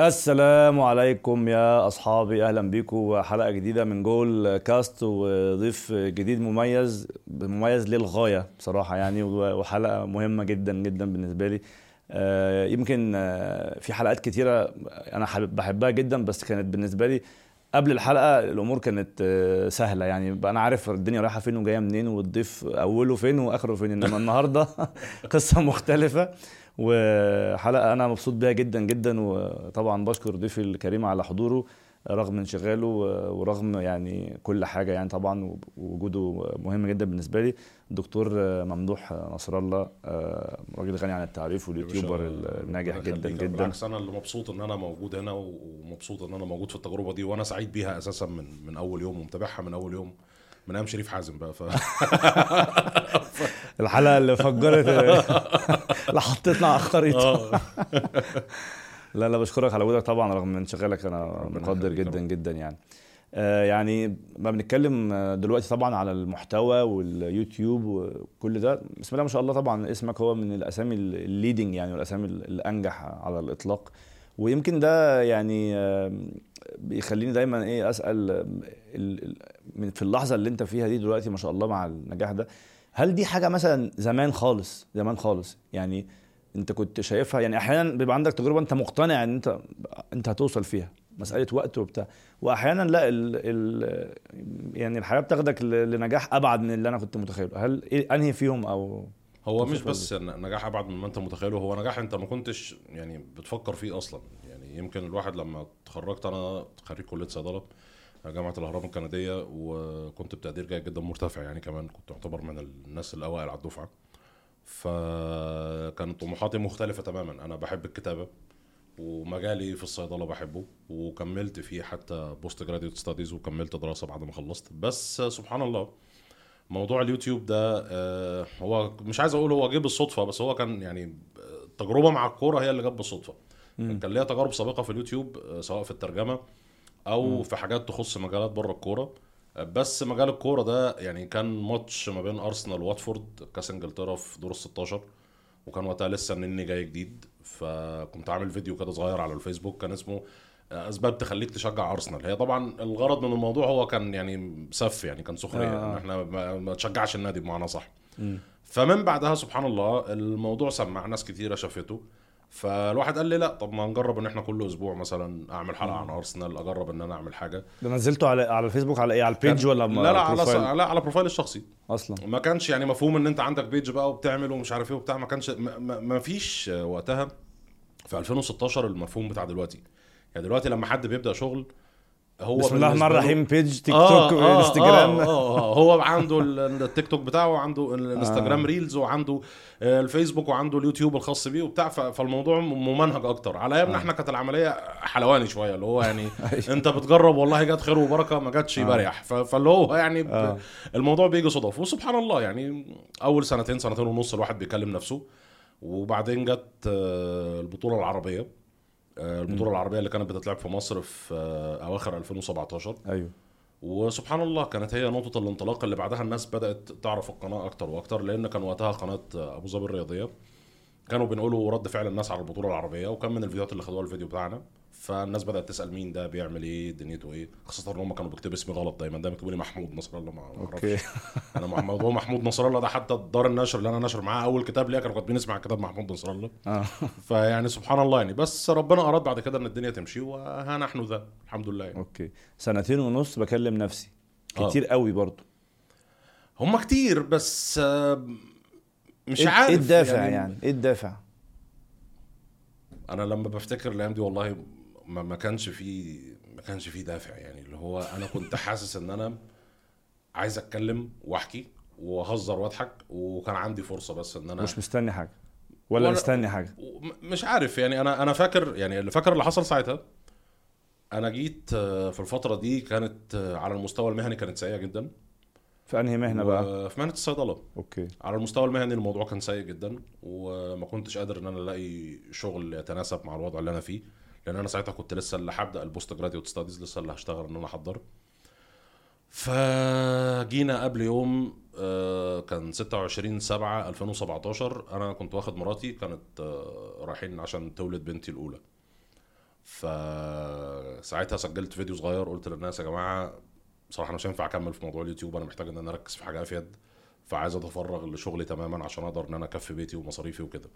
السلام عليكم يا أصحابي أهلا بيكم حلقه جديدة من جول كاست وضيف جديد مميز مميز للغاية بصراحة يعني وحلقة مهمة جدا جدا بالنسبة لي. آه، يمكن آه، في حلقات كتيرة أنا بحبها جدا بس كانت بالنسبة لي قبل الحلقة الأمور كانت آه، سهلة يعني. أنا عارف الدنيا رايحة فين وجاية منين والضيف أوله فين وآخره فين إنما النهارده قصة مختلفة. وحلقة أنا مبسوط بيها جدا جدا وطبعا بشكر ضيفي الكريم على حضوره رغم انشغاله ورغم يعني كل حاجة يعني طبعا وجوده مهم جدا بالنسبة لي. الدكتور ممدوح نصر الله راجل غني عن التعريف واليوتيوبر الناجح جدا جدا. بالعكس أنا اللي مبسوط إن أنا موجود هنا ومبسوط إن أنا موجود في التجربة دي وأنا سعيد بيها أساسا من من أول يوم ومتابعها من أول يوم. من أيام شريف حازم بقى ف الحلقة اللي فجرت. اللي حطيتنا على الخريطة. آه. لا لا بشكرك على وجودك طبعا رغم انشغالك أنا مقدر جدا جدا يعني. آه يعني ما بنتكلم دلوقتي طبعا على المحتوى واليوتيوب وكل ده. بسم الله ما شاء الله طبعا اسمك هو من الأسامي الليدنج يعني والأسامي الأنجح على الإطلاق. ويمكن ده يعني بيخليني دايما إيه أسأل في اللحظة اللي أنت فيها دي دلوقتي ما شاء الله مع النجاح ده هل دي حاجة مثلا زمان خالص زمان خالص؟ يعني أنت كنت شايفها يعني أحيانا بيبقى عندك تجربة أنت مقتنع إن أنت أنت هتوصل فيها مسألة وقت وبتاع واحيانا لا ال ال يعني الحياة بتاخدك لنجاح أبعد من اللي أنا كنت متخيله هل إيه أنهي فيهم أو هو مش بس نجاح أبعد من ما أنت متخيله هو نجاح أنت ما كنتش يعني بتفكر فيه أصلا. يعني يمكن الواحد لما اتخرجت أنا خريج كلية صيدلة جامعة الأهرام الكندية وكنت بتقدير جيد جدا مرتفع يعني كمان كنت اعتبر من الناس الأوائل على الدفعة. فكانت طموحاتي مختلفة تماما. أنا بحب الكتابة ومجالي في الصيدلة بحبه وكملت فيه حتى postgraduate studies وكملت دراسة بعد ما خلصت. بس سبحان الله موضوع اليوتيوب ده آه، هو مش عايز أقول هو جه بالصدفة بس هو كان يعني التجربه مع الكورة هي اللي جت بالصدفة. كان ليا تجارب سابقة في اليوتيوب آه، سواء في الترجمة أو م. في حاجات تخص مجالات بره الكورة. بس مجال الكورة ده يعني كان ماتش ما بين أرسنال وواتفورد كاس إنجلترا في دور ال 16 وكان وقتها لسه النني جاي جديد. فكنت عامل فيديو كده صغير على الفيسبوك كان اسمه أسباب تخليك تشجع أرسنال. هي طبعا الغرض من الموضوع هو كان يعني سف يعني كان سخرية آه. إحنا ما تشجعش النادي بمعنى صح. م. فمن بعدها سبحان الله الموضوع سمع ناس كتيرة شافته. فالواحد قال لي لا طب ما نجرب إن إحنا كل أسبوع مثلا أعمل حلقة عن أرسنال أجرب إن أنا أعمل حاجة. ده نزلته على على الفيسبوك على إيه؟ على البيج ولا لا لا على لا على profile الشخصي. أصلا. ما كانش يعني مفهوم إن أنت عندك page بقى وبتعمل ومش عارف إيه وبتاع ما كانش ما, ما فيش وقتها. في 2016 المفهوم بتاع دلوقتي. يعني دلوقتي لما حد بيبدأ شغل هو بسم الله الرحمن الرحيم page تيك آه توك آه انستجرام آه, آه, آه هو عنده التيك توك بتاعه وعنده الانستجرام آه. reels وعنده الفيسبوك وعنده اليوتيوب الخاص بيه وبتاع. فالموضوع ممنهج أكتر. على أيامنا آه. إحنا كانت العملية حلواني شوية اللي هو يعني أيوه. أنت بتجرب والله جت خير وبركة ما جاتش آه. بريح. فاللي هو يعني آه. الموضوع بيجي صدف. وسبحان الله يعني أول سنتين سنتين ونص الواحد بيكلم نفسه. وبعدين جت آه، البطولة العربية. آه، البطولة العربية اللي كانت بتتلعب في مصر في آه، أواخر 2017 أيوه. وسبحان الله كانت هي نقطة الانطلاق اللي بعدها الناس بدأت تعرف القناة أكتر وأكتر لأن كان وقتها قناة أبو ظبي الرياضية. كانوا بينقلوا رد فعل الناس على البطولة العربية وكان من الفيديوهات اللي خدوها الفيديو بتاعنا. فالناس بدأت تسأل مين ده بيعمل إيه دنيته إيه. خاصة إن هم كانوا بيكتبوا اسمي غلط دايما. دايما بيكتبوا لي محمود نصر الله ما أوكي. أنا موضوع محمود نصر الله ده حتى دار النشر اللي أنا نشر معاه أول كتاب ليا كانوا كاتبين اسمي على كتاب محمود نصر الله. آه. فيعني سبحان الله يعني. بس ربنا أراد بعد كده إن الدنيا تمشي وها نحن ذا. الحمد لله يعني. okay. سنتين ونص بكلم نفسي. كتير آه. قوي برضو. هم كتير بس مش إيه عارف إيه الدافع يعني, يعني؟ إيه الدافع؟ أنا لما بفتكر الأيام دي والله ما, ما كانش في ما كانش في دافع يعني. اللي هو أنا كنت حاسس إن أنا عايز أتكلم وأحكي وأهزر وأضحك وكان عندي فرصة بس إن أنا مش مستني حاجة؟ ولا, ولا مستني حاجة؟ مش عارف يعني. أنا أنا فاكر يعني اللي فاكر اللي حصل ساعتها أنا جيت في الفترة دي كانت على المستوى المهني كانت سيئة جدا. في أنهي مهنة بقى؟ في مهنة الصيدلة. okay. على المستوى المهني الموضوع كان سيء جدا وما كنتش قادر إن أنا ألاقي شغل يتناسب مع الوضع اللي أنا فيه لأن أنا ساعتها كنت لسه اللي هبدأ ال postgraduate studies لسه اللي هشتغل إن أنا أحضر. فجينا قبل يوم آه، كان 26 7 2017 أنا كنت واخد مراتي كانت آه، رايحين عشان تولد بنتي الأولى. فساعتها سجلت فيديو صغير قلت للناس يا جماعة بصراحة أنا مش هينفع أكمل في موضوع اليوتيوب أنا محتاج إن أنا أركز في حاجة أفيد فعايز أتفرغ لشغلي تماما عشان أقدر إن أنا أكفي بيتي ومصاريفي وكده.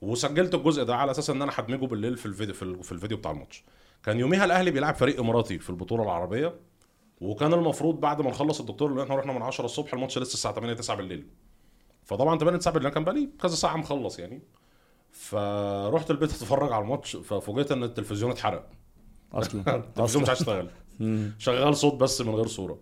وسجلت الجزء ده على أساس إن أنا هدمجه بالليل في الفيديو في ال- في الفيديو بتاع الماتش. كان يوميها الأهلي بيلعب فريق إماراتي في البطولة العربية وكان المفروض بعد ما نخلص الدكتور اللي إحنا رحنا من 10 الصبح الماتش لسه الساعة 8 9 بالليل. فطبعا 8 9 بالليل كان بقالي كذا ساعة مخلص يعني. فرحت البيت أتفرج على الماتش ففوجئت إن التلفزيون اتحرق. أصلا. التلفزيون مش عايز يشتغل. شغال صوت بس من غير صورة.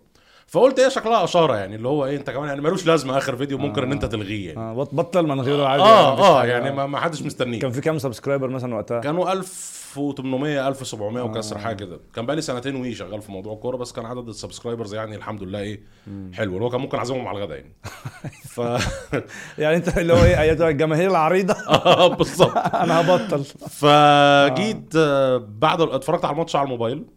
فقلت إيه شكلها إشارة يعني اللي هو إيه أنت كمان يعني ملوش لازمة آخر فيديو ممكن إن أنت تلغيه يعني. آه، بط- بطل من غيره عادي. آه مفيش آه. يعني ما حدش مستنيه. كان في كام subscriber مثلا وقتها؟ كانوا 1800 1700 وكسر حاجة كده. كان بقالي سنتين وشغال في موضوع الكورة بس كان عدد ال subscribers يعني الحمد لله إيه حلو. اللي هو كان ممكن أعزمهم على الغدا يعني. ف يعني أنت اللي هو إيه أيتها الجماهير العريضة؟ آه بالظبط. أنا هبطل. فجيت آه، بعد اتفرجت على الماتش على الموبايل. آه،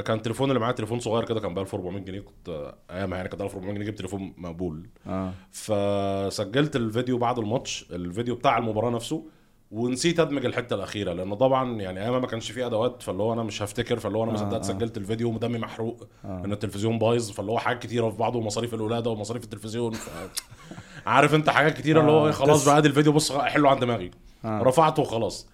كان التليفون اللي معايا تليفون صغير كده كان ب 1400 جنيه كنت آه، أيامها يعني كان 1400 جنيه جبت تليفون مقبول. آه. فسجلت الفيديو بعد الماتش الفيديو بتاع المباراة نفسه ونسيت أدمج الحتة الأخيرة لأن طبعا يعني أيامها ما كانش فيه أدوات فاللي هو أنا مش هفتكر فاللي هو أنا ما آه، صدقت آه. سجلت الفيديو ودمي محروق إن التلفزيون بايظ فاللي هو حاجات كتيرة في بعضه ومصاريف الولادة ومصاريف التلفزيون ف... عارف أنت حاجات كتيرة اللي هو آه، خلاص بقى أدي الفيديو بص حلو عن دماغي. آه. رفعته وخلاص.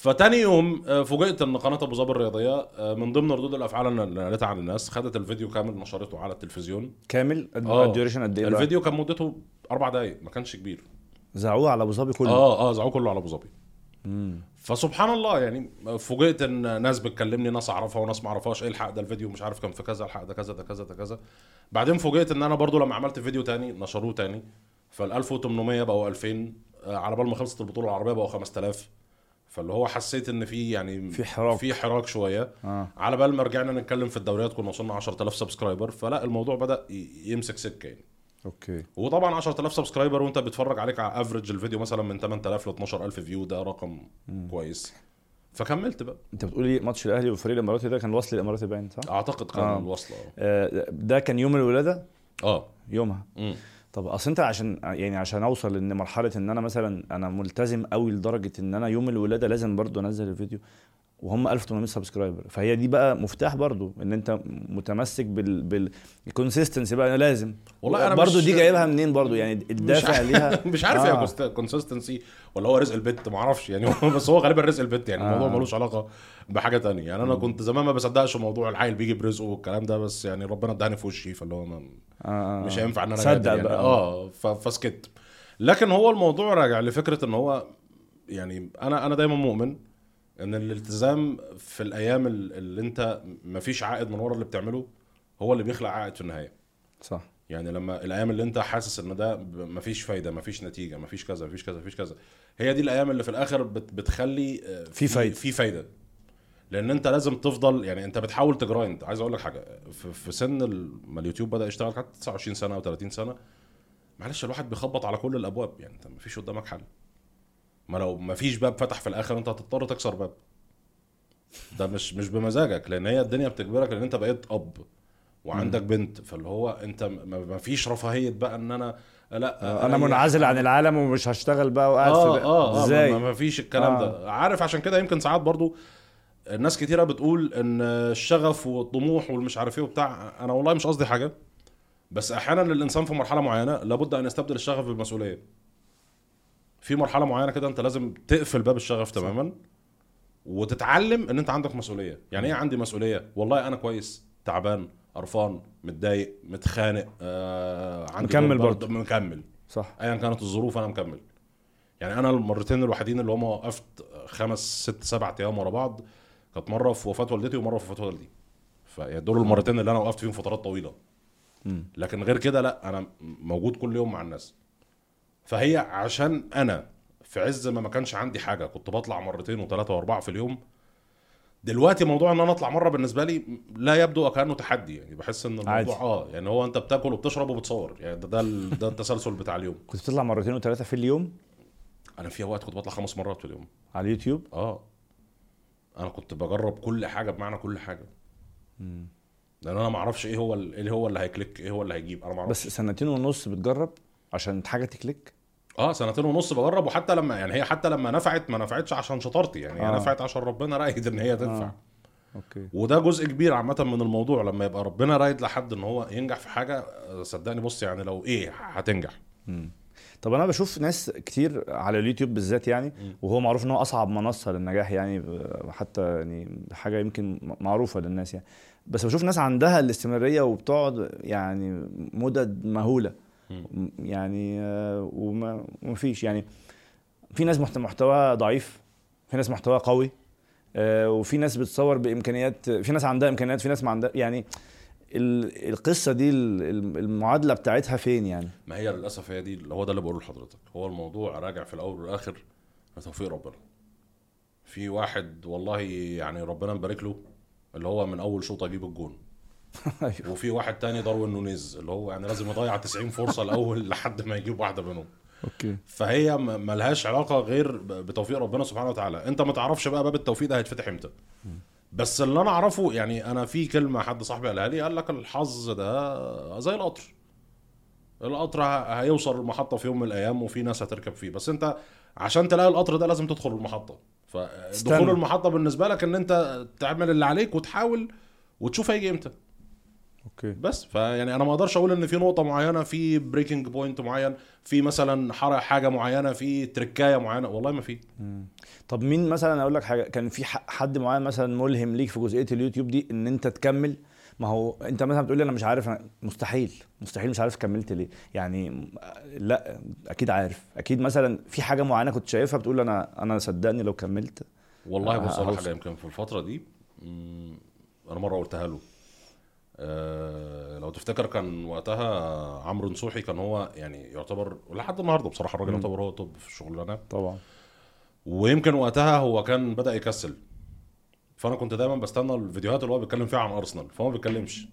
فتاني يوم آه، فوجئت إن قناة أبو ظبي الرياضية آه، من ضمن ردود الأفعال اللي قالتها عن الناس خدت الفيديو كامل نشرته على التلفزيون. كامل؟ آه. ال duration قد إيه؟ الفيديو كان مدته أربع دقايق ما كانش كبير. ذاعوه على أبو ظبي كله؟ آه آه ذاعوه كله على أبو ظبي. فسبحان الله يعني فوجئت إن ناس بتكلمني ناس أعرفها وناس ما أعرفهاش إيه الحق ده الفيديو؟ مش عارف كان في كذا الحق ده كذا ده كذا ده كذا. بعدين فوجئت إن أنا برضو لما عملت فيديو تاني نشروه تاني فال 1800 بقوا 2000 آه، على بال ما خلصت البطولة العربية بقوا 5000 فاللي هو حسيت إن في يعني في حراك. في حراك شوية. آه. على بال ما رجعنا نتكلم في الدوريات كنا وصلنا 10000 subscriber فلا الموضوع بدأ يمسك سكة يعني. okay. وطبعا 10000 subscriber وأنت بتتفرج عليك على average الفيديو مثلا من 8000 ل 12000 view ده رقم كويس. فكملت بقى. أنت بتقولي ماتش الأهلي والفريق الإماراتي ده كان الوصل الإماراتي باين صح؟ أعتقد كان آه. الوصل آه، ده كان يوم الولادة؟ آه. يومها. مم. طب أصل أنت عشان يعني عشان أوصل إن مرحلة إن أنا مثلا أنا ملتزم قوي لدرجة إن أنا يوم الولادة لازم برضو أنزل الفيديو. وهم 1800 subscriber فهي دي بقى مفتاح برضو إن أنت متمسك بال بال ال consistency بقى لازم. والله أنا برضو مش- دي جايبها منين برضو؟ يعني مش الدافع عارف. ليها. مش عارف آه. هي consistency ولا هو رزق البنت ما أعرفش. يعني بس هو غالبا رزق البنت يعني الموضوع آه. ملوش علاقة بحاجة تانية. يعني أنا كنت زمان ما بصدقش موضوع العيل بيجي برزقه والكلام ده بس يعني ربنا اداني في وشي فاللي هو آه، آه، مش آه. هينفع إن أنا صدق يعني. بقى. آه فسكت. لكن هو الموضوع راجع لفكرة إن هو يعني أنا أنا دايما مؤمن إن الالتزام في الأيام ال- اللي أنت مفيش عائد من ورا اللي بتعمله هو اللي بيخلق عائد في النهاية. صح. يعني لما الأيام اللي أنت حاسس إن ده مفيش فايدة مفيش نتيجة مفيش كذا مفيش كذا مفيش كذا. هي دي الأيام اللي في الآخر بت بتخلي آه، في فايدة. في فايدة. لأن أنت لازم تفضل يعني أنت بتحاول تجرايند. عايز أقول لك حاجة في, في سن ما اليوتيوب بدأ يشتغل كانت 29 سنة أو 30 سنة معلش الواحد بيخبط على كل الأبواب. يعني أنت مفيش قدامك حل. ما لو مفيش باب فتح في الآخر أنت هتضطر تكسر باب. ده مش مش بمزاجك لأن هي الدنيا بتجبرك لأن أنت بقيت أب وعندك بنت. فاللي هو أنت م- مفيش رفاهية بقى إن أنا لا أنا أريح. منعزل عن العالم ومش هشتغل بقى وقاعد آه في آه آه إزاي؟ ما- ما فيش الكلام آه. ده عارف عشان كده يمكن ساعات برضو الناس كتيرة بتقول إن الشغف والطموح والمش عارف إيه وبتاع أنا والله مش قصدي حاجة. بس أحيانا الإنسان في مرحلة معينة لابد أن يستبدل الشغف بالمسؤولية. في مرحلة معينة كده أنت لازم تقفل باب الشغف تماما وتتعلم إن أنت عندك مسؤولية. يعني إيه عندي مسؤولية؟ والله أنا كويس تعبان قرفان متضايق متخانق آه عندي مكمل برضه. مكمل. صح. ايا كانت الظروف أنا مكمل. يعني أنا المرتين الوحيدين اللي هم وقفت خمس ست سبع أيام ورا بعض كانت مرة في وفاة والدتي ومرة في وفاة والدي. فدول دول المرتين اللي أنا وقفت فيهم فترات طويلة. لكن غير كده لا أنا موجود كل يوم مع الناس. فهي عشان أنا في عز ما ما كانش عندي حاجة كنت بطلع مرتين وثلاثه وأربعة في اليوم. دلوقتي موضوع إن أنا أطلع مرة بالنسبة لي لا يبدو كأنه تحدي يعني بحس إن الموضوع عادي. آه يعني هو أنت بتاكل وبتشرب وبتصور يعني ده ده, ده التسلسل بتاع اليوم. كنت بتطلع مرتين وثلاثه في اليوم؟ أنا في وقت كنت بطلع خمس مرات في اليوم. على اليوتيوب؟ آه. أنا كنت بجرب كل حاجة بمعنى كل حاجة. لأن أنا ما أعرفش إيه هو إيه هو اللي هي click إيه هو اللي هيجيب أنا ما أعرفش. بس سنتين ونص بتجرب؟ عشان حاجة ت click؟ آه سنتين ونص بجرب وحتى لما يعني هي حتى لما نفعت ما نفعتش عشان شطارتي يعني هي آه. نفعت عشان ربنا رايد إن هي تنفع. آه. okay. وده جزء كبير عامة من الموضوع لما يبقى ربنا رايد لحد إن هو ينجح في حاجة آه، صدقني بص يعني لو إيه هتنجح. طب أنا بشوف ناس كتير على اليوتيوب بالذات يعني وهو معروف إن هو أصعب منصة للنجاح يعني حتى يعني حاجة يمكن م- معروفة للناس يعني. بس بشوف ناس عندها الاستمرارية وبتقعد يعني مدد مهولة. م- يعني آه، وما فيش يعني في ناس محت- محتواها ضعيف في ناس محتواها قوي آه، وفي ناس بتصور بإمكانيات في ناس عندها إمكانيات في ناس ما عندها يعني ال- القصة دي ال- ال- المعادلة بتاعتها فين يعني؟ ما هي للأسف هي دي هو ده اللي بقوله لحضرتك. هو الموضوع راجع في الأول والآخر لتوفيق ربنا. في واحد والله يعني ربنا مبارك له اللي هو من أول شوطه يجيب الجون. أيوه. وفي واحد تاني داروين نونيز اللي هو يعني لازم يضيع 90 فرصة الأول لحد ما يجيب واحدة منهم. okay. فهي ملهاش علاقة غير بتوفيق ربنا سبحانه وتعالى. أنت ما تعرفش بقى باب التوفيق ده هيتفتح إمتى. بس اللي أنا أعرفه يعني أنا في كلمة حد صاحبي قالها لي قال لك الحظ ده زي القطر. القطر هيوصل المحطه في يوم من الأيام وفي ناس هتركب فيه. بس أنت عشان تلاقي القطر ده لازم تدخل المحطة. فدخول. المحطة بالنسبة لك إن أنت تعمل اللي عليك وتحاول وتشوف هيجي إمتى. okay. بس. فيعني أنا ما أقدرش أقول إن في نقطة معينة في breaking point معين في مثلا حاجة معينة في تركاية معينة. والله ما في. طب مين مثلا أقول لك حاجة كان في حد معين مثلا ملهم ليك في جزئية اليوتيوب دي إن أنت تكمل؟ ما هو أنت مثلا بتقول لي أنا مش عارف أنا مستحيل مستحيل مش عارف كملت ليه. يعني لا أكيد عارف. أكيد مثلا في حاجة معينة كنت شايفها بتقول أنا أنا صدقني لو كملت والله بص هوصل. حاجة يمكن في الفترة دي أنا مرة قلتها له. آه لو تفتكر كان وقتها عمرو نصوحي كان هو يعني يعتبر ولحد النهارده بصراحة الراجل يعتبر هو توب في الشغلانه طبعا. ويمكن وقتها هو كان بدأ يكسل. فأنا كنت دايما بستنى الفيديوهات اللي هو بيتكلم فيها عن أرسنال فهو ما بيتكلمش.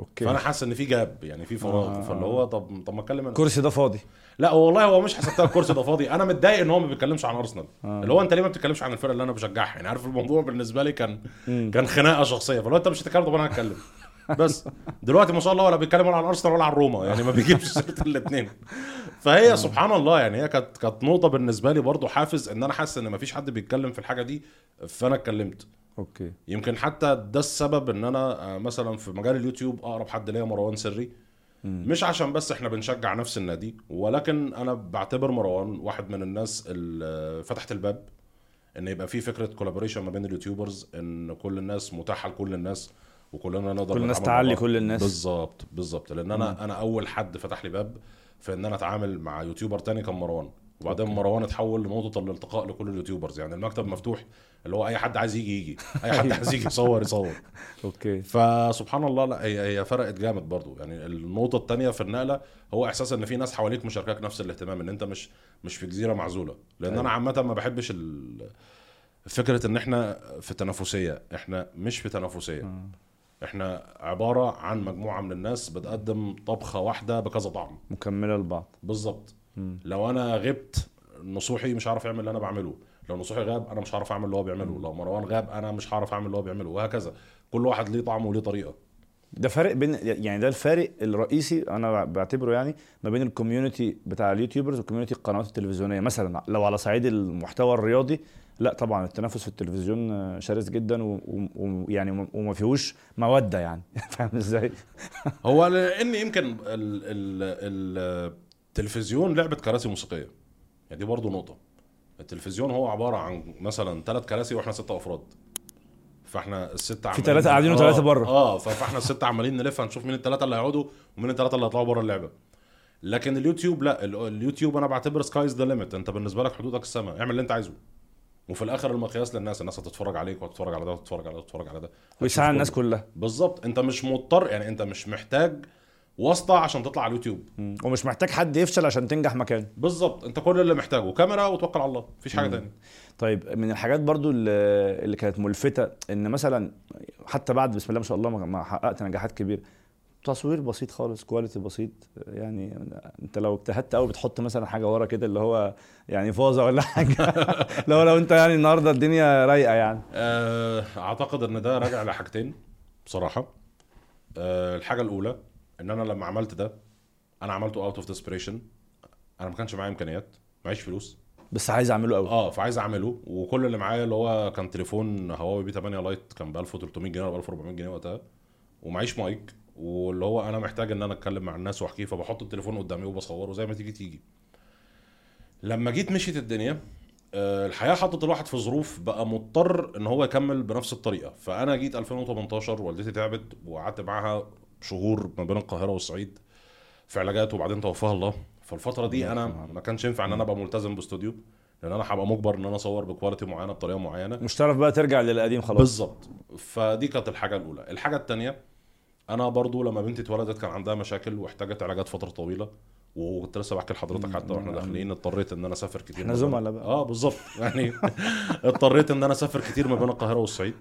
okay. فأنا حاسس إن في gap يعني في فراغ. آه. فاللي هو طب طب ما أتكلم أنا. الكرسي ده فاضي. لا والله هو مش حسبتها الكرسي ده فاضي. أنا متضايق إن هو ما بيتكلمش عن أرسنال. آه. اللي هو أنت ليه ما بتتكلمش عن الفرقة اللي أنا بشجعها؟ يعني عارف الموضوع بالنسبة لي كان مم. كان خناقة شخصية. فلو أنت مش هتتكلم طب أنا هتكلم. بس دلوقتي ما شاء الله ولا بيتكلم ولا عن أرسنال ولا عن روما يعني ما بيجيبش سيرة الاثنين فهي سبحان الله يعني هي كانت كانت نقطة بالنسبة لي برضو حافز إن أنا حاسس إن ما فيش حد بيتكلم في الحاجة دي فأنا اتكلمت. okay. يمكن حتى ده السبب إن أنا آه، مثلا في مجال اليوتيوب أقرب حد ليا مروان سري. مش عشان بس إحنا بنشجع نفس النادي ولكن أنا بعتبر مروان واحد من الناس اللي فتحت الباب إن يبقى في فكرة collaboration ما بين ال YouTubers إن كل الناس متاحة لكل الناس. وكلنا نقدر كل الناس تعلي. كل الناس. بالظبط بالظبط. لأن أنا أنا أول حد فتح لي باب في إن أنا أتعامل مع YouTuber تاني كان مروان. وبعدين مروان اتحول لنقطة الالتقاء لكل اليوتيوبرز. يعني المكتب مفتوح اللي هو أي حد عايز يجي يجي. أي حد عايز يجي يصور يصور. أوكي. فسبحان الله لا هي هي فرقت جامد برضو. يعني النقطة الثانية في النقلة هو إحساس إن في ناس حواليك مشاركاك نفس الاهتمام إن أنت مش مش في جزيرة معزولة. لأن. أنا عامة ما بحبش فكرة إن إحنا في تنافسية. إحنا مش في تنافسية. إحنا عبارة عن مجموعة من الناس بتقدم طبخة واحدة بكذا طعم. مكملة لبعض. بالظبط. لو أنا غبت نصوحي مش هعرف يعمل اللي أنا بعمله. لو نصوحي غاب أنا مش هعرف أعمل اللي هو بيعمله. لو مروان غاب أنا مش هعرف أعمل اللي هو بيعمله. وهكذا. كل واحد ليه طعمه وليه طريقة. ده فرق بين يعني ده الفارق الرئيسي أنا بعتبره يعني ما بين ال community بتاع اليوتيوبرز و community القنوات التلفزيونية. مثلا لو على صعيد المحتوى الرياضي لا طبعا التنافس في التلفزيون شرس جدا ويعني وما فيهوش مودة يعني. فاهم إزاي؟ هو لأن يمكن ال ال التلفزيون لعبة كراسي موسيقية. يعني دي برضو نقطة. التلفزيون هو عبارة عن مثلا ثلاث كراسي وإحنا ستة أفراد. فاحنا الستة عمالين تلاتة قاعدين وتلاتة آه، بره. آه فاحنا الستة عمالين نلف هنشوف مين الثلاثه اللي هيقعدوا ومين الثلاثه اللي هيطلعوا بره اللعبة. لكن اليوتيوب لا ال- اليوتيوب أنا بعتبر sky's the limit أنت بالنسبة لك حدودك السماء. اعمل اللي أنت عايزه. وفي الآخر المقياس للناس. الناس هتتفرج عليك وهتتفرج على ده وهتتفرج على ده وهتتفرج على ده. هتشوف الناس كله. كلها. بالظبط. أنت مش مضطر يعني أنت مش محتاج واسطة عشان تطلع على اليوتيوب. مم. ومش محتاج حد يفشل عشان تنجح مكانه بالظبط. انت كل اللي محتاجه. كاميرا وتوكل على الله. مفيش حاجة تانية. طيب من الحاجات برضو اللي كانت ملفتة إن مثلا حتى بعد بسم الله ما شاء الله ما- حققت نجاحات كبيرة تصوير بسيط خالص كواليتي بسيط. يعني أنت لو اجتهدت قوي بتحط مثلا حاجة ورا كده اللي هو يعني فازة ولا حاجة. لو لو أنت يعني النهارده الدنيا رايقة يعني. آه، أعتقد إن ده راجع لحاجتين بصراحة. آه، الحاجة الأولى إن أنا لما عملت ده أنا عملته out of desperation أنا ما كانش معايا إمكانيات معيش فلوس. بس عايز أعمله قوي آه فعايز أعمله. وكل اللي معايا اللي هو كان تليفون هواوي بي 8 لايت كان ب 1300 جنيه ولا ب 1400 جنيه وقتها. ومعيش مايك. واللي هو أنا محتاج إن أنا أتكلم مع الناس واحكيه فبحط التليفون قدامي وبصوره زي ما تيجي تيجي. لما جيت مشيت الدنيا آه، الحياة حطت الواحد في ظروف بقى مضطر إن هو يكمل بنفس الطريقة. فأنا جيت 2018 والدتي تعبت وقعدت معاها شهور ما بين القاهرة والصعيد في علاجات وبعدين توفاها الله فالفترة دي أنا. ما كانش ينفع إن أنا أبقى ملتزم باستوديو لأن أنا هبقى مجبر إن أنا أصور ب quality معينة بطريقة معينة مش تعرف بقى ترجع للقديم خلاص بالظبط فدي كانت الحاجة الأولى الحاجة الثانية أنا برضو لما بنتي اتولدت كان عندها مشاكل واحتاجت علاجات فترة طويلة وكنت لسه بحكي لحضرتك حتى وإحنا. داخلين اضطريت إن أنا أسافر كتير إحنا زملاء بقى. آه بالظبط يعني اضطريت إن أنا أسافر كتير ما بين القاهرة والصعيد.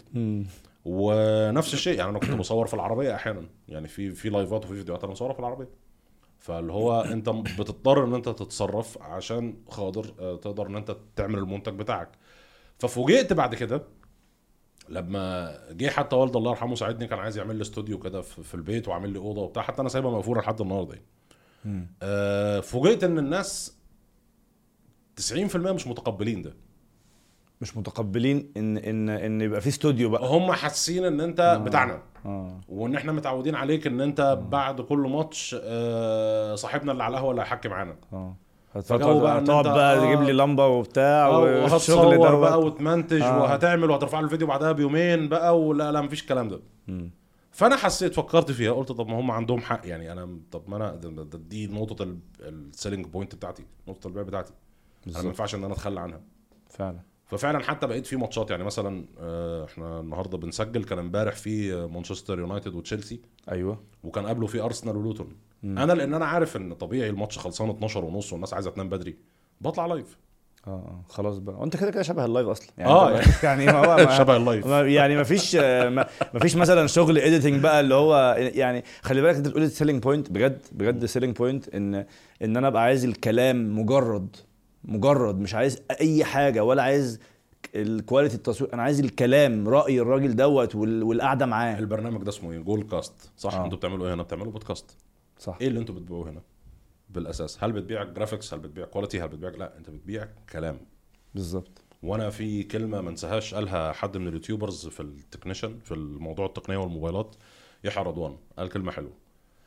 ونفس الشيء يعني أنا كنت بصور في العربية أحيانا. يعني في في لايفات وفي فيديوهات أنا بصورها في العربية. فاللي هو أنت بتضطر إن أنت تتصرف عشان خاطر آه، تقدر إن أنت تعمل المنتج بتاعك. ففوجئت بعد كده لما جه حتى والد الله يرحمه ساعدني كان عايز يعمل لي استوديو كده في البيت وعامل لي أوضة وبتاع. حتى أنا سايبها مقفولة لحد النهارده. آه، فوجئت إن الناس 90% مش متقبلين ده. مش متقبلين ان ان إن يبقى في استوديو بقى. هم حاسين إن أنت بتاعنا. آه. وإن إحنا متعودين عليك إن أنت بعد كل ماتش آه، صاحبنا اللي على القهوة اللي هيحكم معانا. آه. فجو بقى هتقعد أنت- بقى آه. تجيب لي لمبة وبتاع آه، والشغل وهتصور ده بقى وتمنتج آه. وهتعمل وهترفع له الفيديو بعدها بيومين بقى ولا لا مفيش الكلام ده. مم. فأنا حسيت فكرت فيها قلت طب ما هم عندهم حق. يعني أنا طب ما أنا دي نقطة ال selling point بتاعتي نقطة البيع بتاعتي. أنا ما ينفعش إن أنا أتخلى عنها. فعلا. ففعلا حتى بقيت في ماتشات. يعني مثلا آه، إحنا النهارده بنسجل كان امبارح في آه، مانشستر يونايتد وتشيلسي. أيوه. وكان قبله في أرسنال ولوتون. مم. أنا لأن أنا عارف إن طبيعي الماتش خلصان 12 ونص والناس عايزة تنام بدري بطلع live آه آه خلاص بقى. وأنت كده كده شبه ال live أصلا. آه، أنت- يعني. ما هو ما شبه اللايف ما- يعني ما فيش ما ما فيش مثلا شغل editing بقى اللي هو يعني خلي بالك أنت بتقول selling point بجد بجد selling point إن إن أنا أبقى عايز الكلام مجرد مجرد مش عايز أي حاجة ولا عايز ال quality التصوير. أنا عايز الكلام رأي الراجل دوت وال- والقعدة معاه. البرنامج ده اسمه إيه؟ جول كاست صح آه. أنتوا بتعملوا إيه هنا؟ بتعملوا بودكاست صح. إيه اللي أنتوا بتبيعوه هنا؟ بالأساس. هل بتبيع graphics هل بتبيع quality هل بتبيع لا انت بتبيع كلام. بالظبط. وأنا في كلمة ما انساهاش قالها حد من اليوتيوبرز في ال technician في الموضوع التقنية والموبايلات يحيى رضوان. قال كلمة حلوة.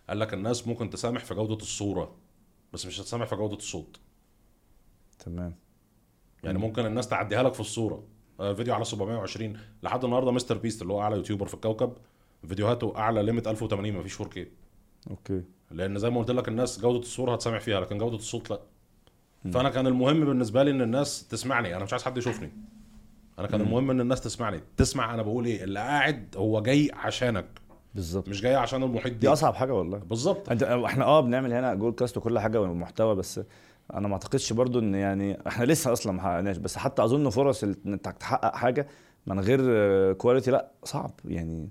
قال لك الناس ممكن تسامح في جودة الصورة بس مش هتسامح في جودة الصوت. تمام. يعني ممكن الناس تعديها لك في الصورة. آه، فيديو على 720 لحد النهارده مستر بيست اللي هو أعلى يوتيوبر في الكوكب فيديوهاته أعلى limit 1080 مفيش 4K أوكي. لأن زي ما قلت لك الناس جودة الصورة هتسامح فيها لكن جودة الصوت لأ. فأنا كان المهم بالنسبة لي إن الناس تسمعني. أنا مش عايز حد يشوفني. أنا كان مم. المهم إن الناس تسمعني. تسمع أنا بقول إيه؟ اللي قاعد هو جاي عشانك. بالظبط. مش جاي عشان المحيط دي دي. أصعب حاجة والله. بالظبط. إحنا آه بنعمل هنا جول كاست وكل حاجة ومحتوى بس أنا ما اعتقدش برضو ان يعني إحنا لسه أصلا ما حققناش بس حتى اظن فرص انك تحقق حاجة من غير quality لا صعب يعني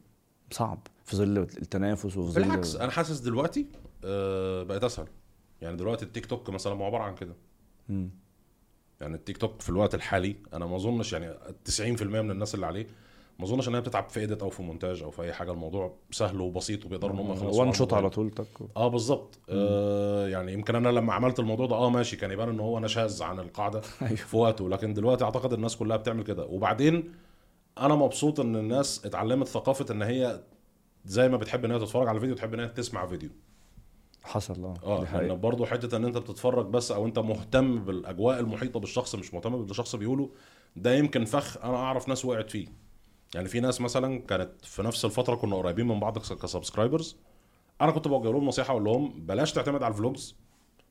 صعب في ظل التنافس وفي ظل بالعكس أنا حاسس دلوقتي آه، بقت اسهل يعني دلوقتي التيك توك مثلا هو عبارة عن كده. يعني التيك توك في الوقت الحالي أنا ما اظنش يعني 90% من الناس اللي عليه ما أظنش إن هي بتتعب في إيديت أو في مونتاج أو في أي حاجة الموضوع سهل وبسيط وبيقدروا إن هم يخلصوا وان شوت. على طول تك. آه بالظبط. آه يعني يمكن أنا لما عملت الموضوع ده آه ماشي كان يبان إن هو أنا شاذ عن القاعدة أيوه. في وقته. لكن دلوقتي أعتقد الناس كلها بتعمل كده. وبعدين أنا مبسوط إن الناس اتعلمت ثقافة إن هي زي ما بتحب إن هي تتفرج على فيديو تحب إن هي تسمع فيديو. حصل آه آه. برضه حتة إن أنت بتتفرج بس أو أنت مهتم بالأجواء المحيطة بالشخص مش مهتم باللي الشخص بيقوله ده يمكن فخ أنا أعرف ناس وقعت فيه. يعني في ناس مثلا كانت في نفس الفترة كنا قريبين من بعض كس- ك subscribers. أنا كنت بوجه لهم نصيحة أقول لهم بلاش تعتمد على ال vlogs.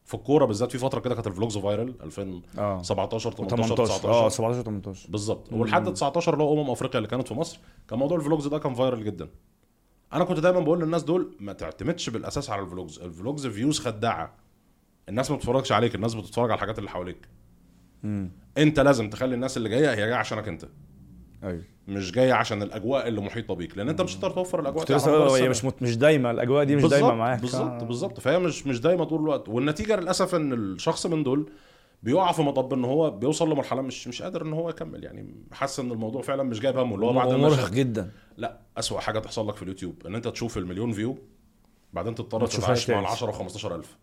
في الكورة بالذات في فترة كده كانت ال vlogs viral 2017 آه 18 18 آه 19 17 18 بالظبط ولحد 19 اللي هو أمم أفريقيا اللي كانت في مصر كان موضوع ال vlogs ده كان viral جدا. أنا كنت دايما بقول للناس دول ما تعتمدش بالأساس على ال vlogs. ال vlogs views خداعة. الناس ما بتتفرجش عليك الناس بتتفرج على الحاجات اللي حواليك. امم أنت لازم تخلي الناس اللي جاية هي جاية عشانك أنت. أيوه. مش جاية عشان الأجواء اللي محيطة بيك لأن أنت مش هتقدر توفر الأجواء دي هي. مش مت- مش دايما الأجواء دي مش دايما معاك. بالظبط آه. بالظبط. فهي مش مش دايما طول الوقت. والنتيجة للأسف إن الشخص من دول بيقع في مطب إن هو بيوصل لمرحلة مش مش قادر إن هو يكمل. يعني حاسس إن الموضوع فعلا مش جايب همه اللي هو بعد المجهود جدا. لا أسوأ حاجة تحصل لك في اليوتيوب إن أنت تشوف المليون view بعدين تضطر تتعايش مع ال تاني. 10 و 15000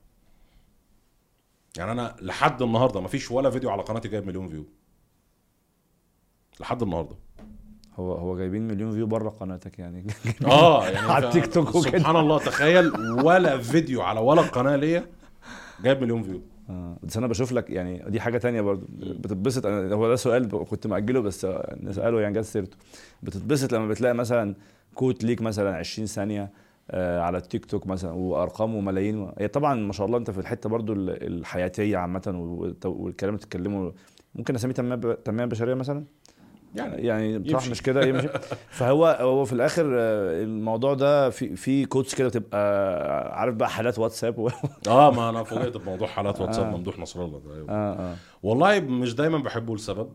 يعني أنا لحد النهارده ما فيش ولا فيديو على قناتي جايب مليون view. لحد النهارده. هو هو جايبين مليون view بره قناتك يعني. آه يعني على التيك توك وكده. سبحان الله تخيل ولا فيديو على ولا قناة ليا جايب مليون view آه. بس أنا بشوف لك يعني دي حاجة تانية برضو. بتتبسط. أنا هو ده سؤال كنت مأجله بس نسأله يعني جت سيرته. بتتبسط لما بتلاقي مثلا quote ليك مثلا 20 ثانية آه، على التيك توك مثلا وارقام وملايين هي طبعا ما شاء الله أنت في الحتة برضو ال- الحياتية عامة والكلام اللي بتتكلمه. ممكن أسميه تنمية بشرية مثلا؟ يعني يعني يمشي. مش كده يمشي فهو هو في الآخر آه، الموضوع ده في في quotes كده بتبقى عارف بقى حالات واتساب و... آه ما أنا فوجئت بموضوع حالات واتساب آه. ممدوح نصر الله ده أيوة. آه آه والله مش دايما بحبه لسبب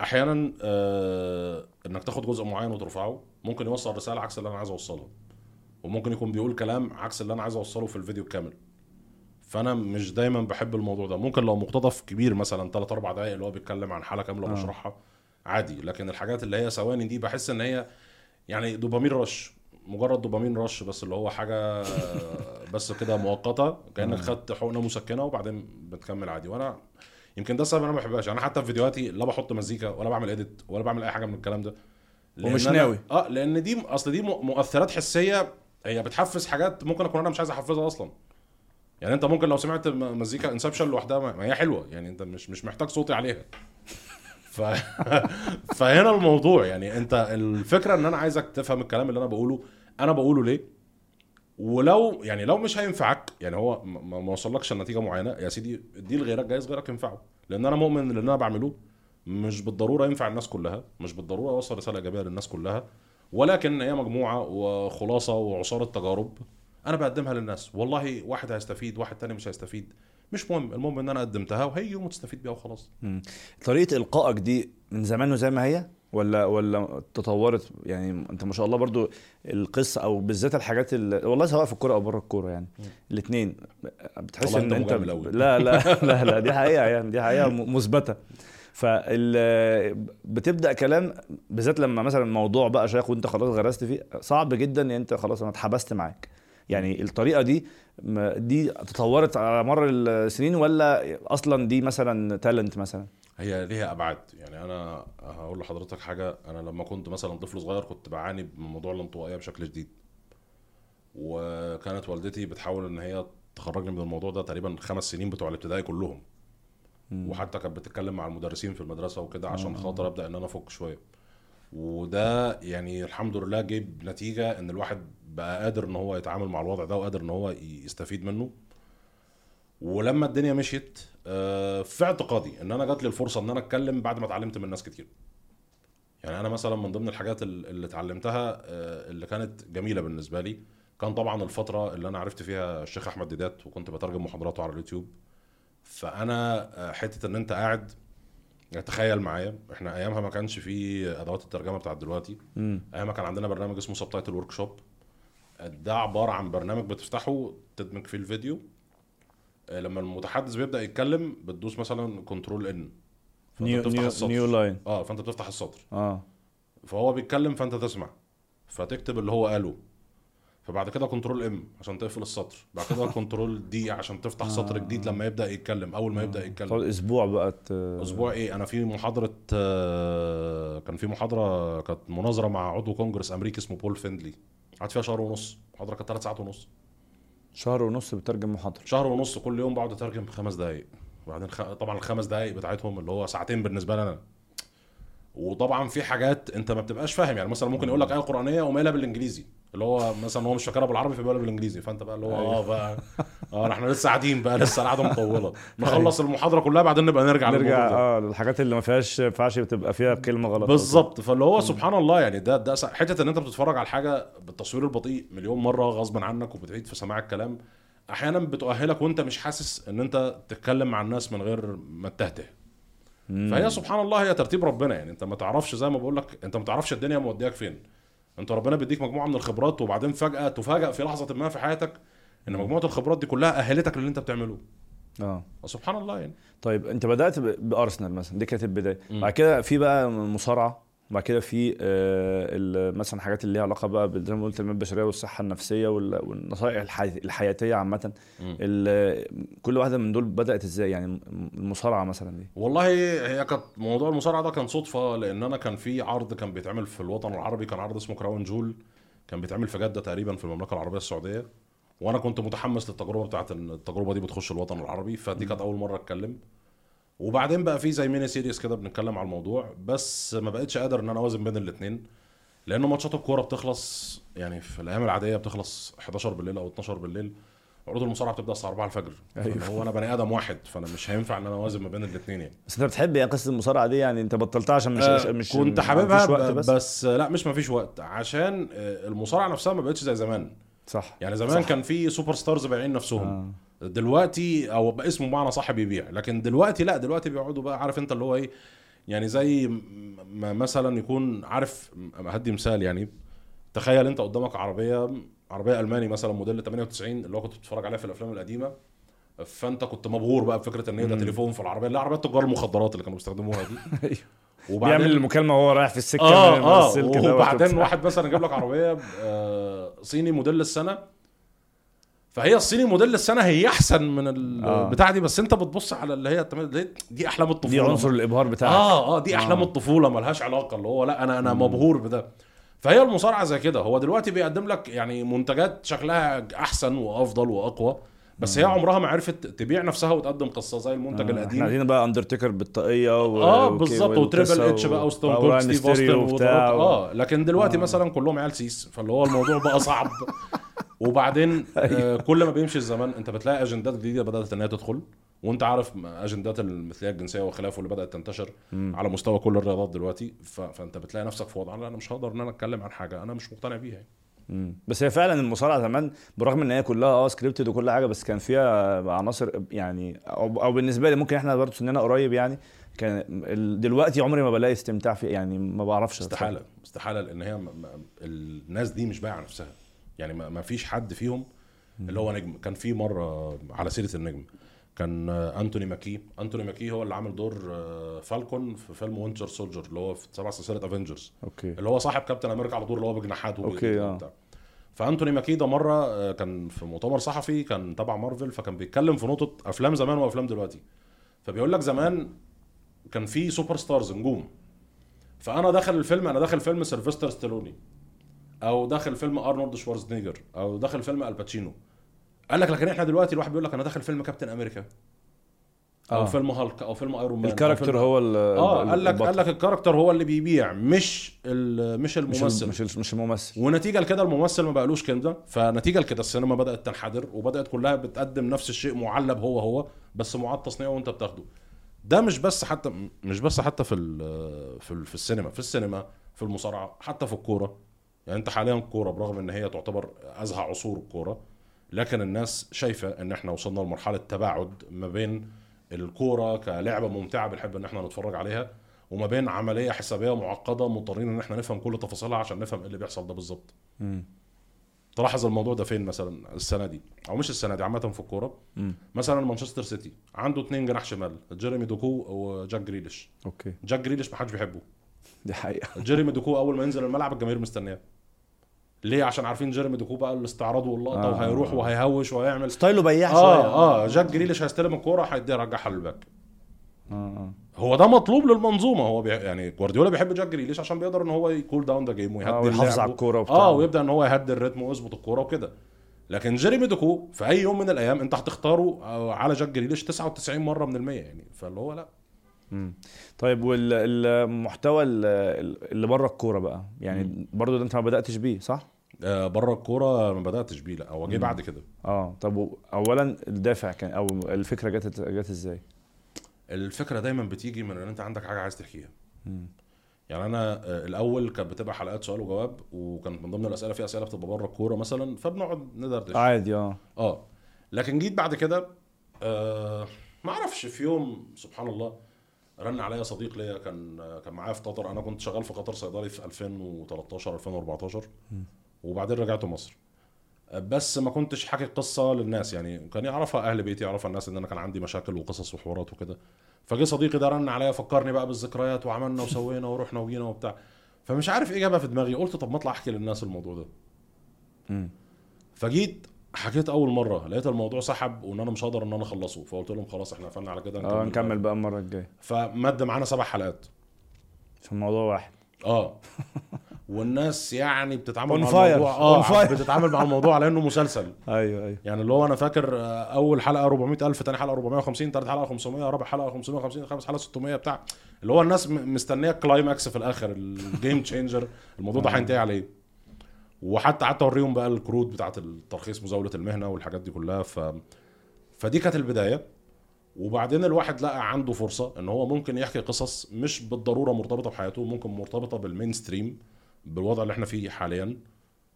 أحيانا آه إنك تاخد جزء معين وترفعه ممكن يوصل رسالة عكس اللي أنا عايز اوصلها وممكن يكون بيقول كلام عكس اللي أنا عايز أوصله في الفيديو الكامل فأنا مش دايما بحب الموضوع ده ممكن لو مقتطف كبير مثلا 3 4 دقائق اللي هو بيتكلم عن حالة كاملة آه. بشرحها عادي. لكن الحاجات اللي هي ثواني دي بحس إن هي يعني دوبامين رش مجرد دوبامين رش بس اللي هو حاجة بس كده مؤقتة كأنك خدت حقنة مسكنة وبعدين بتكمل عادي. وأنا يمكن ده السبب أنا ما بحبهاش. أنا حتى في فيديوهاتي لا بحط مزيكا ولا بعمل اديت ولا بعمل أي حاجة من الكلام ده. ومش ناوي. آه لأن دي أصل دي مؤثرات حسية هي بتحفز حاجات ممكن أكون أنا مش عايز أحفزها أصلا. يعني أنت ممكن لو سمعت مزيكا انسبشن لوحدها ما هي حلوة. يعني أنت مش مش محتاج صوتي عليها. ف... فهنا الموضوع. يعني انت الفكرة ان أنا عايزك تفهم الكلام اللي أنا بقوله. أنا بقوله ليه؟ ولو يعني لو مش هينفعك يعني هو ما وصلكش لنتيجة معينة يا سيدي دي لغيرك جايز غيرك ينفعه. لأن أنا مؤمن ان اللي أنا بعمله. مش بالضرورة ينفع الناس كلها مش بالضرورة أوصل رسالة إيجابية للناس كلها. ولكن هي مجموعة وخلاصة وعصارة تجارب أنا بقدمها للناس. والله واحد هيستفيد واحد تاني مش هيستفيد. مش مهم المهم إن أنا قدمتها وهي يوم تستفيد بيها وخلاص. طريقة إلقائك دي من زمان زي ما هي؟ ولا ولا تطورت؟ يعني أنت ما شاء الله برضو القصة أو بالذات الحاجات اللي والله سواء في الكورة أو بره الكورة يعني. الاثنين بتحس إن أنت. لا لا لا لا دي حقيقة يعني دي حقيقة مثبتة. فال بتبدأ كلام بالذات لما مثلا موضوع بقى شيخ وأنت خلاص غرست فيه صعب جدا إن أنت خلاص أنا اتحبست معاك. يعني الطريقة دي دي تطورت على مر السنين ولا أصلا دي مثلا تالنت مثلا؟ هي ليها أبعاد. يعني أنا هقول لحضرتك حاجة. أنا لما كنت مثلا طفل صغير كنت بعاني من موضوع الانطوائية بشكل شديد وكانت والدتي بتحاول إن هي تخرجني من الموضوع ده تقريبا خمس سنين بتوع الابتدائي كلهم. وحتى كانت بتتكلم مع المدرسين في المدرسة وكده عشان خاطر أبدأ إن أنا أفك شوية. وده يعني الحمد لله جيب نتيجة إن الواحد بقى قادر إن هو يتعامل مع الوضع ده وقادر إن هو يستفيد منه. ولما الدنيا مشيت آه، في اعتقادي إن أنا جات لي الفرصة إن أنا أتكلم بعد ما اتعلمت من ناس كتير. يعني أنا مثلا من ضمن الحاجات ال- اللي اتعلمتها آه، اللي كانت جميلة بالنسبة لي كان طبعا الفترة اللي أنا عرفت فيها الشيخ أحمد ديدات وكنت بترجم محاضراته على اليوتيوب. فأنا آه، حتة إن أنت قاعد يعني تخيل معايا إحنا أيامها ما كانش في أدوات الترجمة بتاعت دلوقتي. امم أيامها كان عندنا برنامج اسمه Subtitle Workshop ده عبارة عن برنامج بتفتحه تدمج فيه الفيديو. آه، لما المتحدث بيبدأ يتكلم بتدوس مثلا control N new new new line آه فأنت بتفتح السطر. آه. فهو بيتكلم فأنت تسمع. فتكتب اللي هو قاله. فبعد كده control M عشان تقفل السطر. بعد كده control D عشان تفتح سطر جديد لما يبدأ يتكلم أول ما يبدأ يتكلم. تقعد أسبوع بقى. أسبوع إيه؟ أنا في محاضرة آه، كان في محاضرة كانت مناظرة مع عضو كونجرس أمريكي اسمه بول فيندلي. قعدت فيها شهر ونص. محاضرة كانت ثلاث ساعات ونص. شهر ونص بترجم محاضرة. شهر ونص كل يوم بقعد أترجم خمس دقائق وبعدين خ... طبعا الخمس دقائق بتاعتهم اللي هو ساعتين بالنسبة لي أنا وطبعا في حاجات أنت ما بتبقاش فاهم. يعني مثلا ممكن يقول لك آية قرآنية وما قايلها بالإنجليزي. اللي هو مثلا هو مش فاكرها بالعربي فبيقولها بالإنجليزي. فأنت بقى اللي هو آه بقى آه إحنا لسه قاعدين بقى لسه القعدة مطولة. نخلص المحاضرة كلها بعدين نبقى نرجع نرجع. آه للحاجات اللي ما فيهاش ما ينفعش تبقى فيها بكلمه غلط. بالظبط. فاللي هو سبحان الله يعني ده ده حتة إن أنت بتتفرج على حاجة بالتصوير البطيء مليون مرة غصبا عنك وبتعيد في سماع الكلام أحيانا بتؤهلك وأنت مش حاسس إن أنت تتكلم مع الناس من غير ما تتهته مم. فهي سبحان الله هي ترتيب ربنا يعني. أنت ما تعرفش زي ما بقول لك أنت ما تعرفش الدنيا مودياك فين. انت ربنا بيديك مجموعة من الخبرات وبعدين فجأة تفاجئ في لحظة ما في حياتك إن مجموعة الخبرات دي كلها أهلتك للي أنت بتعمله. آه. سبحان الله يعني. طيب أنت بدأت بأرسنال مثلا دي كانت البداية. بعد كده في بقى مصارعة. وبعد كده في آه، مثلا حاجات اللي ليها علاقة بقى زي ما قلت التنميه البشرية والصحة النفسية وال- والنصائح الحي- الحياتية عامة. كل واحدة من دول بدأت إزاي؟ يعني المصارعة مثلا دي. والله هي كانت موضوع المصارعة ده كان صدفة لأن أنا كان في عرض كان بيتعمل في الوطن العربي كان عرض اسمه Crown Jewel. كان بيتعمل في جدة تقريبا في المملكة العربية السعودية. وأنا كنت متحمس للتجربة بتاعت التجربة دي بتخش الوطن العربي. فدي كانت أول مرة أتكلم. وبعدين بقى في زي mini series كده بنتكلم على الموضوع بس ما بقتش قادر إن أنا أوازن بين الاثنين لأن ماتشات الكورة بتخلص يعني في الأيام العادية بتخلص 11 بالليل أو 12 بالليل عروض المصارعة بتبدأ الساعة 4 الفجر. أيوة. هو أنا بني آدم واحد فأنا مش هينفع إن أنا أوازن ما بين الاثنين يعني. بس أنت بتحب يعني قصة المصارعة دي؟ يعني أنت بطلتها عشان مش آه، مش كنت ما حاببها فيش بس, بس, لا مش مفيش وقت عشان آه، المصارعة نفسها ما بقتش زي زمان. صح. يعني زمان صح. كان في superstars بايعين نفسهم. آه. دلوقتي أو بقى اسمه بمعنى صح بيبيع لكن دلوقتي لا دلوقتي بيقعدوا بقى عارف أنت اللي هو إيه؟ يعني زي ما مثلا يكون عارف هدي مثال يعني تخيل أنت قدامك عربية عربية ألماني مثلا موديل 98 اللي هو كنت بتتفرج عليها في الأفلام القديمة. فأنت كنت مبهور بقى بفكرة إن ده. تليفون في العربية اللي عربيات تجار المخدرات اللي كانوا بيستخدموها دي. أيوه. وبعدين بيعمل المكالمة وهو رايح في السكة آه آه وبعدين. واحد مثلا يجيب لك عربية آه، صيني موديل السنة. فهي الصيني موديل السنة هي أحسن من آه. البتاع دي بس أنت بتبص على اللي هي دي, دي أحلام دي الطفولة عنصر الإبهار بتاعك آه آه دي أحلام آه. الطفولة ملهاش علاقة اللي هو لا أنا أنا مبهور بده فهي المصارعة زي كده هو دلوقتي بيقدم لك يعني منتجات شكلها أحسن وأفضل وأقوى بس هي عمرها ما عرفت تبيع نفسها وتقدم قصة زي المنتج آه، إحنا القديم قاعدين بقى اندرتيكر بالطاقية و... آه بالظبط و Triple H بقى و Stone Cold ستيف أوستن. آه لكن دلوقتي آه. مثلا كلهم عيال سيس فاللي هو الموضوع بقى صعب وبعدين آه كل ما بيمشي الزمن انت بتلاقي أجندات جديدة بدأت إن هي تدخل وأنت عارف أجندات المثليه الجنسية وخلافه اللي بدأت تنتشر مم. على مستوى كل الرياضات دلوقتي ف... فأنت بتلاقي نفسك في وضع لا أنا مش هقدر إن أنا أتكلم عن حاجة أنا مش مقتنع بيها يعني. مم. بس هي فعلا المصارعة زمان برغم إن هي كلها آه scripted وكل حاجة بس كان فيها عناصر يعني أو, أو بالنسبة لي ممكن إحنا برضه سننا قريب يعني كان دلوقتي عمري ما بلاقي استمتاع في يعني ما بعرفش استحالة استحالة لأن هي م... م... الناس دي مش بايعة نفسها يعني ما... فيش حد فيهم اللي هو نجم. كان في مرة على سيرة النجم كان أنتوني ماكي. أنتوني ماكي هو اللي عامل دور آه، فالكون في فيلم Winter Soldier اللي هو في سبع سلسلة Avengers okay. اللي هو صاحب كابتن أمريكا على طول اللي هو بجناحات وبيطير okay، آه. وبتاع. فأنتوني ماكي ده مرة آه، كان في مؤتمر صحفي كان تبع مارفل فكان بيتكلم في نقطة أفلام زمان وأفلام دلوقتي. فبيقول لك زمان كان في superstars نجوم. فأنا داخل الفيلم أنا داخل فيلم سيلفستر ستالوني أو داخل فيلم أرنولد شوارزنيجر أو داخل فيلم آل باتشينو قال لك لكن إحنا دلوقتي الواحد بيقول لك أنا داخل فيلم كابتن أمريكا. أو آه. فيلم هالك أو فيلم Iron Man ال character فيلم- هو ال آه ال- قال لك. قال لك ال character هو اللي بيبيع مش ال- مش مش الممثل. الم- مش ال- مش الممثل. ونتيجة لكده الممثل ما بقالوش كده فنتيجة لكده السينما بدأت تنحدر وبدأت كلها بتقدم نفس الشيء معلب هو هو بس معاد تصنيعه وانت بتاخده. ده مش بس حتى مش بس حتى في ال- في ال- في السينما في السينما في المصارعة حتى في الكورة. يعني انت حاليا الكوره برغم إن هي تعتبر أزهى عصور الكوره لكن الناس شايفة إن إحنا وصلنا لمرحلة تباعد ما بين الكورة كلعبة ممتعة بنحب إن إحنا نتفرج عليها وما بين عملية حسابية معقدة مضطرين إن إحنا نفهم كل تفاصيلها عشان نفهم إيه اللي بيحصل ده بالظبط. تلاحظ الموضوع ده فين مثلا؟ السنة دي أو مش السنة دي عامة في الكورة. مثلا مانشستر سيتي عنده اتنين جناح شمال جيريمي دوكو وجاك جريليش. okay. جاك جريليش ما حدش بيحبه. دي حقيقة. جيريمي دوكو أول ما ينزل الملعب الجماهير مستنياه. ليه؟ عشان عارفين جيريمي دوكو بقى الاستعراض واللقطة آه. وهيروح وهيهوش وهيعمل. style ه بياع شوية. آه آه جاك جريليش هيستلم الكورة هيديها يرجعها لل back. آه آه. هو ده مطلوب للمنظومة. هو بي... يعني جوارديولا بيحب جاك جريليش عشان بيقدر إن هو ي cool down the game ويهدي آه، على الكورة وبتاع. آه ويبدأ إن هو يهدي ال rhythm ويظبط الكورة وكده. لكن جيريمي دوكو في أي يوم من الأيام أنت هتختاره آه، على جاك جريليش 99 مرة من المية يعني. فاللي هو لا. مم. طيب والمحتوى اللي بره الكورة بقى يعني برضو ده أنت ما بدأتش بيه صح؟ آه، بره الكوره ما بداتش بيه لا هو جه بعد كده. آه طب اولا الدافع كان أو الفكرة جت جت إزاي؟ الفكرة دايما بتيجي من إن أنت عندك حاجة عايز تحكيها. يعني أنا آه، الأول كانت بتبقى حلقات سؤال وجواب وكانت من ضمن الأسئلة في أسئلة بتبقى بره الكورة مثلا فبنقعد ندردش عادي آه. آه. لكن جيت بعد كده آه ما أعرفش في يوم سبحان الله رن عليا صديق ليا كان كان معايا في قطر. أنا كنت شغال في قطر صيدلي في 2013 2014 وبعدين رجعت مصر. آه، بس ما كنتش حاكي القصة للناس يعني كان يعرفها أهل بيتي يعرفها الناس إن أنا كان عندي مشاكل وقصص وحوارات وكده. فجه صديقي ده رن عليا فكرني بقى بالذكريات وعملنا وسوينا ورحنا وجينا وبتاع. فمش عارف إيه جابها في دماغي قلت طب ما أطلع أحكي للناس الموضوع ده. فجيت حكيت أول مرة لقيت الموضوع سحب وإن أنا مش هقدر إن أنا أخلصه. فقلت لهم خلاص إحنا قفلنا على كده آه نكمل بقى المرة الجاية. فمد معانا سبع حلقات. في الموضوع واحد. آه. والناس يعني بتتعامل مع. الموضوع آه. بتتعامل مع الموضوع على إنه مسلسل. أيوه أيوه. يعني اللي هو أنا فاكر آه، أول حلقة 400000 ثاني حلقة 450 ثالث حلقة 500 رابع حلقة 550 خامس حلقة 600 بتاع. اللي هو الناس مستنية ال climax في الآخر ال game changer الموضوع ده هينتهي على إيه وحتى قعدت أوريهم بقى الكروت بتاعت الترخيص مزاولة المهنة والحاجات دي كلها. ف فدي كانت البداية. وبعدين الواحد لقى عنده فرصة إن هو ممكن يحكي قصص مش بالضرورة مرتبطة بحياته ممكن مرتبطة بال mainstream بالوضع اللي إحنا فيه حاليا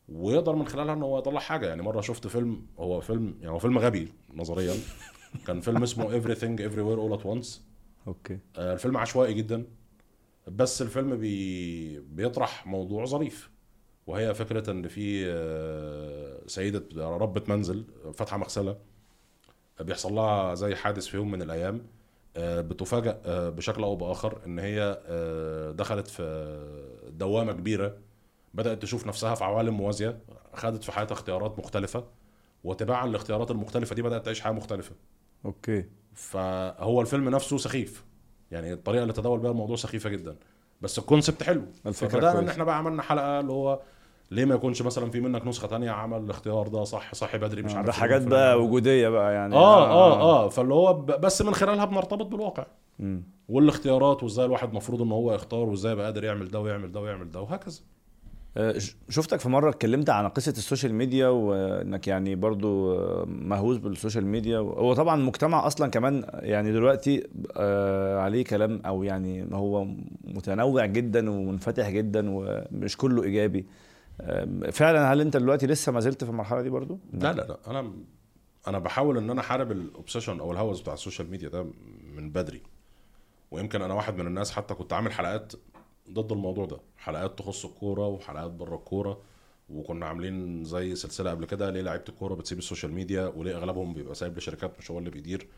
ويقدر من خلالها إن هو يطلع حاجة. يعني مرة شفت فيلم هو فيلم يعني هو فيلم غبي نظريا. كان فيلم اسمه Everything Everywhere All at Once. أوكي. آه، الفيلم عشوائي جدا. بس الفيلم بي بيطرح موضوع ظريف. وهي فكرة إن في آه، سيدة ربة منزل فاتحة مغسلة بيحصل لها زي حادث في يوم من الأيام. بتفاجأ آه، بشكل أو بآخر إن هي آه، دخلت في دوامة كبيرة بدأت تشوف نفسها في عوالم موازية خدت في حياتها اختيارات مختلفة وتباعا للاختيارات المختلفة دي بدأت تعيش حياة مختلفة. okay. فهو الفيلم نفسه سخيف. يعني الطريقة اللي تداول بيها الموضوع سخيفة جدا. بس ال concept حلو. إن كويسة. إحنا بقى عملنا حلقة اللي هو ليه ما يكونش مثلا في منك نسخة تانية عمل الاختيار ده؟ صح صح بدري مش عارف ده إيه حاجات بقى. وجودية بقى يعني. آه آه. آه فاللي هو بس من خلالها بنرتبط بالواقع. مم. والاختيارات وإزاي الواحد المفروض إن هو يختار وإزاي يبقى قادر يعمل ده ويعمل ده ويعمل ده وهكذا. آه، شفتك في مرة اتكلمت عن قصة ال social media وإنك يعني برضو آه، مهووس بال social media هو طبعا المجتمع أصلا كمان يعني دلوقتي آه، عليه كلام أو يعني هو متنوع جدا ومنفتح جدا ومش كله إيجابي. آه، فعلا هل أنت دلوقتي لسه ما زلت في المرحلة دي برضو؟ لا لا لا. أنا أنا بحاول إن أنا أحارب ال obsession أو الهوس بتاع ال social media ده من بدري. ويمكن أنا واحد من الناس حتى كنت عامل حلقات ضد الموضوع ده. حلقات تخص الكورة وحلقات بره الكورة. وكنا عاملين زي سلسلة قبل كده ليه لعيبة الكورة بتسيب ال social media وليه أغلبهم بيبقى سايب لشركات مش هو اللي بيدير.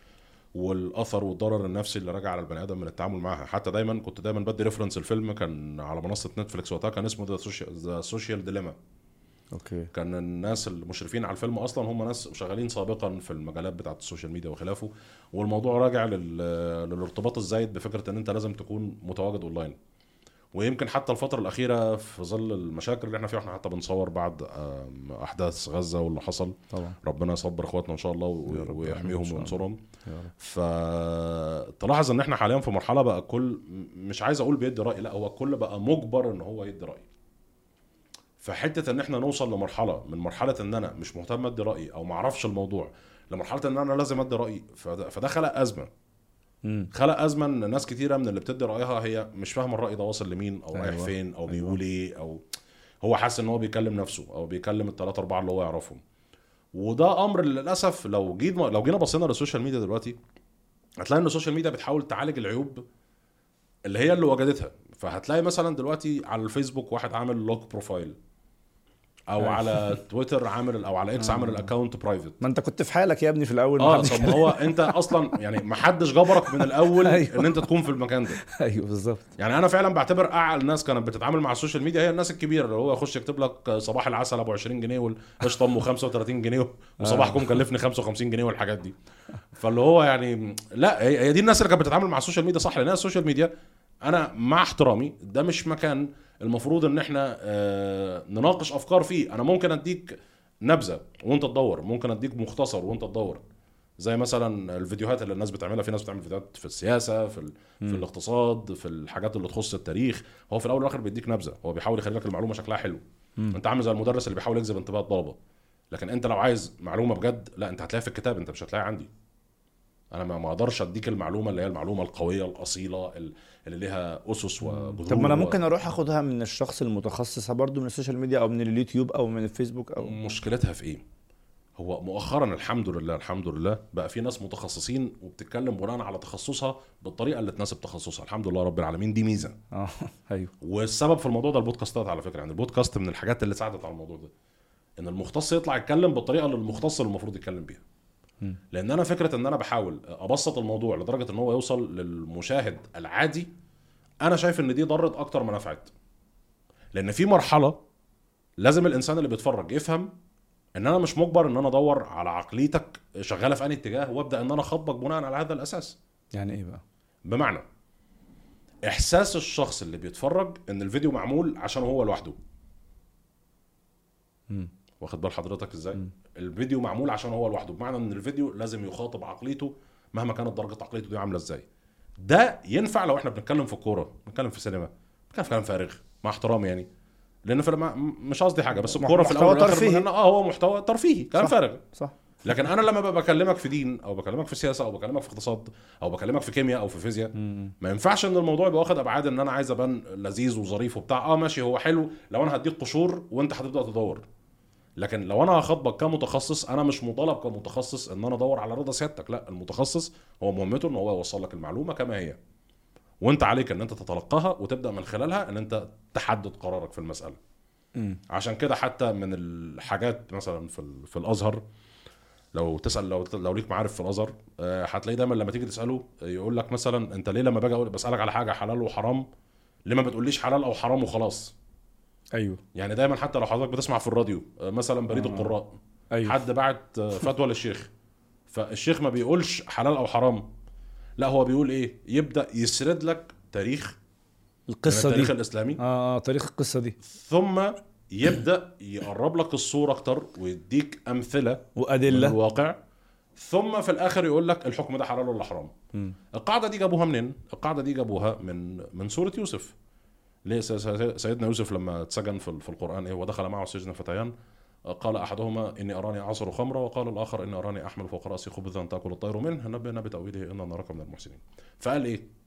والأثر والضرر النفسي اللي راجع على البني آدم من التعامل معاها حتى دايما كنت دايما بدي reference لفيلم كان على منصة نتفليكس وقتها كان اسمه The Social Dilemma okay. كان الناس المشرفين على الفيلم أصلا هم ناس شغالين سابقا في المجالات بتاعة ال social media وخلافه. والموضوع راجع لل... للارتباط الزايد بفكرة إن أنت لازم تكون متواجد أونلاين. ويمكن حتى الفترة الأخيرة في ظل المشاكل اللي إحنا فيها إحنا حتى بنصور بعد أحداث غزة واللي حصل طبعا ربنا يصبر أخواتنا إن شاء الله. إن ويحميهم. وينصرهم. فتلاحظ إن إحنا حاليا في مرحلة بقى كل مش عايز أقول بيدي رأي لا هو الكل بقى مجبر إن هو يدي رأي فحته إن إحنا نوصل لمرحلة من مرحلة إن أنا مش مهتم أدي رايي أو ما أعرفش الموضوع لمرحلة إن أنا لازم أدي رايي فده, فده خلق أزمة مم. خلق ازمه إن ناس كتيرة من اللي بتدي رأيها هي مش فاهمة الرأي ده واصل لمين أو رايح أيوة. فين أو أيوة. بيقول إيه أو هو حاسس إن هو بيكلم نفسه أو بيكلم الثلاثه أربعة اللي هو يعرفهم وده أمر للأسف لو جينا لو جينا بصينا لل social media دلوقتي هتلاقي إن ال social media بتحاول تعالج العيوب اللي هي اللي وجدتها فهتلاقي مثلا دلوقتي على الفيسبوك واحد عامل lock profile أو أيوة. على تويتر عامل أو على إكس عامل ال account private ما أنت كنت في حالك يا ابني في الأول آه طب ما هو أنت أصلا يعني ما حدش جبرك من الأول أيوة. إن أنت تكون في المكان ده. أيوه بالظبط. يعني أنا فعلا بعتبر أحلى ناس كانت بتتعامل مع ال social media هي الناس الكبيرة اللي هو يخش يكتب لك صباح العسل أبو 20 جنيه والقشطه ام 35 جنيه وصباحكم كلفني 55 جنيه والحاجات دي. فاللي هو يعني لا هي دي الناس اللي كانت بتتعامل مع ال social media صح لأن ال social media أنا مع احترامي ده مش مكان المفروض إن إحنا آه، نناقش أفكار فيه. أنا ممكن أديك نبذة وأنت تدور ممكن أديك مختصر وأنت تدور. زي مثلا الفيديوهات اللي الناس بتعملها. في ناس بتعمل فيديوهات في السياسة في ال... في الاقتصاد في الحاجات اللي تخص التاريخ. هو في الأول والآخر بيديك نبذة. هو بيحاول يخلي لك المعلومة شكلها حلو. أنت عامل زي المدرس اللي بيحاول يجذب انتباه الطلبة. لكن أنت لو عايز معلومة بجد لا أنت هتلاقيها في الكتاب. أنت مش هتلاقيها عندي. أنا ما ما أقدرش أديك المعلومة اللي هي المعلومة القوية الأصيلة ال- اللي ليها أسس وجذور طب ما أنا ممكن أروح آخدها من الشخص المتخصص برضو من ال social media أو من اليوتيوب أو من الفيسبوك أو مشكلتها في إيه؟ هو مؤخرا الحمد لله الحمد لله بقى في ناس متخصصين وبتتكلم بناء على تخصصها بالطريقة اللي تناسب تخصصها. الحمد لله رب العالمين دي ميزة. آه أيوه. والسبب في الموضوع ده ال podcastات على فكرة. يعني البودكاست من الحاجات اللي ساعدت على الموضوع ده. إن المختص يطلع يتكلم بالطريقة اللي المختص المفروض يتكلم بيها. لأن أنا فكرة إن أنا بحاول أبسط الموضوع لدرجة إن هو يوصل للمشاهد العادي أنا شايف إن دي ضرت أكتر ما نفعت. لأن في مرحلة لازم الإنسان اللي بيتفرج يفهم إن أنا مش مجبر إن أنا أدور على عقليتك شغالة في أنهي اتجاه وأبدأ إن أنا اخاطبك بناء على هذا الأساس. يعني إيه بقى؟ بمعنى إحساس الشخص اللي بيتفرج إن الفيديو معمول عشان هو لوحده. واخد بال حضرتك إزاي؟ مم. الفيديو معمول عشان هو لوحده بمعنى إن الفيديو لازم يخاطب عقليته مهما كانت درجة عقليته دي عاملة إزاي ده ينفع لو إحنا بنتكلم في الكوره بنتكلم في السينما بنتكلم في كلام فارغ مع احترامي يعني لأن في الم- مش قصدي حاجة بس الكوره في الأول ترفيهي. آه هو محتوى ترفيهي كلام. فارغ صح لكن أنا لما بكلمك في دين أو بكلمك في سياسة أو بكلمك في اقتصاد أو بكلمك في كيمياء أو في فيزياء. ما ينفعش إن الموضوع يبقى واخد أبعاد إن أنا عايز أبان لذيذ وظريف وبتاع آه ماشي هو حلو لو أنا هديك قشور وأنت هتبدأ تدور لكن لو أنا هخاطبك كمتخصص أنا مش مطالب كمتخصص إن أنا أدور على رضا سيادتك. لا المتخصص هو مهمته إن هو يوصل لك المعلومة كما هي. وأنت عليك إن أنت تتلقاها وتبدأ من خلالها إن أنت تحدد قرارك في المسألة. مم. عشان كده حتى من الحاجات مثلا في في الأزهر لو تسأل لو لو ليك معارف في الأزهر آه، هتلاقيه دايما لما تيجي تسأله يقول لك مثلا أنت ليه لما باجي بسألك على حاجة حلال وحرام ليه ما بتقوليش حلال أو حرام وخلاص؟ أيوه. يعني دايما حتى لو حضرتك بتسمع في الراديو آه، مثلا بريد آه. القراء. أيوه. حد بعت آه، فتوى للشيخ. فالشيخ ما بيقولش حلال أو حرام. لا هو بيقول إيه؟ يبدأ يسرد لك تاريخ من القصة التاريخ دي. الإسلامي. آه آه، تاريخ القصة دي. ثم يبدأ يقرب لك الصورة أكتر ويديك أمثلة من وادله الواقع. ثم في الآخر يقول لك الحكم ده حلال ولا حرام. القاعدة دي جابوها منين؟ القاعدة دي جابوها من من سورة يوسف. ليه سيدنا يوسف لما اتسجن في القرآن إيه؟ ودخل معه السجن فتيان قال أحدهما إني أراني اعصر خمرا وقال الآخر إني أراني أحمل فوق رأسي خبزا تأكل الطير منه. نبئنا بتاويله أنا نراك من المحسنين. فقال إيه؟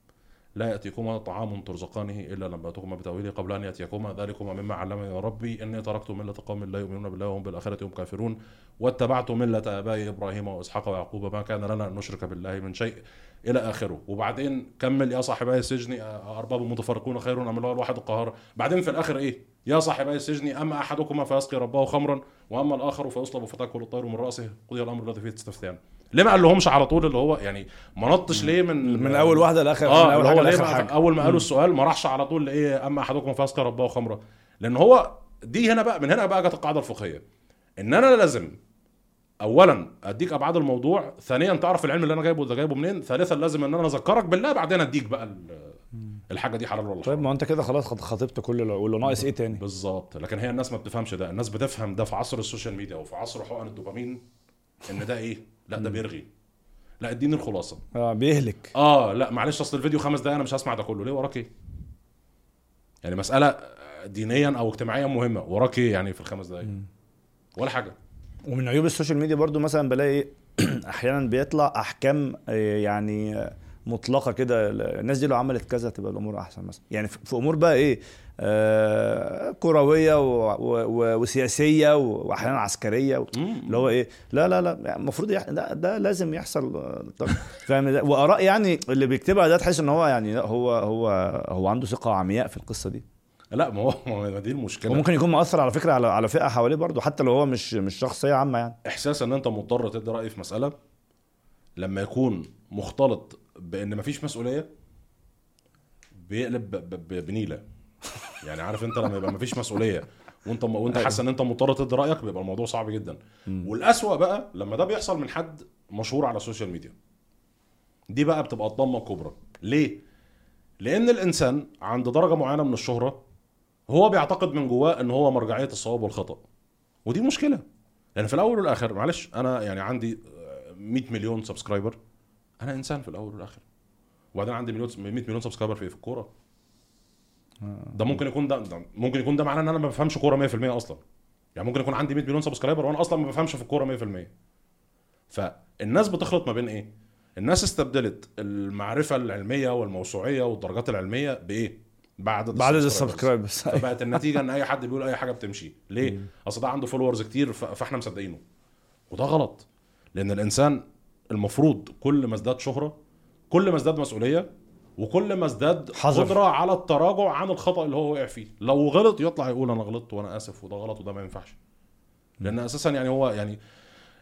لا يأتيكما طعام ترزقانه إلا نباتكما بتأويله قبل أن يأتيكما. ذلكما مما علمني ربي أني تركت ملة قوم لا يؤمنون بالله وهم بالآخرة هم كافرون. واتبعت ملة ابائي إبراهيم وإسحاق ويعقوب ما كان لنا أن نشرك بالله من شيء إلى آخره. وبعدين كمل يا صاحبي السجن أرباب متفرقون خير أم الله؟ الواحد القهار بعدين في الآخر إيه؟ يا صاحبي السجن أما أحدكما فيسقي ربه خمرا وأما الآخر فيصلب فتأكل الطير من رأسه. قضي الأمر الذي فيه تستفتيان. ليه ما قال لهمش على طول اللي هو يعني ما نطش ليه من من أول واحدة لاخر آه من أول اللي هو ليه حاجة. أول ما قالوا السؤال ما راحش على طول لإيه اما أحدكم فيسقي ربه خمرا لأن هو دي هنا بقى من هنا بقى جت القاعدة الفقهية. إن أنا لازم اولا أديك أبعاد الموضوع ثانيا تعرف العلم اللي أنا جايبه ده جايبه منين ثالثا لازم إن أنا أذكرك بالله بعدين أديك بقى ال- الحاجة دي حلال ولا طيب ما أنت كده خلاص خط- خاطبت كل العقول وناقص إيه تاني؟ بالظبط. لكن هي الناس ما بتفهمش ده. الناس بتفهم ده في عصر ال social media وفي عصر حقن الدوبامين إن ده إيه؟ لا ده بيرغي. لا اديني الخلاصة. آه بيهري. آه لا معلش أصل الفيديو خمس دقايق أنا مش هسمع ده كله. ليه؟ وراك إيه؟ يعني مسألة دينية أو اجتماعية مهمة. وراك إيه يعني في الخمس دقايق؟ ولا حاجة. ومن عيوب السوشيال ميديا برضو مثلا بلاقي أحيانا بيطلع أحكام آه، يعني آه، مطلقة كده الناس دي لو عملت كذا تبقى الأمور أحسن مثلا يعني في أمور بقى إيه آه كروية و- و- وسياسية واحيانا عسكرية و-. اللي هو إيه لا لا لا يعني المفروض يح... ده, ده لازم يحصل فاهم؟ وآراء يعني اللي بيكتبها ده تحس إن هو يعني لا هو هو هو عنده ثقة عمياء في القصة دي لا ما هو ما دي المشكلة وممكن يكون مؤثر على فكرة على على فئة حواليه برضو حتى لو هو مش مش شخصية عامة يعني احساس إن أنت مضطر تدي رأي في مسألة لما يكون مختلط بان مفيش مسؤولية بيقلب ب- ب- بنيلة. يعني عارف انت لما يبقى مفيش مسؤولية وانت وانت حاسس ان انت مضطر تدي رأيك بيبقى الموضوع صعب جدا. والأسوأ بقى لما ده بيحصل من حد مشهور على ال social media دي بقى بتبقى الطامة الكبرى. ليه؟ لأن الإنسان عند درجة معينة من الشهرة هو بيعتقد من جواه إن هو مرجعية الصواب والخطأ. ودي مشكلة. لأن في الأول والآخر معلش أنا يعني عندي آه، 100 مليون subscriber أنا إنسان في الأول والآخر. وبعدين عندي مليون 100 مليون subscriber في؟ في الكورة. ده ممكن يكون ده, ده ممكن يكون ده معناه إن أنا ما بفهمش كورة 100% أصلا. يعني ممكن يكون عندي 100 مليون subscriber وأنا أصلا ما بفهمش في الكورة 100% فالناس بتخلط ما بين إيه؟ الناس استبدلت المعرفة العلمية والموسوعية والدرجات العلمية بإيه؟ بعد بعد ال subscribers فبقت النتيجة إن أي حد بيقول أي حاجة بتمشي. ليه؟ أصل ده عنده followers كتير فإحنا مصدقينه. وده غلط. لأن الإنسان المفروض كل ما ازداد شهرة كل ما ازداد مسؤولية وكل ما ازداد. قدرة على التراجع عن الخطأ اللي هو وقع فيه. لو غلط يطلع يقول أنا غلطت وأنا آسف وده غلط وده ما ينفعش. لأن أساسا يعني هو يعني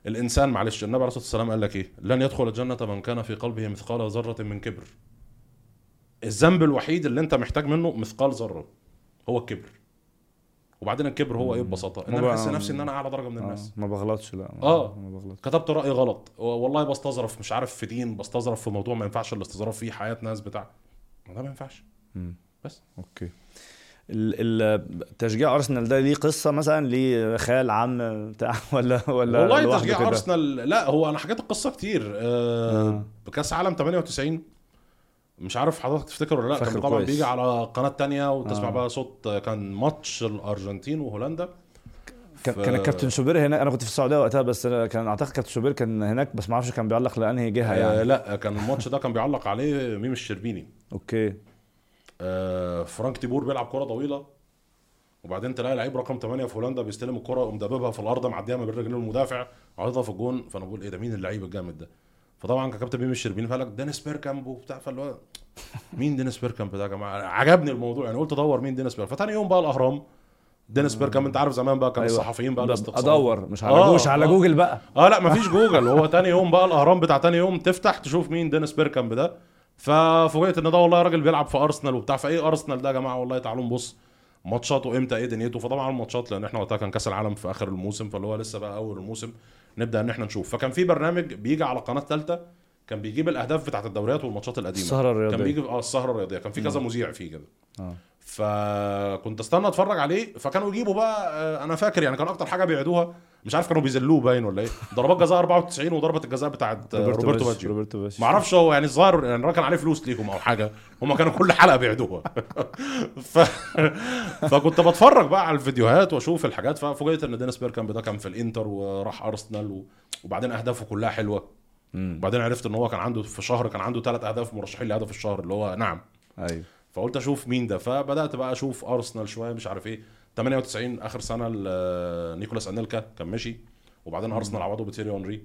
الإنسان معلش النبي عليه الصلاة والسلام قال لك إيه؟ لن يدخل الجنة من كان في قلبه مثقال ذرة من كبر. الذنب الوحيد اللي أنت محتاج منه مثقال ذرة هو الكبر. وبعدين الكبر هو إيه ببساطة. إن ما أنا أحس نفسي إن أنا أعلى درجة من الناس. آه. ما بغلطش لا آه. ما بغلطش. كتبت راي غلط. والله بستظرف مش عارف في دين بستظرف في موضوع ما ينفعش الاستظراف فيه حياة ناس بتاع. ما ده ما ينفعش. مم. بس. أوكي. ال- ال- تشجيع أرسنال ده ليه قصة مثلا؟ ليه خيال عام بتاع؟ ولا ولا والله تشجيع؟ أرسنال لا هو أنا حكيت القصة كتير. آه آه. بكأس عالم 98 مش عارف حضرتك تفتكر ولا لا كان طبعا كويس. بيجي على قناة تانية وتسمع آه. بقى صوت كان ماتش الأرجنتين وهولندا. كان ف- كان الكابتن شوبير هناك أنا كنت في السعودية وقتها بس كان أعتقد كابتن شوبير كان هناك بس ما أعرفش كان بيعلق لأنهي جهة آه يعني. لا كان الماتش ده كان بيعلق عليه ميم الشربيني. okay. آه فرانك دي بور بيلعب كرة طويلة وبعدين تلاقي لعيب رقم 8 في هولندا بيستلم الكرة ويقوم دببها في الأرض معديها ما بين رجلين المدافع عارضها في الجون. فأنا بقول إيه ده؟ مين اللعيب الجامد ده؟ فطبعا كابتن ميمي الشربيني فقال لك دينيس بيركامب وبتاع فاللي هو مين دينيس بيركامب ده يا جماعة؟ عجبني الموضوع يعني قلت أدور مين دينيس بيركامب. فتاني يوم بقى الأهرام دينيس بيركامب أنت عارف زمان بقى كان أيوة. الصحفيين بقى الاستقصاء. أدور مش على آه، جوجل على آه. جوجل بقى. آه لا مفيش جوجل. هو تاني يوم بقى الأهرام بتاع تاني يوم تفتح تشوف مين دينيس بيركامب ده. ففوجئت إن ده والله راجل بيلعب في أرسنال وبتاع. فإيه أرسنال ده يا جماعة؟ والله تعالوا نبص ماتشاته إمتى؟ إيه دنيته؟ فطبعا الماتشات لأن إحنا وقتها كان كأس العالم في آخر الموسم فاللي هو لسه بقى أول الموسم. نبدأ إن إحنا نشوف. فكان في برنامج بيجي على قناة ثالثه كان بيجيب الأهداف بتاعت الدوريات والماتشات القديمة. السهرة الرياضية. كان بيجي آه السهرة الرياضية. كان في كذا مذيع فيه كده. آه. فكنت استنى أتفرج عليه فكانوا يجيبوا بقى آه، أنا فاكر يعني كان أكتر حاجة بيعيدوها مش عارف كانوا بيذلوه باين ولا إيه. ضربات جزاء 94 وضربة الجزاء بتاعت روبرتو باجيو روبرتو باجيو ما أعرفش هو يعني الظاهر يعني الراجل كان عليه فلوس ليهم أو حاجة. هم كانوا كل حلقة بيعيدوها ف... فكنت بتفرج بقى على الفيديوهات وأشوف الحاجات. ففوجئت إن دينيس بيركامب ده كان في الإنتر وراح أرسنال و... وبعدين أهدافه كلها حلوة. وبعدين عرفت إن هو كان عنده في شهر كان عنده ثلاث أهداف مرشحين لهدف الشهر اللي هو نعم. أيوه. فقلت أشوف مين ده. فبدأت بقى أشوف أرسنال شوية مش عارف إيه. 98 آخر سنة نيكولاس أنيلكا كان مشي وبعدين أرسنال عوضه بتيري هنري.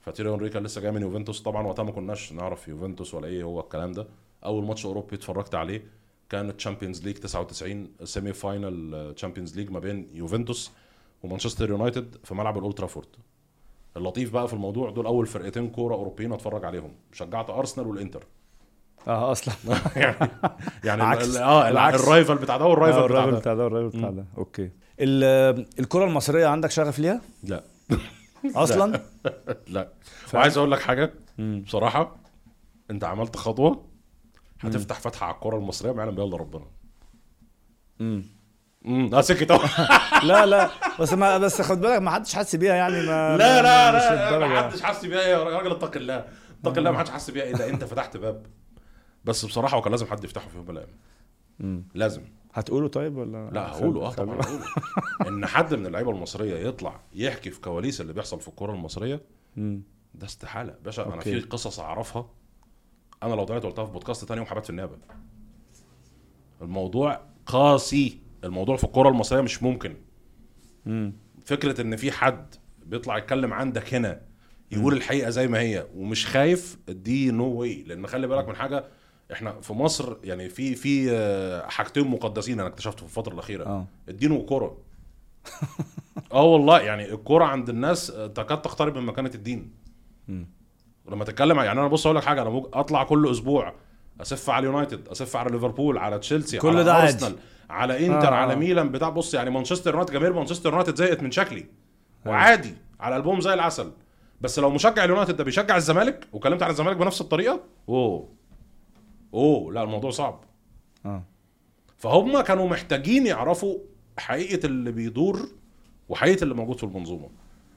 فتيري هنري كان لسه جاي من يوفنتوس. طبعا وقتها ما كناش نعرف يوفنتوس ولا إيه هو الكلام ده. أول ماتش أوروبي اتفرجت عليه كان Champions League 99 semi-final Champions League ما بين يوفنتوس ومانشستر يونايتد في ملعب الأولد ترافورد. اللطيف بقى في الموضوع دول أول فرقتين كورة أوروبيين أتفرج عليهم. شجعت أرسنال والإنتر. آه أصلا. يعني يعني عكس. آه العكس. ال rival بتاع ده آه، وال rival بتاع الراجل ده. بتاع ده والراجل بتاع ده. okay. ال- الكرة المصرية عندك شغف ليها؟ لا. أصلا؟ لا. وعايز أقول لك حاجة. بصراحة أنت عملت خطوة هتفتح فتحة على الكرة المصرية بها إلا ربنا. مم. امم آه سكت لا لا. بس ما بس خد بالك ما حدش حاسس بيها يعني ما لا لا لا للدرجة. ما حدش حس بيها. يا راجل اتق الله. اتق الله ما حدش حس بيها. إيه ده؟ أنت فتحت باب. بس بصراحة وكان لازم حد يفتحه في يوم من الأيام. مم. لازم. هتقوله طيب ولا لا هقوله. آه طبعا هقوله. إن حد من اللعيبة المصرية يطلع يحكي في كواليس اللي بيحصل في الكره المصرية مم. ده استحالة. باشا أنا. في قصص أعرفها. أنا لو طلعت قلتها في بودكاست تاني يوم هبات في النيابة. الموضوع قاسي. الموضوع في الكره المصرية مش ممكن. مم. فكرة إن في حد بيطلع يتكلم عندك هنا يقول الحقيقة زي ما هي ومش خايف دي no way لأن خلي بالك من حاجة إحنا في مصر يعني في في آه، حاجتين مقدسين أنا اكتشفته في الفترة الأخيرة آه الدين والكره آه والله يعني الكره عند الناس آه، تكاد تقترب من مكانة الدين مم. ولما تتكلم يعني أنا بص أقول لك حاجة أنا ممكن أطلع كل أسبوع أسفّ على اليونايتد أسفّ على ليفربول على تشيلسي كل على ده. أرسنال على إنتر آه،. على. ميلان بتاع بص يعني مانشستر يونايتد جماهير مانشستر يونايتد زهقت من شكلي وعادي على قلبهم زي العسل بس لو مشجع اليونايتد ده بيشجع الزمالك وكلمت عن الزمالك بنفس الطريقة أوه أوه لا الموضوع صعب. آه. فهم كانوا محتاجين يعرفوا حقيقة اللي بيدور وحقيقة اللي موجود في المنظومة.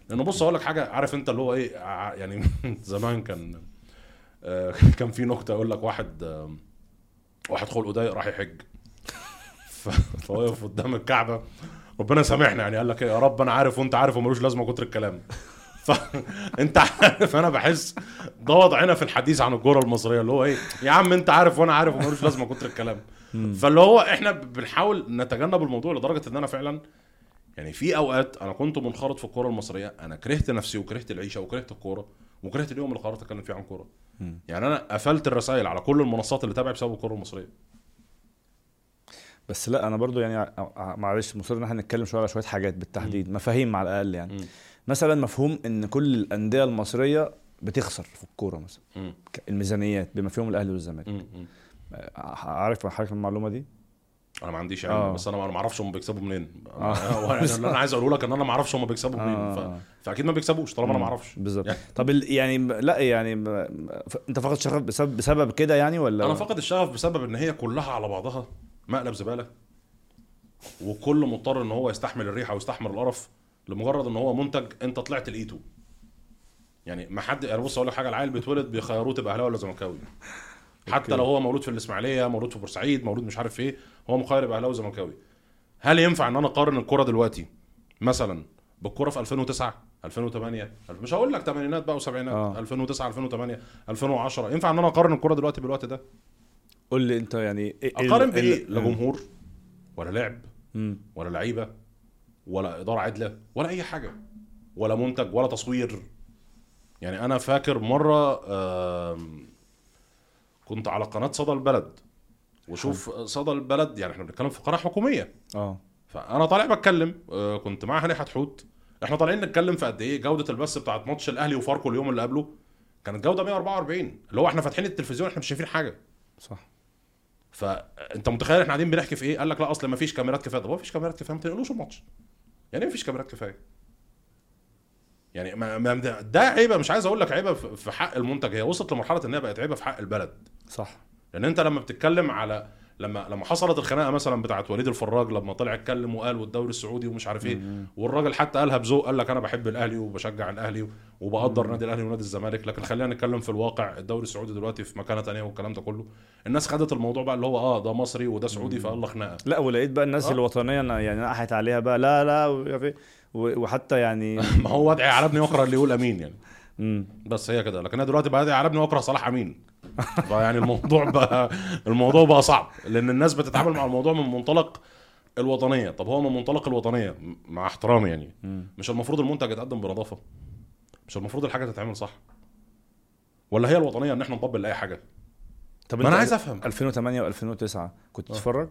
لأنه بص أقول لك حاجة عارف أنت اللي هو إيه يعني زمان كان آه، كان في نكتة يقول لك واحد آه، واحد خلقه ضيق راح يحج. فوقف قدام الكعبة ربنا سامحنا يعني قال لك إيه، يا رب أنا عارف وأنت عارف وملوش لازمة كتر الكلام. فانت عارف أنا بحس ده وضعنا في الحديث عن الكورة المصرية اللي هو إيه يا عم انت عارف وأنا عارف وملوش لازمة كتر الكلام. فاللي هو إحنا بنحاول نتجنب الموضوع لدرجة ان أنا فعلا يعني في أوقات أنا كنت منخرط في الكورة المصرية أنا كرهت نفسي وكرهت العيشة وكرهت الكورة وكرهت اليوم اللي قررت أتكلم فيه عن كورة. يعني أنا قفلت الرسائل على كل المنصات اللي تابعي بسبب الكورة المصرية. بس لا أنا برضو يعني معلش مصر إن إحنا نتكلم شوية على شوية حاجات بالتحديد مفاهيم على الأقل يعني. مم. مثلا مفهوم إن كل الأندية المصرية بتخسر في الكورة مثلا مم. الميزانيات بما فيهم الأهلي والزمالك. مم. عارف حضرتك المعلومة دي أنا ما عنديش علم آه. بس أنا ما أعرفش هم بيكسبوا منين آه. اللي أنا عايز أقوله لك إن أنا ما أعرفش هم بيكسبوا منين آه. ف... فأكيد ما بيكسبوش طالما أنا ما أعرفش بالظبط يعني- طب ال- يعني لا يعني أنت فقط شغف بسبب بسبب كده يعني ولا أنا فاقد الشغف بسبب إن هي كلها على بعضها مقلب زبالة وكل مضطر إن هو يستحمل الريحة ويستحمل القرف لمجرد إن هو منتج أنت طلعت لقيته. يعني ما حد يعني بص أقول لك حاجة العيل بيتولد بيخيروه تبقى اهلاوي ولا زملكاوي. حتى. لو هو مولود في الإسماعيلية مولود في بورسعيد مولود مش عارف إيه هو مخير يبقى اهلاوي وزملكاوي. هل ينفع إن أنا أقارن الكرة دلوقتي مثلا بالكرة في 2009 2008 مش هقول لك ثمانينات بقى وسبعينات آه. 2009 2008 2010 ينفع إن أنا أقارن الكرة دلوقتي بالوقت ده؟ قول لي أنت يعني إيه أقارن بإيه؟ لا جمهور ولا لعب مم. ولا لعيبة؟ ولا إدارة عادله ولا أي حاجة ولا منتج ولا تصوير. يعني أنا فاكر مرة كنت على قناة صدى البلد. وشوف صدى البلد يعني إحنا بنتكلم في قناة حكومية. آه. فأنا طالع بتكلم آه، كنت مع هاني حتحوت إحنا طالعين نتكلم في قد إيه؟ جودة البث بتاعت ماتش الأهلي وفاركو اليوم اللي قبله. كانت جودة 144 اللي هو إحنا فاتحين التلفزيون إحنا مش شايفين حاجة. صح. فأنت متخيل إحنا قاعدين بنحكي في إيه؟ قال لك لا أصل ما فيش كاميرات كفاية، طب هو مفيش كاميرات كفاية؟ ما تنقلوش الماتش. يعني مفيش كاميرات كفاية؟ يعني ما ما ده, ده عيبة مش عايز أقول لك عيبة في في حق المنتج هي وصلت لمرحلة انها بقت عيبة في حق البلد. صح لأن أنت لما بتتكلم على لما لما حصلت الخناقة مثلا بتاعت وليد الفراج لما طلع اتكلم وقال والدوري السعودي ومش عارف إيه والراجل حتى قالها بذوق قال لك أنا بحب الأهلي وبشجع الأهلي وبقدر نادي الأهلي ونادي الزمالك. لكن خلينا نتكلم في الواقع الدوري السعودي دلوقتي في مكانة تانية والكلام ده كله. الناس خدت الموضوع بقى اللي هو آه ده مصري وده سعودي فيلا خناقة. لا ولقيت بقى الناس آه. الوطنية أنا يعني نقحت عليها بقى لا لا وحتى يعني ما هو ادعي على ابني واكره اللي يقول أمين يعني. بس هي كده. لكن أنا دلوقتي بقى ابني واكره صلاح أمين. فيعني الموضوع بقى الموضوع بقى صعب لأن الناس بتتعامل مع الموضوع من منطلق الوطنية. طب هو من منطلق الوطنية؟ مع احترامي يعني. مش المفروض المنتج يتقدم بنظافة. مش المفروض الحاجة تتعمل صح. ولا هي الوطنية إن إحنا نطبل لأي حاجة. طب ما أنا عايز أفهم. 2008 و2009 كنت آه. تتفرج؟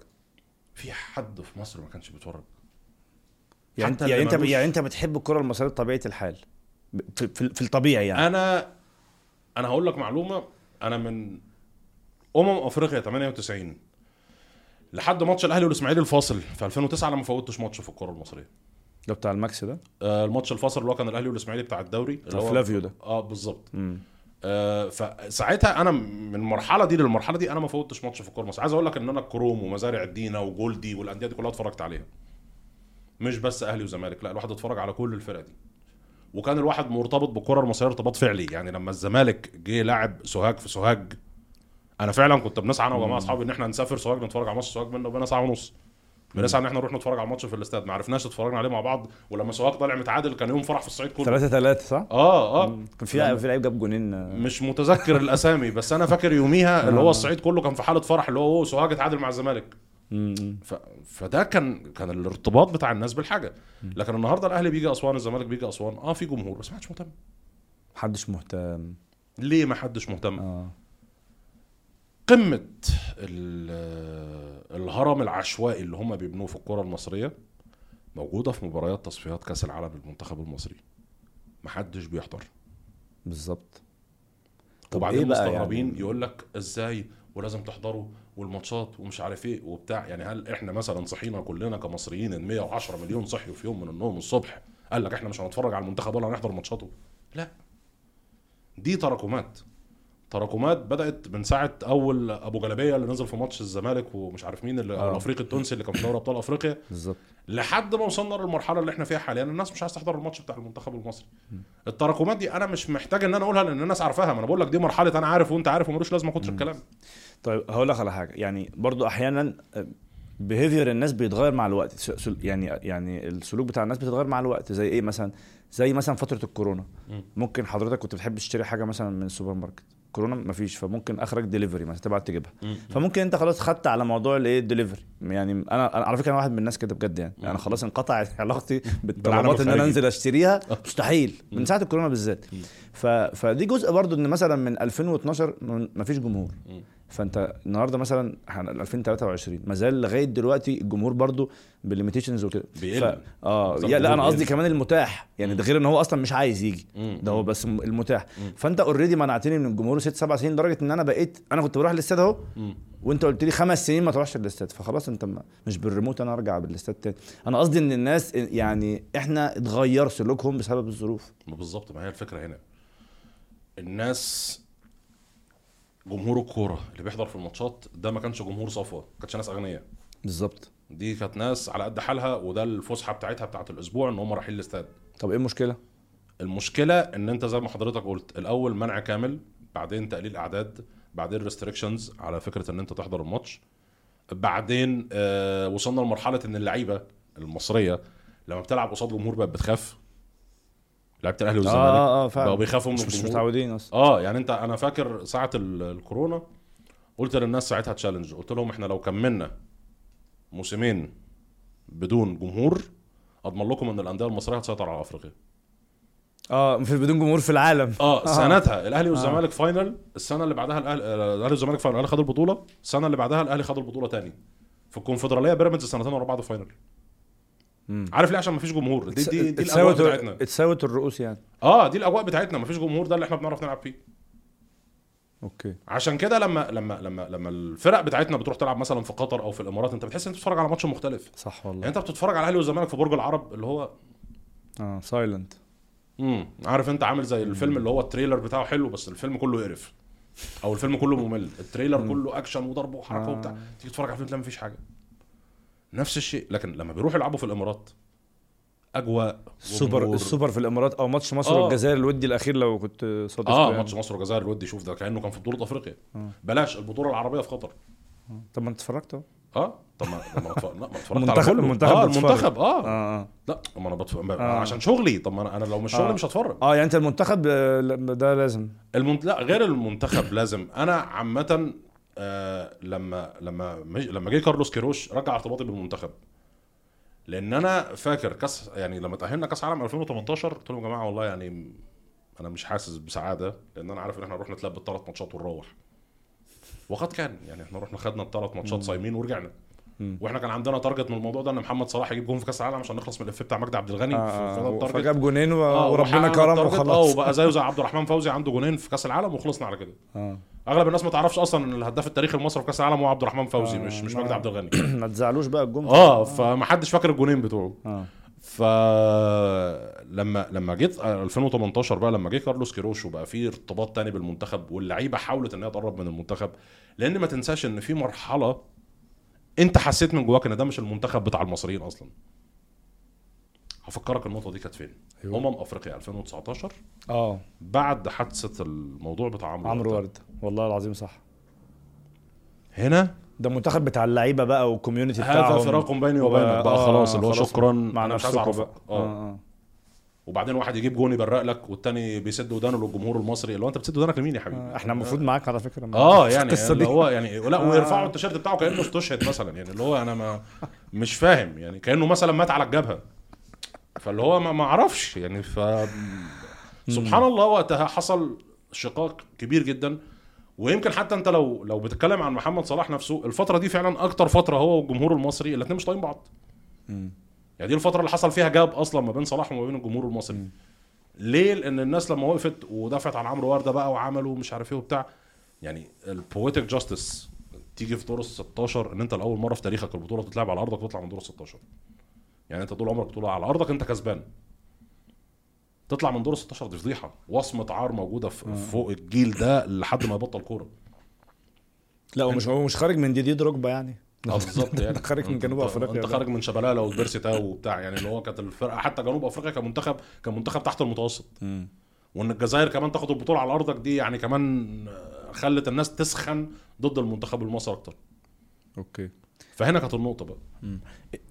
في حد في مصر ما كانش بيتفرج. يعني انت يعني أنت يعني أنت بتحب الكرة المصرية بطبيعه الحال؟ في, في الطبيعي يعني. أنا أنا هقول لك معلومة أنا من أمم أفريقيا 98 لحد ماتش الأهلي والإسماعيلي الفاصل في 2009 أنا ما فوتش ماتش في الكرة المصرية. ده بتاع الماكس ده؟ آه الماتش الفاصل اللي هو كان الأهلي والإسماعيلي بتاع الدوري اللي بتاع هو فلافيو ده. آه بالظبط. آه فساعتها أنا من المرحلة دي للمرحلة دي أنا ما فوتش ماتش في الكوره المصرية. عايز أقول لك إن أنا الكروم ومزارع الدينا وجولدي والأندية دي كلها اتفرجت عليها. مش بس أهلي وزمالك لا الواحد اتفرج على كل الفرق دي. وكان الواحد مرتبط بالكره المصرية ارتباط فعلي. يعني لما الزمالك جه لعب سوهاج في سوهاج أنا فعلا كنت بنسعى أنا وجماعة أصحابي إن إحنا نسافر سوهاج نتفرج على ماتش سوهاج بينا وبينا ساعة ونص. بنسعى إن إحنا نروح نتفرج على الماتش في الاستاد. ما عرفناش اتفرجنا عليه مع بعض. ولما سوهاج طلع متعادل كان يوم فرح في الصعيد كله. 3 3 صح؟ آه آه. كان في في لعيب جاب جونين. آه. مش متذكر الأسامي بس أنا فاكر يوميها اللي هو الصعيد كله كان في حالة فرح اللي هو سوهاج اتعادل مع الزمالك. ف... فده كان كان الارتباط بتاع الناس بالحاجة. لكن النهارده الأهلي بيجي أسوان الزمالك بيجي أسوان آه في جمهور بس ما حدش مهتم. محدش مهتم. ليه ما حدش مهتم؟ آه. قمة ال- الهرم العشوائي اللي هم بيبنوه في الكرة المصرية موجودة في مباريات تصفيات كأس العالم للمنتخب المصري. محدش بيحضر. بالظبط. وبعدين إيه مستغربين يعني؟ يقول لك إزاي ولازم تحضروا؟ والماتشات ومش عارف إيه وبتاع. يعني هل إحنا مثلا صحينا كلنا كمصريين ال 110 مليون صحيوا في يوم من النوم الصبح؟ قال لك إحنا مش هنتفرج على المنتخب ولا هنحضر ماتشاته. لا. دي تراكمات. تراكمات بدأت من ساعة أول أبو جلبيه اللي نزل في ماتش الزمالك ومش عارف مين اللي آه. الأفريقي التونسي اللي كان في دوري أبطال أفريقيا. بالظبط. لحد ما وصلنا للمرحلة اللي إحنا فيها حاليا. الناس مش عايز تحضر الماتش بتاع المنتخب المصري. التراكمات دي أنا مش محتاج إن أنا أقولها لأن الناس عارفاها. ما أنا بقول لك دي مرحلة أنا عارف وأنت عارف وملوش لازمة كتر الكلام. طيب هقول لك على حاجة. يعني برضو أحيانا behavior الناس بيتغير مع الوقت. يعني يعني السلوك بتاع الناس بيتغير مع الوقت. زي إيه مثلا؟ زي مثلا فترة الكورونا. مم. ممكن حضرتك كنت بتحب تشتري حاجة مثلا من السوبر ماركت كورونا مفيش فممكن أخرك ديليفري مثلا تبعت تجيبها. فممكن أنت خلاص خدت على موضوع الايه الدليفري يعني أنا على فكرة أنا واحد من الناس كده بجد يعني. أنا خلاص انقطعت علاقتي بالطلبات إن أنا. أنزل أشتريها. مستحيل. من ساعة الكورونا بالذات. فدي جزء برضو إن مثلا من 2012 م- مفيش جمهور. فانت النهارده مثلا إحنا 2023 ما زال لغاية دلوقتي الجمهور برضو بال limitations وكده بيقل. ف... آه يا لا أنا قصدي. كمان المتاح يعني ده غير إن هو أصلا مش عايز يجي. ده هو بس المتاح. فأنت already منعتني من الجمهور ست سبع سنين لدرجة إن أنا بقيت أنا كنت بروح الاستاد أهو. وأنت قلت لي خمس سنين ما تروحش الاستاد فخلاص أنت ما مش بالريموت أنا أرجع بالاستاد تاني أنا قصدي إن الناس يعني إحنا اتغير سلوكهم بسبب الظروف بالظبط ما هي الفكرة هنا الناس جمهور الكورة اللي بيحضر في الماتشات ده ما كانش جمهور صفوة ما كانتش ناس أغنياء. بالظبط. دي كانت ناس على قد حالها وده الفسحة بتاعتها بتاعت الأسبوع إن هم رايحين الاستاد. طب إيه المشكلة؟ المشكلة إن أنت زي ما حضرتك قلت الأول منع كامل بعدين تقليل أعداد بعدين ريستريكشنز على فكرة إن أنت تحضر الماتش بعدين آه وصلنا لمرحلة إن اللعيبة المصرية لما بتلعب قصاد جمهور بقت بتخاف. لعيبه الأهلي والزمالك. آه آه فعلا. بقوا بيخافوا من مش, مش. متعودين أصلا. آه يعني أنت أنا فاكر ساعة ال- الكورونا قلت للناس ساعتها challenge قلت لهم إحنا لو كملنا موسمين بدون جمهور أضمن لكم إن الأندية المصرية هتسيطر على أفريقيا. آه في بدون جمهور في العالم. آه سنتها الأهلي والزمالك final السنة اللي بعدها الاهلي آه، الأهلي والزمالك فاينل الأهلي خد البطولة السنة اللي بعدها الأهلي خد البطولة تاني. في الكونفدرالية بيراميدز سنتين ورا بعض final مم. عارف ليه؟ عشان مفيش جمهور. دي دي, دي الأجواء بتاعتنا. اتساوت الرؤوس يعني. آه دي الأجواء بتاعتنا. مفيش جمهور ده اللي إحنا بنعرف نلعب فيه. okay. عشان كده لما لما لما لما الفرق بتاعتنا بتروح تلعب مثلا في قطر أو في الإمارات أنت بتحس إن أنت بتتفرج على ماتش مختلف. صح يعني والله أنت بتتفرج على الاهلي والزمالك في برج العرب اللي هو آه silent امم عارف أنت عامل زي الفيلم اللي هو ال trailer بتاعه حلو بس الفيلم كله قرف أو الفيلم كله ممل. ال trailer كله أكشن وضرب وحركة آه. وبتاع. تيجي تتفرج على الفيلم تلاقي مفيش حاجة. نفس الشيء لكن لما بيروحوا يلعبوا في الإمارات أجواء السوبر. السوبر في الإمارات أو ماتش مصر آه. والجزائر الودي الأخير لو كنت صادفته آه يعني. ماتش مصر والجزائر الودي شوف ده كأنه كان في بطولة أفريقيا آه. بلاش البطولة العربية في قطر طب ما انت اتفرجت أهو آه طب ما ما اتفرجت على المنتخب- كله. المنتخب آه. المنتخب آه آه لا ما أنا بتفرج آه. عشان شغلي طب ما أنا أنا لو مش شغلي آه. مش هتفرج آه يعني أنت المنتخب آه، ده لازم المنت... لا غير المنتخب لازم أنا عامة آه لما لما. لما جه كارلوس كيروش رجع ارتباطي بالمنتخب. لأن أنا فاكر كأس يعني لما تأهلنا كأس عالم 2018 قلت لهم يا جماعة والله يعني أنا مش حاسس بسعادة لأن أنا عارف إن إحنا نروح نتلعب بالثلاث ماتشات ونروح وقد كان يعني إحنا رحنا خدنا الثلاث ماتشات صايمين ورجعنا. وإحنا كان عندنا target من الموضوع ده إن محمد صلاح يجيب جون في كأس العالم عشان نخلص من الإفيه بتاع مجدي عبد الغني. آه آه فجاب جونين آه، وربنا وحققنا كرم ال target. آه وخلاص وبقى زيه زي عبد الرحمن فوزي عنده جونين في كأس العالم وخلصنا على كده. آه. اغلب الناس ما تعرفش أصلا إن الهداف التاريخي لمصر في كأس العالم هو عبد الرحمن فوزي آه، مش مش مجدي عبد الغني. ما تزعلوش بقى الجمله آه فمحدش فاكر الجونين بتوعه. آه. ف لما لما جيت 2018 بقى لما جه كارلوس كيروش وبقى في ارتباط تاني بالمنتخب واللعيبة حاولت إن هي تقرب من المنتخب لأن ما تنساش إن في مرحلة أنت حسيت من جواك إن ده مش المنتخب بتاع المصريين أصلا. هفكرك النقطة دي كانت فين؟ أيوة. أمم أفريقيا 2019 آه. بعد حادثة الموضوع بتاع عمرو عمرو. ورد والله العظيم صح. هنا؟ ده المنتخب بتاع اللعيبة بقى وال community بتاعهم. هذا فراق بيني وبينك بقى آه، خلاص اللي هو شكرا. مع أعرفك. بقى. آه. آه آه. وبعدين واحد يجيب جون يبرق لك والتاني بيسد ودانه للجمهور المصري. اللي هو أنت بتسد ودانك لمين يا حبيبي؟ آه، إحنا المفروض معاك على فكرة. آه يعني القصة اللي. هو يعني لا آه. ويرفعوا التيشيرت بتاعه كأنه استشهد مثلا. يعني اللي هو أنا ما مش فاهم. يعني كأنه مثلا مات على الجبهة. فاللي هو ما أعرفش يعني ف سبحان الله وقتها حصل شقاق كبير جدا. ويمكن حتى انت لو لو بتتكلم عن محمد صلاح نفسه الفترة دي فعلا أكتر فترة هو والجمهور المصري الاثنين مش طايقين بعض. يعني دي الفترة اللي حصل فيها جاب أصلا ما بين صلاح وما بين الجمهور المصري. ليه؟ لأن الناس لما وقفت ودافعت عن عمرو وردة بقى وعملوا مش عارف إيه وبتاع يعني البويتك جاستس تيجي في دور ال 16 إن أنت لأول مرة في تاريخك البطولة تتلعب على أرضك وتطلع من دور ال 16 يعني انت طول عمرك بطوله على أرضك انت كسبان. تطلع من دور ال 16 دي فضيحه وصمة عار موجودة في فوق الجيل ده لحد ما يبطل كورة. لا هو مش هو مش خارج من ديدي دروجبا يعني. آه بالظبط يعني. أنت خارج من جنوب أفريقيا أنت. خارج من شبلاله وبيرسي تاو وبتاع. يعني اللي هو كانت الفرقه حتى جنوب أفريقيا كمنتخب كان منتخب تحت المتوسط. وإن الجزائر كمان تاخد البطولة على أرضك دي يعني كمان خلت الناس تسخن ضد المنتخب المصري أكتر. okay. فهنا كانت النقطة بقى. ال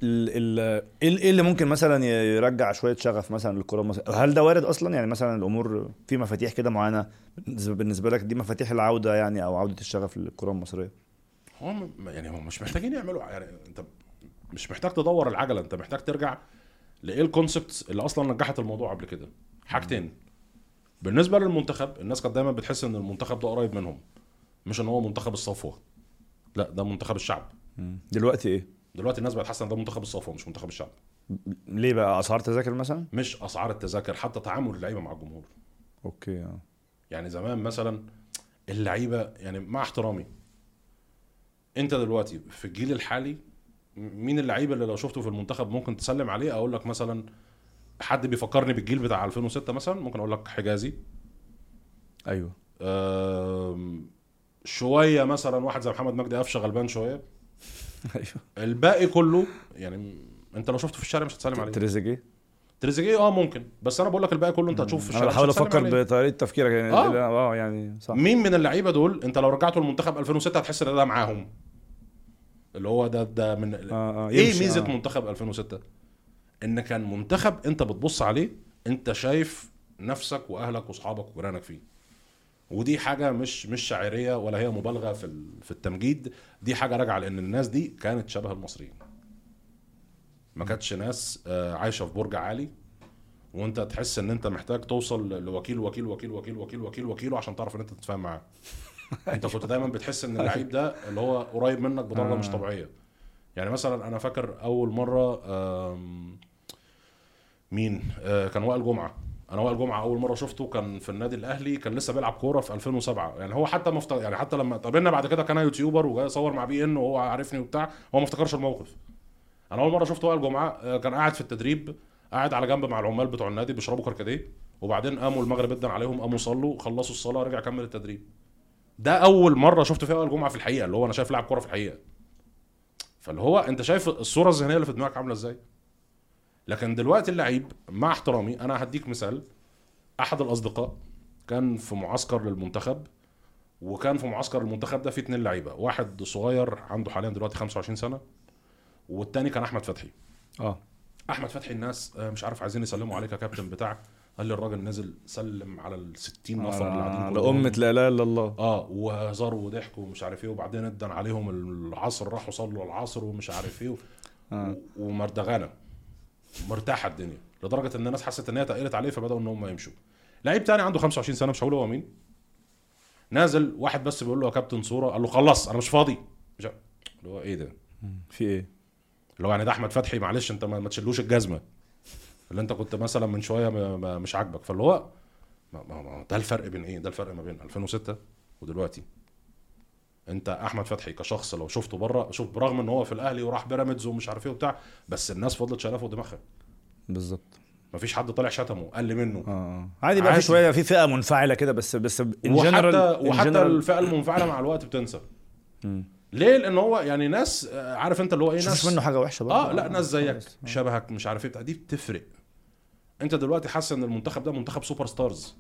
ال إيه إيه اللي ممكن مثلا يرجع شوية شغف مثلا للكرة المصرية؟ هل ده وارد أصلا؟ يعني مثلا الأمور في مفاتيح كده معينة بالنسبة لك دي مفاتيح العودة يعني أو عودة الشغف للكرة المصرية؟ هو يعني هم مش محتاجين يعملوا يعني أنت مش محتاج تدور العجلة أنت محتاج ترجع لإيه ال concepts اللي أصلا نجحت الموضوع قبل كده. حاجتين. بالنسبة للمنتخب الناس كانت دايما بتحس إن المنتخب ده قريب منهم مش إن هو منتخب الصفوة. لا ده منتخب الشعب. دلوقتي إيه؟ دلوقتي الناس بقت حاسة إن ده منتخب الصفوه مش منتخب الشعب. ليه بقى أسعار تذاكر مثلا؟ مش أسعار التذاكر حتى تعامل اللعيبة مع الجمهور. أوكي آه. يعني زمان مثلا اللعيبة يعني مع احترامي أنت دلوقتي في الجيل الحالي مين اللعيبة اللي لو شفته في المنتخب ممكن تسلم عليه؟ أقول لك مثلا حد بيفكرني بالجيل بتاع 2006 مثلا ممكن أقول لك حجازي. أيوه. شوية مثلا واحد زي محمد مجدي قفشه غلبان شوية. الباقي كله يعني أنت لو شفته في الشارع مش هتسلم عليه. تريزيجيه؟ تريزيجيه؟ آه ممكن. بس أنا بقول لك الباقي كله أنت هتشوفه في أنا الشارع بحاول مش هتسلم أفكر. بطريقة تفكيرك يعني آه. آه يعني صح. مين من اللعيبة دول أنت لو رجعته المنتخب 2006 هتحس إن ده معاهم؟ اللي هو ده ده من آه آه إيه ميزة آه. منتخب 2006 إن كان منتخب أنت بتبص عليه أنت شايف نفسك وأهلك وأصحابك وجيرانك فيه. ودي حاجة مش مش شاعرية ولا هي مبالغة في في التمجيد. دي حاجة راجعة لأن الناس دي كانت شبه المصريين. ما كانتش ناس آه، عايشة في برج عالي وانت تحس إن انت محتاج توصل لوكيل وكيل وكيل وكيل وكيل وكيل وكيل عشان تعرف إن انت تتفاهم معاه. انت كنت دايما بتحس إن اللعيب ده اللي هو قريب منك بدرجه مش آه. طبيعية. يعني مثلا أنا فاكر أول مرة مين؟ آه، كان وائل جمعة. أنا وائل جمعة أول مرة شفته كان في النادي الأهلي كان لسه بيلعب كورة في 2007 يعني هو حتى مفت... يعني حتى لما قابلنا بعد كده كان يوتيوبر وجاي يصور مع بي إن وهو عارفني وبتاع هو ما افتكرش الموقف. أنا أول مرة شفت وائل جمعة آه، كان قاعد في التدريب قاعد على جنب مع العمال بتوع النادي بيشربوا كركديه وبعدين قاموا المغرب ادن عليهم قاموا صلوا خلصوا الصلاة رجع كمل التدريب. ده أول مرة شفت فيها وائل جمعة في الحقيقة اللي هو أنا شايف لاعب كورة في الحقيقة. فاللي هو أنت شايف الصورة الذهنية اللي في دماغك عاملة إزاي؟ لكن دلوقتي اللعيب مع احترامي أنا هديك مثال أحد الأصدقاء كان في معسكر للمنتخب وكان في معسكر المنتخب ده فيه اتنين لعيبة واحد صغير عنده حاليا دلوقتي 25 سنة والتاني كان أحمد فتحي آه أحمد فتحي الناس آه، مش عارف عايزين يسلموا عليك يا كابتن بتاع قال لي الراجل نزل سلم على ال 60 نفر اللي قاعدين آه،. لأمة لا إله إلا الله آه وهزار وضحك ومش عارف إيه وبعدين ادن عليهم العصر راحوا صلوا العصر ومش عارف إيه. آه. ومردغانه مرتاحة الدنيا لدرجة إن الناس حست إن هي تقلت عليه فبدأوا إن هم يمشوا. لعيب تاني عنده 25 سنة مش هقول هو مين؟ نازل واحد بس بيقول له يا كابتن صورة قال له خلص أنا مش فاضي. مش اللي هو إيه ده؟ في إيه؟ اللي هو يعني ده أحمد فتحي معلش أنت ما تشيلوش الجزمة. اللي أنت كنت مثلا من شوية مش عاجبك. فاللي هو ما- ما- ما- ده الفرق بين إيه؟ ده الفرق ما بين 2006 ودلوقتي. انت احمد فتحي كشخص لو شفته بره شوف برغم ان هو في الاهلي وراح بيراميدز ومش عارف إيه وبتاع بس الناس فضلت شايلاه دماغها بالظبط مفيش حد طالع شتمه قل منه آه آه. عادي بقى في. شوية في فئة منفعلة كده بس بس in وحتى وحتى الفئة المنفعلة مع الوقت بتنسى مم. ليه لأن هو يعني ناس آه، عارف أنت اللي هو إيه مش ناس منه حاجة وحشة برضه آه لا ناس زيك خلاص. آه. شبهك مش عارف إيه دي بتفرق أنت دلوقتي حاسس إن المنتخب ده منتخب superstars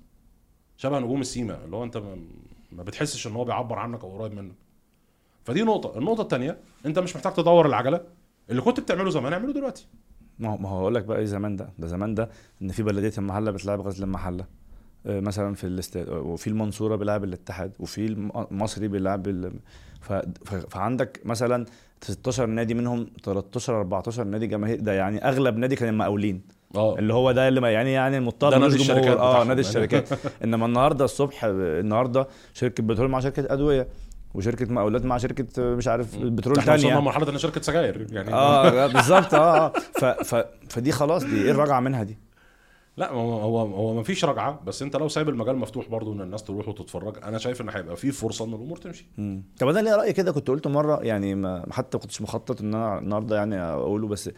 شبه نجوم السيما اللي هو أنت ما, بتحسش إن هو بيعبر عنك أو قريب منك. فدي نقطة. النقطة الثانية أنت مش محتاج تدور العجلة. اللي كنت بتعمله زمان اعمله دلوقتي. ما هو ما هو أقول لك بقى إيه زمان ده. ده زمان ده إن في بلدية المحلة بتلعب غزل المحلة. آه، مثلا في الاستاد وفي المنصورة بيلعب الاتحاد وفي المصري بيلعب ال... ف... فعندك مثلا 16 نادي منهم 13 14 نادي جماهير ده يعني أغلب نادي كان المقاولين. آه اللي هو ده اللي يعني يعني المضطر ده نادي. الشركات آه. نادي الشركات إنما النهارده الصبح النهارده شركة بترول مع شركة أدوية وشركة مقاولات مع شركة مش عارف بترول إحنا وصلنا لمرحلة إن شركة سجاير يعني آه بالظبط آه آه ف... ف... فدي خلاص دي إيه الرجعة منها دي لا هو هو هو ما فيش رجعة بس أنت لو سايب المجال مفتوح برضو إن الناس تروح وتتفرج أنا شايف إن هيبقى في فرصة إن الأمور تمشي مم. طب أنا ليا رأي كده كنت قلته مرة يعني ما حتى ما كنتش مخطط إن أنا النهارده يعني أقوله بس.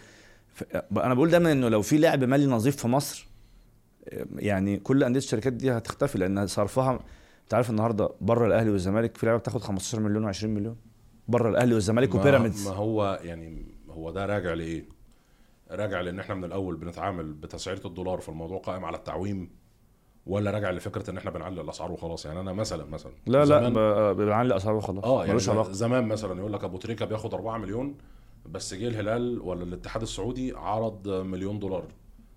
أنا بقول دايما إنه لو في لعب مالي نظيف في مصر يعني كل أندية الشركات دي هتختفي لأن صرفها أنت عارف النهارده بره الأهلي والزمالك في لعيبه بتاخد 15 مليون و20 مليون؟ بره الأهلي والزمالك ما- وبيراميدز. ما هو يعني هو ده راجع لإيه؟ راجع لإن إحنا من الأول بنتعامل بتسعيرة الدولار فالموضوع قائم على التعويم ولا راجع لفكرة إن إحنا بنعلي الأسعار وخلاص؟ يعني أنا مثلا مثلا لا لا بنعلي اسعار وخلاص. آه يعني زمان مثلا يقول لك أبو تريكة بياخد 4 مليون بس جه الهلال ولا الاتحاد السعودي عرض مليون دولار.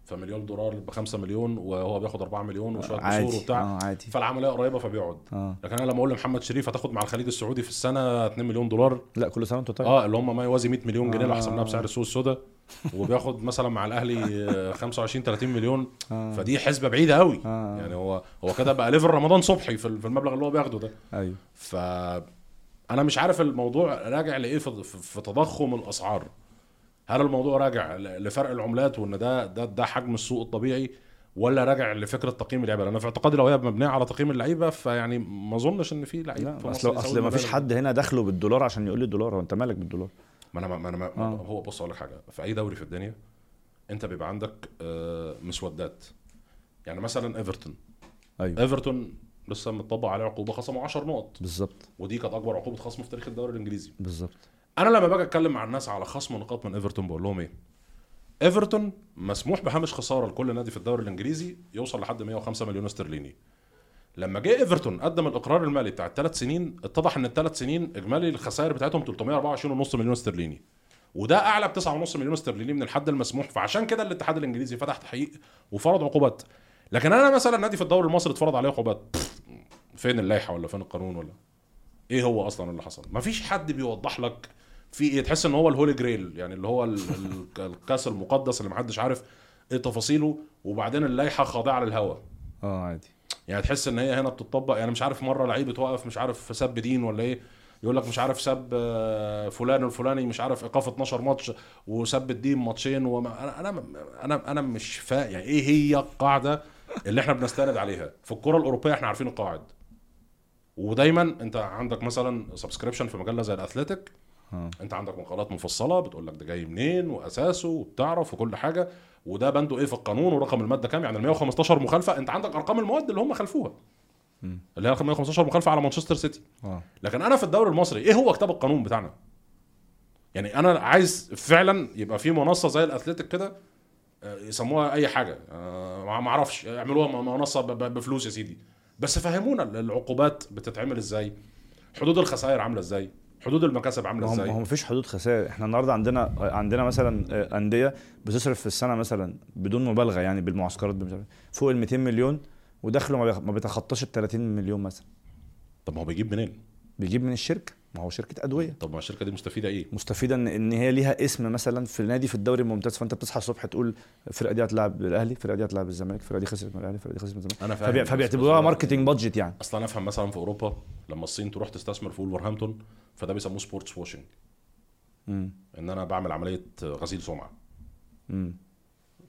فمليون دولار ب 5 مليون وهو بياخد 4 مليون وشوية عادي قصور وبتاع. آه عادي. فالعمليه قريبة فبيقعد. آه. لكن أنا لما أقول لمحمد شريف هتاخد مع الخليج السعودي في السنة 2 مليون دولار. لا كل سنة وأنت طيب. آه اللي هم ما يوازي 100 مليون جنيه لو آه. حسبناها بسعر السوق السوداء. وبياخد مثلا مع الأهلي آه، 25 30 مليون. آه. فدي حسبة بعيدة قوي آه. يعني هو هو كده بقى ليفل رمضان صبحي في في المبلغ اللي هو بياخده ده. أيوه. ف أنا مش عارف الموضوع راجع لإيه في, تضخم الأسعار. هل الموضوع راجع لفرق العملات وإن ده ده ده حجم السوق الطبيعي ولا راجع لفكرة تقييم اللعيبة؟ لأن في اعتقادي لو هي مبنية على تقييم اللعيبة فيعني ما أظنش إن في لعيب أصل أصل ما فيش حد هنا دخله بالدولار عشان يقول لي الدولار. هو أنت مالك بالدولار؟ ما أنا ما أنا ما آه. هو بص أقول لك حاجة. في أي دوري في الدنيا أنت بيبقى عندك آه، مسودات. يعني مثلا إيفرتون. أيوه. إيفرتون لسه مطبق عليه عقوبة خصموا 10 نقط. بالظبط. ودي كانت أكبر عقوبة خصم في تاريخ الدوري الإنجليزي. بالظبط. أنا لما باجي أتكلم مع الناس على خصم نقاط من إيفرتون بقول لهم إيه؟ إيفرتون مسموح بهامش خسارة لكل نادي في الدوري الإنجليزي يوصل لحد 105 مليون استرليني. لما جه إيفرتون قدم الإقرار المالي بتاع الثلاث سنين اتضح إن الثلاث سنين إجمالي الخسائر بتاعتهم 324.5 مليون استرليني. وده أعلى ب 9.5 مليون استرليني من الحد المسموح فعشان كده الاتحاد الإنجليزي فتح تحقيق وفرض عقوبات. لكن أنا مثلا نادي في الدوري المصري اتفرض عليه عقوبات. فين اللائحة ولا فين القانون ولا؟ إيه هو أصلا اللي حصل؟ مفيش حد بيوضح لك في إيه. تحس إن هو الهولي جريل يعني اللي هو ال- ال- الكاس المقدس اللي محدش عارف إيه تفاصيله وبعدين اللائحة خاضعة للهوى آه عادي. يعني تحس إن هي هنا بتطبق يعني مش عارف مرة لعيب اتوقف مش عارف سب دين ولا إيه. يقول لك مش عارف سب آه، فلان الفلاني مش عارف إيقاف 12 ماتش وسب الدين ماتشين وما أنا أنا أنا مش فاهم يعني إيه هي القاعدة اللي إحنا بنستند عليها؟ في الكرة الأوروبية إحنا عارفين القواعد. ودايما انت عندك مثلا subscription في مجلة زي الأثليتيك. انت عندك مقالات مفصلة بتقول لك ده جاي منين وأساسه وبتعرف وكل حاجة وده بنده إيه في القانون ورقم المادة كام يعني ال 115 مخالفة. انت عندك أرقام المواد اللي هم خالفوها اللي هي رقم 115 مخالفة على مانشستر سيتي. لكن أنا في الدوري المصري إيه هو كتاب القانون بتاعنا؟ يعني أنا عايز فعلا يبقى في منصة زي الأثليتيك كده آه، يسموها أي حاجة. آه، ما أعرفش يعملوها منصة بفلوس يا سيدي. بس فهمونا العقوبات بتتعمل إزاي حدود الخسائر عاملة إزاي حدود المكاسب عاملة ما هو إزاي؟ مفيش حدود خسائر. إحنا النهارده عندنا عندنا مثلا آه، أندية بتصرف في السنة مثلا بدون مبالغة يعني بالمعسكرات فوق ال 200 مليون ودخله ما بيتخطاش ال 30 مليون مثلا. طب ما هو بيجيب منين؟ بيجيب من الشركة. ما هو شركة أدوية. طب ما الشركة دي مستفيدة إيه؟ مستفيدة ان إن هي ليها اسم مثلا في نادي في الدوري الممتاز فأنت بتصحى الصبح تقول الفرقه دي هتلاعب الاهلي الفرقه دي هتلاعب الزمالك الفرقه دي خسرت من الأهلي الفرقه دي خسرت من الزمالك. أنا فاهم. فبيعتبروها marketing budget يعني. أصلا أنا أفهم مثلا في أوروبا لما الصين تروح تستثمر في ولفرهامبتون فده بيسموه sportswashing إن أنا بعمل عملية غسيل سمعة. امم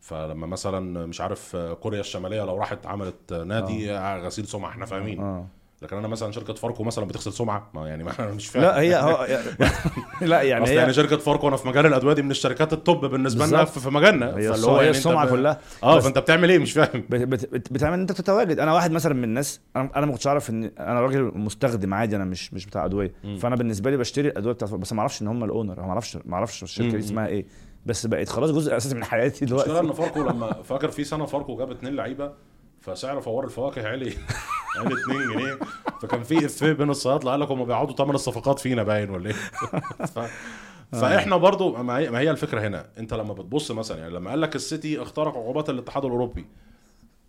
فلما مثلا مش عارف كوريا الشمالية لو راحت عملت نادي غسيل سمعة إحنا فاهمين. آه. لكن أنا مثلا شركة فاركو مثلا بتغسل سمعة. ما يعني ما أنا مش فاهم. لا هي هو لا يعني أصل هي يعني شركة فاركو أنا في مجال الأدوية دي من الشركات التوب بالنسبة لنا. في مجالنا. فاللي هي يعني السمعة كلها. آه فأنت بتعمل إيه؟ مش فاهم. بت- بت- بتعمل أنت تتواجد. أنا واحد مثلا من الناس أنا أنا ما كنتش اعرف إن أنا راجل مستخدم عادي أنا مش مش بتاع أدوية. فأنا بالنسبة لي بشتري الأدوية بتاعت بس ما أعرفش إن هم الأونر. ما أعرفش ما أعرفش الشركة. دي اسمها إيه. بس بقت خلاص جزء أساسي من حياتي دلوقتي. إن فاركو لما فاكر في سنة فاركو جاب اتنين لعيبة. فسعر فوار الفواكه علي علي 2 جنيه. فكان في افيه بين الصيادله قال لك هم بيقعدوا ثمن الصفقات فينا باين ولا إيه؟ ف... فإحنا برضو ما هي, ما هي الفكرة هنا. أنت لما بتبص مثلا يعني لما قال لك السيتي اخترق عقوبات الاتحاد الأوروبي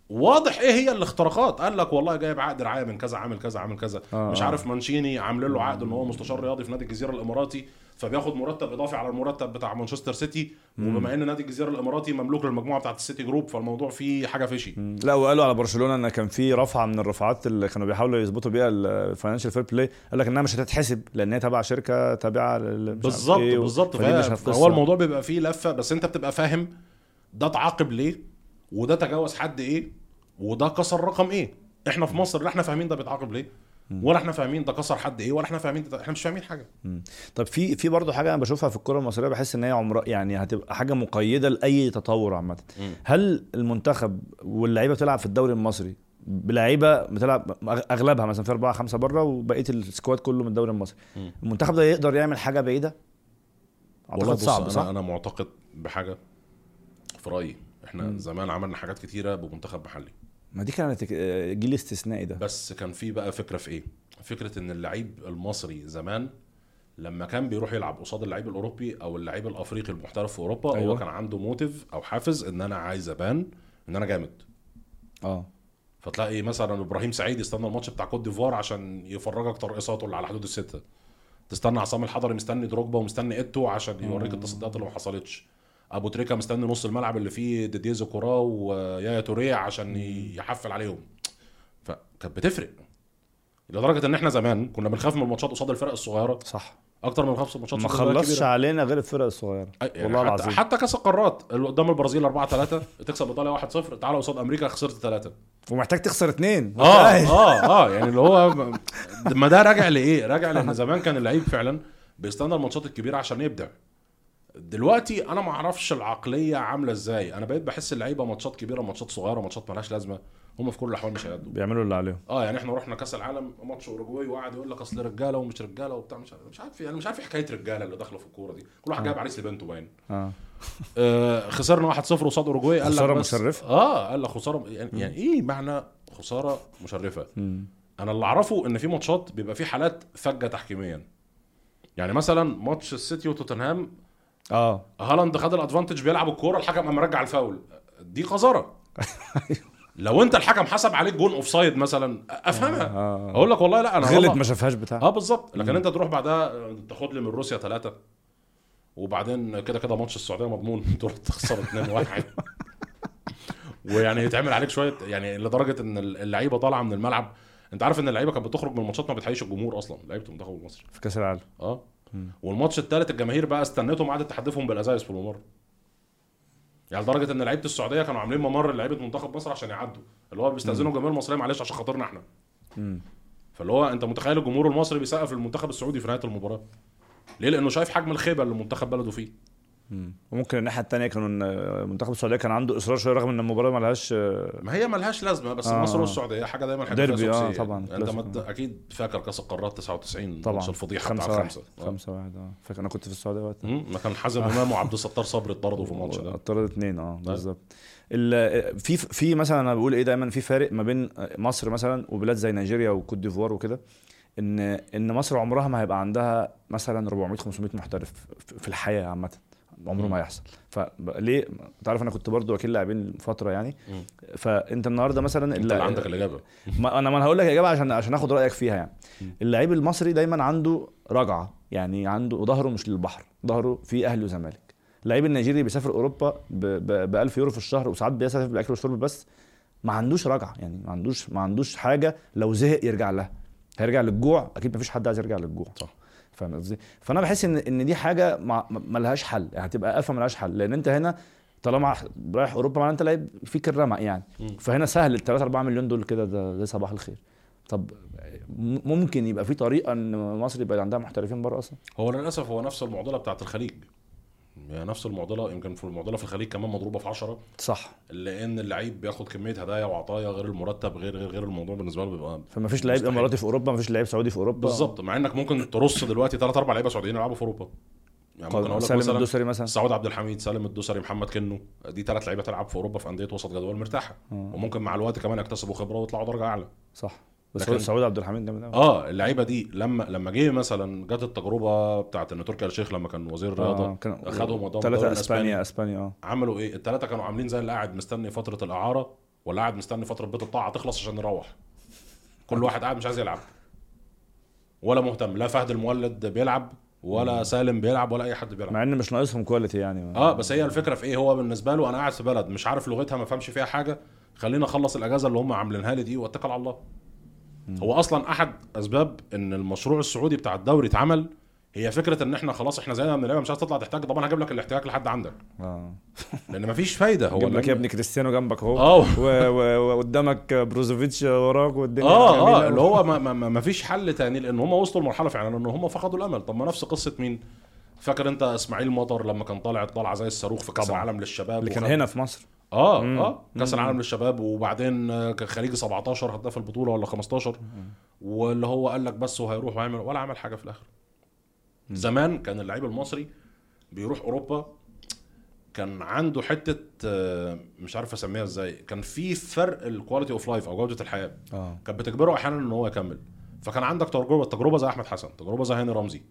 واضح إيه هي الاختراقات؟ قال لك والله جايب عقد رعاية من كذا عامل كذا عامل كذا. آه، مش. عارف مانشيني عامل له عقد إن هو مستشار رياضي في نادي الجزيرة الإماراتي فبياخد مرتب إضافي على المرتب بتاع مانشستر سيتي. وبما إن نادي الجزيرة الإماراتي مملوك للمجموعة بتاعت السيتي group فالموضوع فيه حاجة fishy. لا وقالوا على برشلونة إن كان في رفعة من الرفعات اللي كانوا بيحاولوا يظبطوا بيها ال financial fair play قال لك إنها مش هتتحسب لأن هي تبع شركة تابعة بالظبط إيه، بالظبط. فهو الموضوع بيبقى فيه لفة بس أنت بتبقى فاهم ده اتعاقب ليه؟ وده تجاوز حد إيه؟ وده كسر رقم إيه؟ إحنا في مصر لا إحنا فاهمين ده بيتعاقب ليه؟ ولا إحنا فاهمين ده كسر حد إيه؟ ولا إحنا فاهمين ده إحنا مش فاهمين حاجة. طب في في برضه حاجة أنا بشوفها في الكرة المصرية بحس إن هي عمر يعني هتبقى حاجة مقيدة لأي تطور عامة. هل المنتخب واللعيبة بتلعب في الدوري المصري؟ بلعيبة بتلعب أغلبها مثلا في أربعة خمسة بره وبقية السكواد كله من الدوري المصري. المنتخب ده يقدر يعمل حاجة بعيدة؟ أعتقد صعب صح؟ أنا معتقد بحاجة في رأيي. إحنا مم. زمان عملنا حاجات كتيرة بمنتخب محلي. ما دي كانت جيل استثنائي ده. بس كان في بقى فكرة في إيه؟ فكرة ان اللعيب المصري زمان لما كان بيروح يلعب قصاد اللعيب الأوروبي أو اللعيب الأفريقي المحترف في أوروبا أيوة. أيوة. هو كان عنده motive أو حافز إن أنا عايز أبان إن أنا جامد. آه. فتلاقي مثلا إبراهيم سعيد يستنى الماتش بتاع كوت ديفوار عشان يفرجك ترقصاته اللي على حدود الستة. تستنى عصام الحضري مستني دروجبا ومستني إيتو عشان يوريك التصديات اللي ما حصلتش. أبو تريكة مستني نص الملعب اللي فيه ديديه زكورا ويايا توريه عشان يحفل عليهم. فكانت بتفرق. لدرجة إن إحنا زمان كنا بنخاف من الماتشات قصاد الفرق الصغيرة. صح. أكتر من بنخاف من الماتشات ما خلصش. علينا غير الفرق الصغيرة. يعني والله حتى, العظيم. حتى كأس القارات اللي قدام البرازيل 4 3 تكسب إيطاليا 1 0 تعالى قصاد أمريكا خسرت 3 ومحتاج تخسر اتنين. آه آه آه يعني اللي هو ما ده راجع لإيه؟ راجع لإن زمان كان اللعيب فعلا بيستنى الماتشات الكبيرة عشان يبدع. دلوقتي أنا ما أعرفش العقلية عاملة إزاي. أنا بقيت بحس اللعيبة ماتشات كبيرة ماتشات صغيرة ماتشات مالهاش لازمة. هم في كل الأحوال مش هيأدوا. بيعملوا اللي عليهم. آه يعني إحنا رحنا كأس العالم ماتش اوروجواي وقعد يقول لك أصل رجالة ومش رجالة وبتاع مش عارف مش عارف يعني مش عارف إيه حكاية رجالة اللي داخلة في الكورة دي. كل واحد جايب عريس لبنته باين. آه. آه خسرنا 1-0 قصاد اوروجواي قال لك خسارة بس- مشرفة. آه قال لك خسارة يعني, يعني إيه معنى خسارة مشرفة؟ أنا اللي أعرفه إن في ماتشات بيبقى في حالات فجة تحكيميا. يعني مثلا ماتش السيتي وتوتنهام آه. هالاند خد ال advantage بيلعب الكوره الحكم قام مرجع الفاول. دي قذاره. لو انت الحكم حسب عليك جون offside مثلا افهمها. آه. أقول لك والله لا أنا غلط ما شافهاش بتاع. آه بالظبط. لكن انت تروح بعدها تاخد لي من روسيا ثلاثة وبعدين كده كده ماتش السعودية مضمون. تروح تخسر 2 1 ويعني يتعمل عليك شوية يعني لدرجة إن اللعيبة طالعة من الملعب. أنت عارف إن اللعيبة كانت بتخرج من الماتشات ما بتحييش الجمهور أصلا. لعيبة المنتخب المصري في كأس العالم. آه. والماتش الثالث الجماهير بقى استنتهم قعدت تحدفهم بالازايز في الممر يعني لدرجة إن لعيبة السعودية كانوا عاملين ممر لعيبة منتخب مصر عشان يعدوا. اللي هو بيستأذنوا الجماهير المصريه معلش عشان خاطرنا إحنا. فاللي هو أنت متخيل الجمهور المصري بيسقف للمنتخب السعودي في نهاية المباراة؟ ليه؟ لأنه شايف حجم الخيبة اللي منتخب بلده فيه. وممكن الناحية الثانية كانوا إن منتخب السعودية كان عنده إصرار شوية رغم إن المباراة ما لهاش ما هي ملهاش لازمة بس آه. مصر والسعودية حاجة دايما حاجة ديربي، سوسيه. طبعاً، انت. مد... أكيد فاكر كأس القارات 99 طبعا. ماتش الفضيحة بتاع خمسة. خمسة. واحد آه. فاكر أنا كنت في السعودية وقتها. ما كان حازم إمام وعبد الستار صبري اتطردوا في الماتش ده. اتطرد اتنين آه بالظبط. ال- في في مثلا أنا بقول إيه دايما في فارق ما بين مصر مثلا وبلاد زي نيجيريا وكوت ديفوار وكده ان إن مصر عمرها ما هيبقى عندها مثلا 400 500 محترف في- في الحياة عامة. عمره ما هيحصل فليه أنت عارف أنا كنت برضو وكيل لاعبين فترة يعني. فأنت النهارده مثلا أنت اللي عندك الإجابة. ما أنا ما أنا هقول لك إجابة عشان عشان أخد رأيك فيها يعني. اللعيب المصري دايما عنده رجعة يعني عنده ظهره مش للبحر ظهره فيه أهلي وزمالك. اللعيب النيجيري بيسافر أوروبا ب 1000 يورو في الشهر وساعات بيسافر بالاكل والشرب بس ما عندوش رجعة يعني ما عندوش ما عندوش حاجة لو زهق يرجع لها. هيرجع للجوع؟ أكيد ما فيش حد عايز يرجع للجوع. صح. فاهم قصدي؟ فأنا بحس إن إن دي حاجة ما ما لهاش حل يعني هتبقى قفه ما لهاش حل لأن أنت هنا طالما رايح أوروبا معناته أنت لعيب فيك الرمق يعني. فهنا سهل ال 3 4 مليون دول كده ده زي صباح الخير. طب ممكن يبقى في طريقة إن مصر يبقى عندها محترفين بره أصلا؟ هو للأسف هو نفس المعضلة بتاعت الخليج. نفس المعضلة يمكن في المعضلة في الخليج كمان مضروبة في 10 صح. لأن اللعيب بياخد كمية هدايا وعطايا غير المرتب غير غير غير الموضوع بالنسبة له بيبقى فما فيش لعيب. إماراتي في أوروبا ما فيش لعيب سعودي في أوروبا. بالظبط. مع إنك ممكن ترص دلوقتي ثلاث أربع لعيبة سعوديين يلعبوا في أوروبا. يعني ممكن أقول لك سالم مثلا الدوسري مثلا. سعود عبد الحميد سالم الدوسري محمد كنو. دي ثلاث لعيبة تلعب في أوروبا في أندية وسط جدول مرتاحة. وممكن مع الوقت كمان يكتسبوا خبرة ويطلعوا درجة أعلى. صح. هو سعود عبد الحميد جامد آه اللعيبة دي لما لما جه مثلا جت التجربة بتاعت إن تركي آل الشيخ لما كان وزير الرياضة كان أخدهم وداهم ثلاثة اسبانيا إسبانيا آه. عملوا إيه؟ الثلاثه كانوا عاملين زي اللي قاعد مستني فترة الإعارة ولا قاعد مستني فترة بيت الطاعة تخلص عشان يروح. كل واحد قاعد مش عايز يلعب. ولا مهتم لا فهد المولد بيلعب ولا سالم بيلعب ولا أي حد بيلعب. مع إن مش ناقصهم كواليتي يعني. آه بس هي الفكرة في إيه؟ هو بالنسبة له أنا قاعد في بلد مش عارف لغتها ما فهمش فيها حاجة. خليني أخلص الأجازة اللي هم عاملينها لي دي وأتكل على الله. هو أصلا أحد أسباب إن المشروع السعودي بتاع الدوري اتعمل هي فكرة إن إحنا خلاص إحنا زينا من اللعيبه مش عايز تطلع تحتاج طب أنا هجيب لك الاحتياج لحد عندك. آه. لأن مفيش فايدة. هو لك يا ابني كريستيانو جنبك أهو آه. و- وقدامك بروزوفيتش وراك والدنيا آه آه. اللي هو ما, ما, ما فيش حل تاني لأن هم وصلوا لمرحلة فعلا إن هم فقدوا الأمل. طب ما نفس قصة مين؟ فاكر أنت إسماعيل مطر لما كان طالع طالعه زي الصاروخ في كأس. العالم للشباب اللي كان هنا في مصر. آه مم. آه. كأس مم. العالم للشباب وبعدين آه، كان خليجي 17 هداف البطولة ولا 15 واللي هو قال لك بس وهيروح وهيعمل ولا عمل حاجة في الآخر. زمان كان اللعيب المصري بيروح أوروبا كان عنده حتة آه، مش عارف أسميها إزاي كان في فرق ال quality of life أو جودة الحياة. آه. كانت بتجبره أحيانا إن هو يكمل. فكان عندك تجربة تجربة زي أحمد حسن تجربة زي هاني رمزي.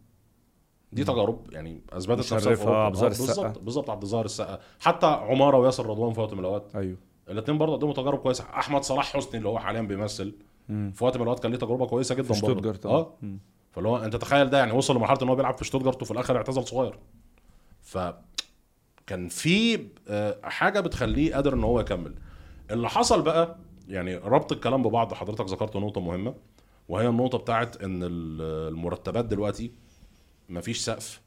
دي تجارب يعني أثبتت نفسها في أوروبا. عبد آه، بالظبط. بالظبط عبد الظاهر السقا حتى عمارة وياسر رضوان في وقت من الأوقات. أيوه. الاثنين برضه قدموا تجارب كويسة. أحمد صلاح حسني اللي هو حاليا بيمثل. مم. في وقت من الأوقات كان ليه تجربة كويسة جدا في. شتوتجارت آه. مم. فاللي هو أنت تخيل ده يعني وصل لمرحلة إن هو بيلعب في شتوتجارت وفي الآخر اعتزل صغير. ف كان في آه، حاجة بتخليه قادر إن هو يكمل. اللي حصل بقى يعني ربط الكلام ببعض. حضرتك ذكرت نقطة مهمة وهي النقطة بتاعت إن ال- المرتبات دلوقتي مفيش سقف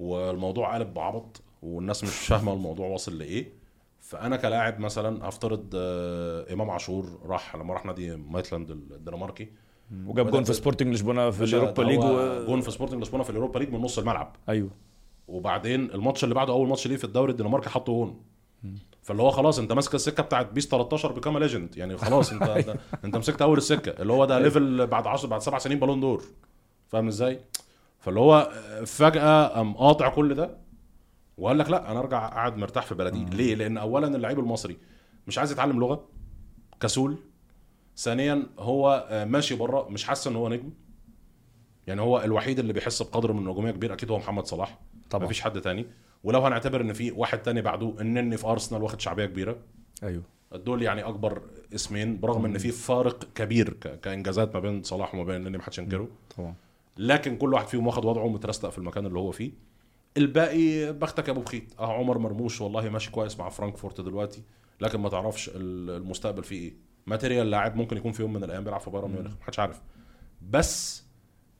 والموضوع قالب بعبط والناس مش فاهمة الموضوع واصل لإيه. فأنا كلاعب مثلا هفترض آه، إمام عاشور راح لما راح نادي مايتلاند الدنماركي. وجاب جون في سبورتنج لشبونة في اليوروبا ليج و... جون في سبورتنج لشبونة في اليوروبا ليج من نص الملعب. أيوه. وبعدين الماتش اللي بعده أول ماتش ليه في الدوري الدنماركي حطه جون فاللي هو خلاص أنت ماسك السكة بتاعت PES 13 become legend يعني خلاص انت أنت, انت مسكت أول السكة. اللي هو ده level بعد 10 بعد سبع سنين بالون دور فاهم إزاي؟ فاللي هو فجأة قام قاطع كل ده وقال لك لا أنا أرجع قاعد مرتاح في بلدي. ليه؟ لأن اولا اللعيب المصري مش عايز يتعلم لغة كسول. ثانيا هو آه، ماشي بره مش حاسس إن هو نجم. يعني هو الوحيد اللي بيحس بقدر من النجوميه كبير أكيد هو محمد صلاح. طبعا. مفيش حد تاني. ولو هنعتبر إن في واحد تاني بعده النني في أرسنال واخد شعبية كبيرة. أيوه. دول يعني أكبر اسمين برغم إن في فارق كبير كإنجازات ما بين صلاح وما بين النني محدش ينكره. طبعا. لكن كل واحد فيهم واخد وضعه مترستق في المكان اللي هو فيه. الباقي بختك يا أبو بخيت. آه عمر مرموش والله ماشي كويس مع فرانكفورت دلوقتي لكن ما تعرفش ال- المستقبل فيه إيه. material لاعب ممكن يكون في يوم من الأيام بيلعب في بايرن ميونخ محدش عارف. بس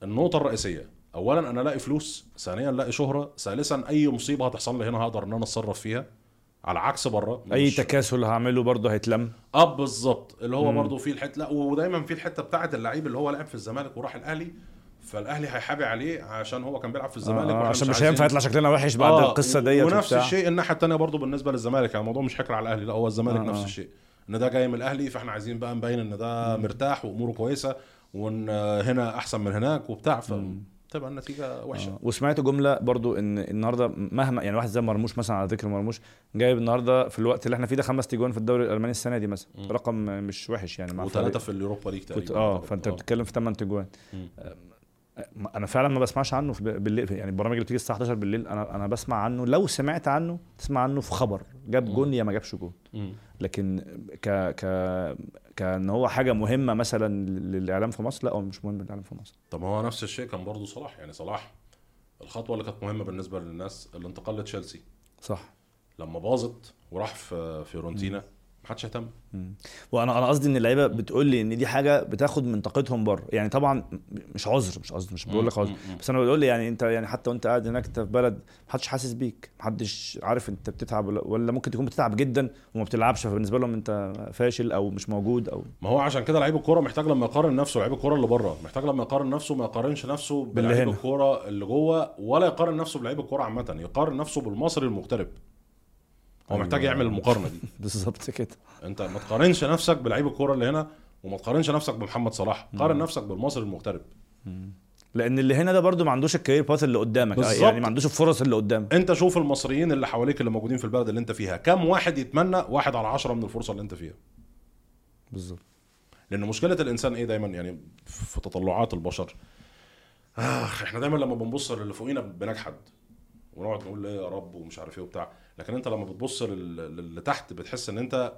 النقطة الرئيسية اولا أنا ألاقي فلوس ثانيا ألاقي شهرة ثالثا أي مصيبة هتحصل لي هنا هقدر إن أنا أتصرف فيها على عكس بره أي تكاسل هعمله برضه هيتلم. آه بالظبط. اللي هو برضه في الحتة لا ودايما في الحتة بتاعت اللعيب اللي هو لعب في الزمالك وراح الأهلي فالأهلي هيحابي عليه عشان هو كان بيلعب في الزمالك آه عشان مش هينفع يطلع شكلنا وحش بعد آه، القصة ديت ونفس. الشيء الناحية الثانية برضه بالنسبة للزمالك يعني الموضوع مش حكر على الأهلي لا هو الزمالك آه، نفس. الشيء إن ده جاي من الأهلي فإحنا عايزين بقى نبين إن ده مرتاح وأموره كويسة وإن هنا أحسن من هناك وبتاع فتبقى النتيجة وحشة آه. وسمعت جملة برضو إن النهارده مهما يعني واحد زي مرموش مثلا على ذكر مرموش جايب النهارده في الوقت اللي إحنا فيه ده خمس تجوان في الدوري الألماني السنة دي مثلا. رقم مش وحش يعني مع وثلاثه. في اليوروبا ليج تقريبا آه. فأنت آه. بتتكلم في 8 تجوان. أنا فعلا ما بسمعش عنه في بالليل. يعني البرامج اللي بتيجي الساعة 11 بالليل أنا أنا بسمع عنه. لو سمعت عنه تسمع عنه في خبر. جاب. جون يا ما جابش جون. لكن ك ك كان هو حاجة مهمة مثلا للإعلام في مصر؟ لا هو مش مهم للإعلام في مصر. طب ما هو نفس الشيء كان برضه صلاح. يعني صلاح الخطوة اللي كانت مهمة بالنسبة للناس الانتقال لتشيلسي. صح. لما باظت وراح في فيورنتينا محدش اهتم وأنا أنا قصدي إن اللعيبة بتقول لي إن دي حاجة بتاخد من طاقتهم بره. يعني طبعا مش عذر مش قصدي مش بقول لك عذر. بس أنا بقول لي يعني أنت يعني حتى وأنت قاعد هناك أنت في بلد محدش حاسس بيك. محدش عارف أنت بتتعب ولا, ولا ممكن تكون بتتعب جدا وما بتلعبش. فبالنسبة لهم أنت فاشل أو مش موجود أو ما هو عشان كده لعيب الكورة محتاج لما يقارن نفسه لعيب الكورة اللي بره. محتاج لما يقارن نفسه ما يقارنش نفسه بلعيب. الكورة اللي جوه ولا يقارن نفسه بلعيب الكورة عامة. يقارن نفسه بالمصري المغترب. هو. محتاج يعمل المقارنة دي. بالظبط كده. انت ما تقارنش نفسك بلعيب الكورة اللي هنا وما تقارنش نفسك بمحمد صلاح. قارن نفسك بالمصري المغترب. لأن اللي هنا ده برضو ما عندوش الكارير باث اللي قدامك. بالظبط. يعني ما عندوش الفرص اللي قدامك. انت شوف المصريين اللي حواليك اللي موجودين في البلد اللي انت فيها. كم واحد يتمنى واحد على عشرة من الفرصة اللي انت فيها؟ بالظبط. لأن مشكلة الإنسان إيه دايما؟ يعني في تطلعات البشر. آه إحنا دايما لما بنبص للي فوقينا بنجحد. ونقعد نقول إيه يا رب ومش عارف إيه وبتاع. لكن انت لما بتبص لل- للي تحت بتحس ان انت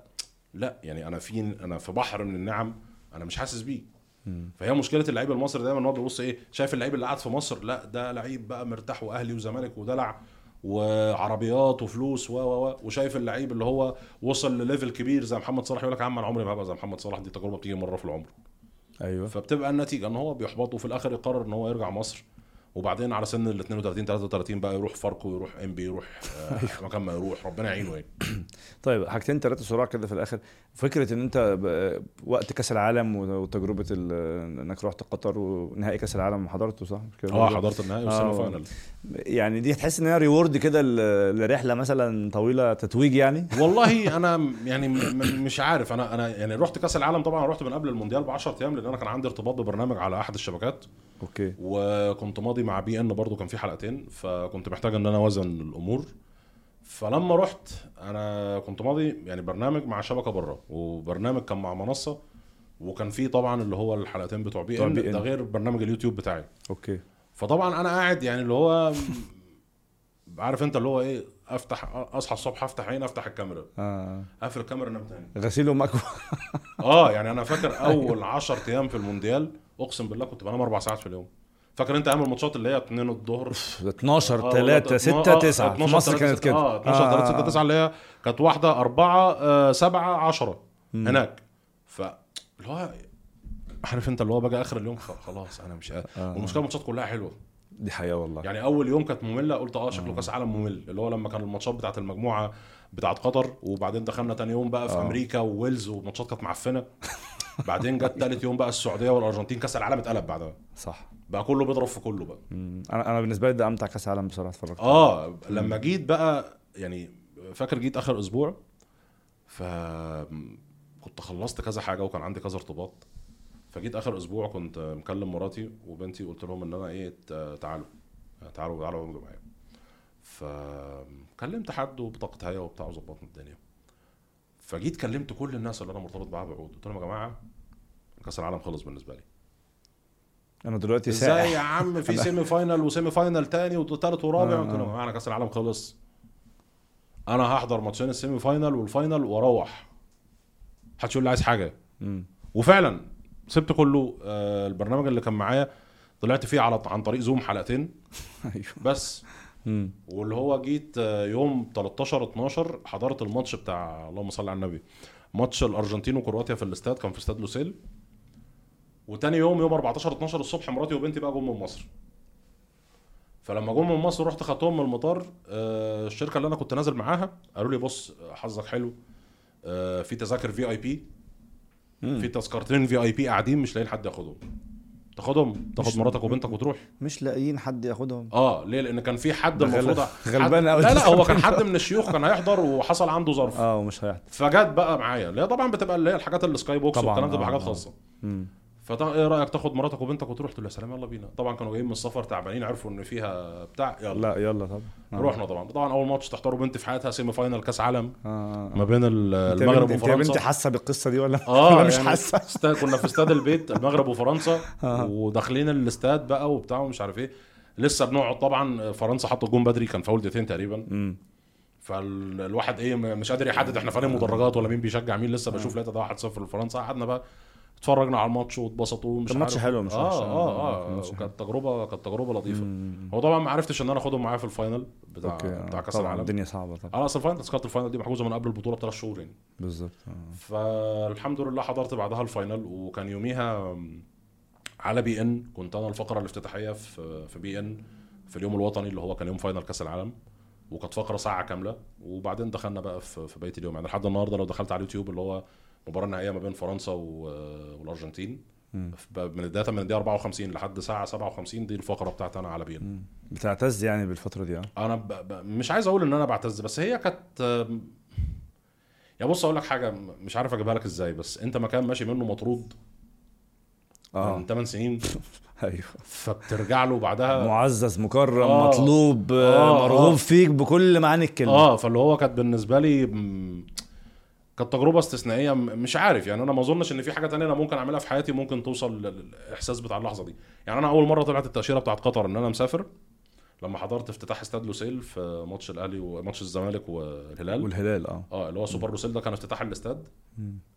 لا يعني أنا في أنا في بحر من النعم أنا مش حاسس بيه. فهي مشكلة اللعيب المصري دايما ان هو بيبص إيه شايف اللعيب اللي قاعد في مصر لا ده لعيب بقى مرتاح وأهلي وزمالك ودلع وعربيات وفلوس و و وشايف اللعيب اللي هو وصل ل level كبير زي محمد صلاح يقول لك يا عم أنا عمري ما هبقى زي محمد صلاح دي تجربة بتيجي مرة في العمر. أيوه. فبتبقى النتيجة إن هو بيحبط وفي الآخر يقرر إن هو يرجع مصر. وبعدين على سن ال 32 33 بقى يروح فاركو يروح إنبي يروح آه مكان ما يروح ربنا يعينه يعني. طيب حاجتين ثلاثة سرعه كده في الآخر. فكرة إن أنت وقت كأس العالم وتجربة إنك رحت قطر ونهائي كأس العالم حضرته صح؟ آه حضرت النهائي وال semi آه. final يعني دي تحس إن هي reward كده لرحلة مثلا طويلة تتويج يعني؟ والله أنا يعني مش عارف. أنا أنا يعني رحت كأس العالم طبعا رحت من قبل المونديال ب 10 أيام لأن أنا كان عندي ارتباط ببرنامج على أحد الشبكات. okay. وكنت ماضي مع beIN برضو كان في حلقتين فكنت محتاج إن أنا اوزن الأمور. فلما رحت أنا كنت ماضي يعني برنامج مع شبكة بره وبرنامج كان مع منصة وكان في طبعا اللي هو الحلقتين بتوع beIN. ده غير برنامج اليوتيوب بتاعي. okay. فطبعا أنا قاعد يعني اللي هو عارف أنت اللي هو إيه أفتح أصحى الصبح أفتح عين أفتح الكاميرا. آه. اقفل الكاميرا أنام تاني. غسيل ومكوى آه يعني أنا فاكر أول 10 أيام في المونديال أقسم بالله كنت بنام أربع ساعات في اليوم. فاكر أنت أيام الماتشات اللي هي 2 الظهر؟ 12 آه، 3 ولا- 6 آه، 9 في 12 مصر 3 كانت كده. آه 12 3 6 9 اللي هي كانت واحدة 4 7 10 هناك. ف اللي هو عارف أنت اللي هو بقى آخر اليوم خلاص أنا مش قادر آه. والمشكلة الماتشات كلها حلوة. دي حقيقه والله. يعني أول يوم كانت مملة قلت آه شكله كأس عالم ممل. اللي هو لما كان الماتشات بتاعت المجموعة بتاعت قطر وبعدين دخلنا تاني يوم بقى في آه. أمريكا وويلز والماتشات كانت معفنة. بعدين جت تالت يوم بقى السعودية والأرجنتين كأس العالم اتقلب بعدها. صح. بقى كله بيضرب في كله بقى. أنا أنا بالنسبة لي ده أمتع كأس عالم بصراحة اتفرجت. آه لما جيت بقى يعني فاكر جيت آخر أسبوع ف كنت خلصت كذا حاجة وكان عندي كذا ارتباط. فجيت آخر أسبوع كنت مكلم مراتي وبنتي قلت لهم إن أنا إيه تعالوا تعالوا تعالوا اقعدوا معايا فكلمت حد وبطاقة هيا وبتاع وظبطنا الدنيا. فجيت كلمت كل الناس اللي أنا مرتبط معاها بعقود قلت لهم يا جماعة كاس العالم خلص بالنسبة لي. أنا دلوقتي إزاي سايح يا عم؟ في semi final و semi final تاني وتالت ورابع. آه، قلت لهم. يا جماعة كاس العالم خلص. أنا هحضر ماتشين ال semi final وال final وأروح. محدش يقول لي عايز حاجة. مم. وفعلا سبت كله آه، البرنامج اللي كان معايا طلعت فيه على عن طريق زوم حلقتين. أيوه. بس. مم. واللي هو جيت آه، يوم 13 12 حضرت الماتش بتاع اللهم صل على النبي ماتش الأرجنتين وكرواتيا في الاستاد كان في استاد لوسيل وتاني يوم يوم 14 12 الصبح مراتي وبنتي بقى جم من مصر فلما جم من مصر رحت خدتهم من المطار آه، الشركة اللي أنا كنت نازل معاها قالوا لي بص حظك حلو آه، في تذاكر VIP. في تذكرتين VIP قاعدين مش لاقيين حد ياخدهم تاخدهم تاخد مراتك وبنتك وتروح مش لاقيين حد ياخدهم آه ليه لأن كان في حد المفروض غلبان أوي لا لا هو كان. حد من الشيوخ كان هيحضر وحصل عنده ظرف آه ومش هيحضر فجت بقى معايا اللي هي طبعا بتبقى اللي هي الحاجات ال sky box والكلام ده آه، بقى حاجات آه. خاصة. فطبعا إيه رأيك تاخد مراتك وبنتك وتروح؟ تقول له يا سلام يلا بينا. طبعا كانوا جايين من السفر تعبانين عرفوا إن فيها بتاع يلا. لا يلا طبعا. آه. رحنا طبعا. طبعا أول ماتش تحضروا بنتي في حياتها semi final كأس عالم آه. ما بين ال- أنت المغرب بنتي- أنت يا بنتي وفرنسا حاسة بالقصة دي ولا؟ آه ولا مش يعني حاسة؟ است... كنا في استاد البيت المغرب وفرنسا آه. وداخلين الاستاد بقى وبتاع ومش عارف إيه. لسه بنقعد طبعا فرنسا حطوا الجون بدري كان فاول دقيقتين تقريبا. مم. فالواحد إيه م- مش قادر يحدد إحنا فين مدرجات ولا مين بيشجع مين لسه بشوف لقيت ده 1-0 لفرنسا. قعدنا بقى اتفرجنا على الماتش واتبسطوا ومش كان ماتش حلو مش آه. آه آه حلو. كانت تجربه كانت تجربة لطيفة مم. هو طبعا ما عرفتش إن أنا آخدهم معايا في الفاينل بتاع أوكي آه. بتاع كأس العالم الدنيا صعبة طبعا آه اصل الفاينل تذكرة الفاينل دي محجوزة من قبل البطولة بثلاث شهور يعني بالظبط آه. فالحمد لله حضرت بعدها الفاينل وكان يوميها على بي إن كنت أنا الفقرة الافتتاحية في في بي إن في اليوم الوطني اللي هو كان يوم فاينل كأس العالم وكانت فقرة ساعة كاملة وبعدين دخلنا بقى في في بقية اليوم يعني لحد النهارده لو دخلت على اليوتيوب اللي هو المباراه النهائيه ما بين فرنسا والأرجنتين من الداتا من الدقيقة 54 لحد ساعه 57 دي الفقرة بتاعتي أنا على بي ان مم. بتعتز يعني بالفترة دي آه أنا ب... ب... مش عايز أقول إن أنا بعتز بس هي كانت يا بص أقول لك حاجة مش عارف أجيبها لك إزاي بس أنت مكان ماشي منه مطرود آه من 8 سنين أيوه فبترجع له بعدها معزز مكرم آه. مطلوب آه، آه. مرغوب آه. فيك بكل معاني الكلمة آه فاللي هو كانت بالنسبة لي م- كانت تجربة استثنائية مش عارف يعني أنا ما أظنش إن في حاجة تانية أنا ممكن أعملها في حياتي ممكن توصل لل- للإحساس بتاع اللحظة دي. يعني أنا أول مرة طلعت التأشيرة بتاعت قطر إن أنا مسافر لما حضرت افتتاح استاد لوسيل في ماتش الأهلي وماتش الزمالك والهلال. والهلال آه. آه اللي هو سوبر لوسيل ده كان افتتاح الاستاد.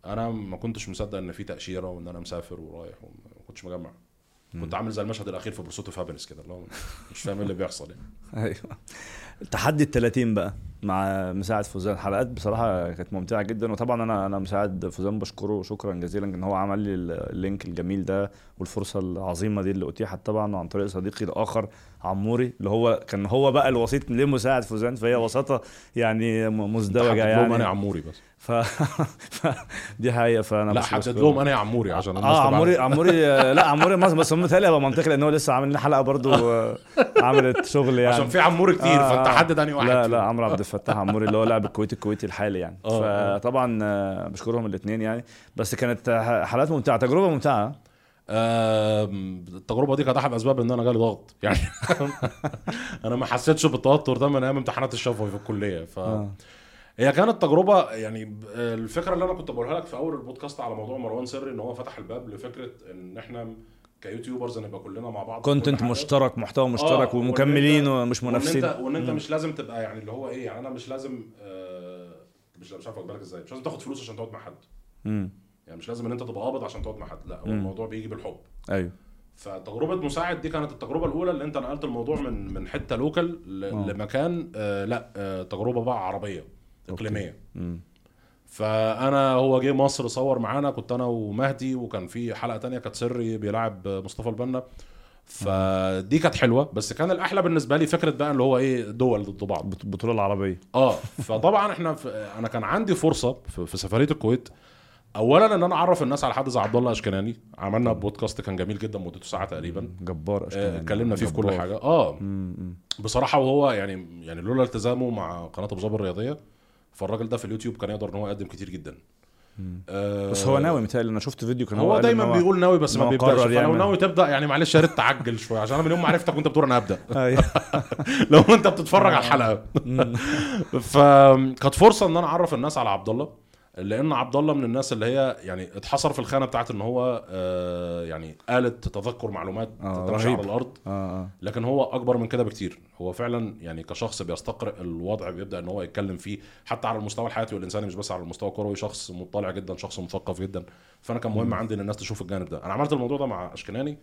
أنا ما كنتش مصدق إن في تأشيرة وإن أنا مسافر ورايح وما كنتش مجمع. كنت عامل زي المشهد الأخير في Pursuit of Happyness كده اللي هو مش فاهم إيه اللي بيحصل يعني. أيوه. تحدي ال 30 بقى مع مساعد فوزان. حلقات بصراحة كانت ممتعة جدا. وطبعا أنا أنا مساعد فوزان بشكره شكرا جزيلا إن هو عمل لي ال link الجميل ده والفرصة العظيمة دي اللي أتيحت طبعا عن طريق صديقي الآخر عموري اللي هو كان هو بقى الوسيط لمساعد فوزان. فهي وساطة يعني مزدوجة لهم أنا يعني عموري بس. ف... دي حقيقة فأنا لا حدد. لهم أنا عموري عشان الناس آه عموري. عموري لا عموري بس هم متهيألي هيبقى منطقي لأن هو لسه عامل لنا حلقة برضو آه، عملت شغل يعني عشان في عموري كتير آه، فانت. حدد انهي واحد لا. لا عمرو عبد الفتاح عموري اللي هو لاعب الكويت الكويتي الحالي يعني آه، آه. فطبعا آه، بشكرهم الاثنين يعني بس كانت ح- حلقات ممتعة تجربة ممتعة التجربة دي كانت أحد أسباب إن أنا جالي ضغط يعني أنا ما حسيتش بالتوتر ده من أيام امتحانات الشفوي في الكلية ف آه. هي كانت تجربة يعني الفكرة اللي أنا كنت بقولها لك في أول البودكاست على موضوع مروان سري إن هو فتح الباب لفكرة إن إحنا ك YouTubers نبقى كلنا مع بعض content. مشترك محتوى مشترك آه، ومكملين وإن ومش وإن منافسين انت وإن أنت مش لازم تبقى يعني اللي هو إيه يعني أنا مش لازم آه مش مش عارف أقول لك إزاي مش لازم تاخد فلوس عشان تقعد مع حد. يعني مش لازم إن أنت تبقى قابض عشان تقعد مع حد لا هو. الموضوع بيجي بالحب أيوه فتجربة مساعد دي كانت التجربة الأولى اللي أنت نقلت الموضوع من من حتة لوكال آه. لمكان آه لا آه تجربة بقى عربية إقليمية. فأنا هو جه مصر صور معانا كنت أنا ومهدي وكان في حلقة تانية كانت سري بيلعب مصطفى البنا. فدي كانت حلوة بس كان الأحلى بالنسبة لي فكرة بقى اللي هو إيه دول ضد بعض. بط- البطوله العربية. آه فطبعا إحنا في أنا كان عندي فرصة في, في سفرية الكويت. اولا إن أنا أعرف الناس على حد زي عبد الله أشكناني. عملنا بودكاست كان جميل جدا مدته ساعة تقريبا. جبار آه، اشكال اتكلمنا فيه في كل حاجة. آه. بصراحة وهو يعني يعني لولا التزامه مع قناة أبو ظبي الرياضية فالراجل ده في اليوتيوب كان يقدر إن هو يقدم كتير جدا. آه بس هو ناوي متهيألي أنا شفت فيديو كان هو هو دايما هو- بيقول ناوي بس ما بيبدأش. قرر فلو. ناوي تبدأ يعني معلش يا ريت تعجل شوية عشان أنا من يوم ما عرفتك وأنت بتقول أنا هبدأ. أيوه. لو أنت بتتفرج على الحلقة. فكانت فرصة إن أنا أعرف الناس على عبد الله. لأن عبد الله من الناس اللي هي يعني اتحصر في الخانة بتاعت إن هو آه، يعني آلة تذكر معلومات آه،. على الأرض. آه آه. لكن هو أكبر من كده بكتير. هو فعلا يعني كشخص بيستقرئ الوضع بيبدأ إن هو يتكلم فيه حتى على المستوى الحياتي والإنساني مش بس على المستوى الكروي شخص مطلع جدا شخص مثقف جدا. فأنا كان مهم عندي إن الناس تشوف الجانب ده. أنا عملت الموضوع ده مع أشكناني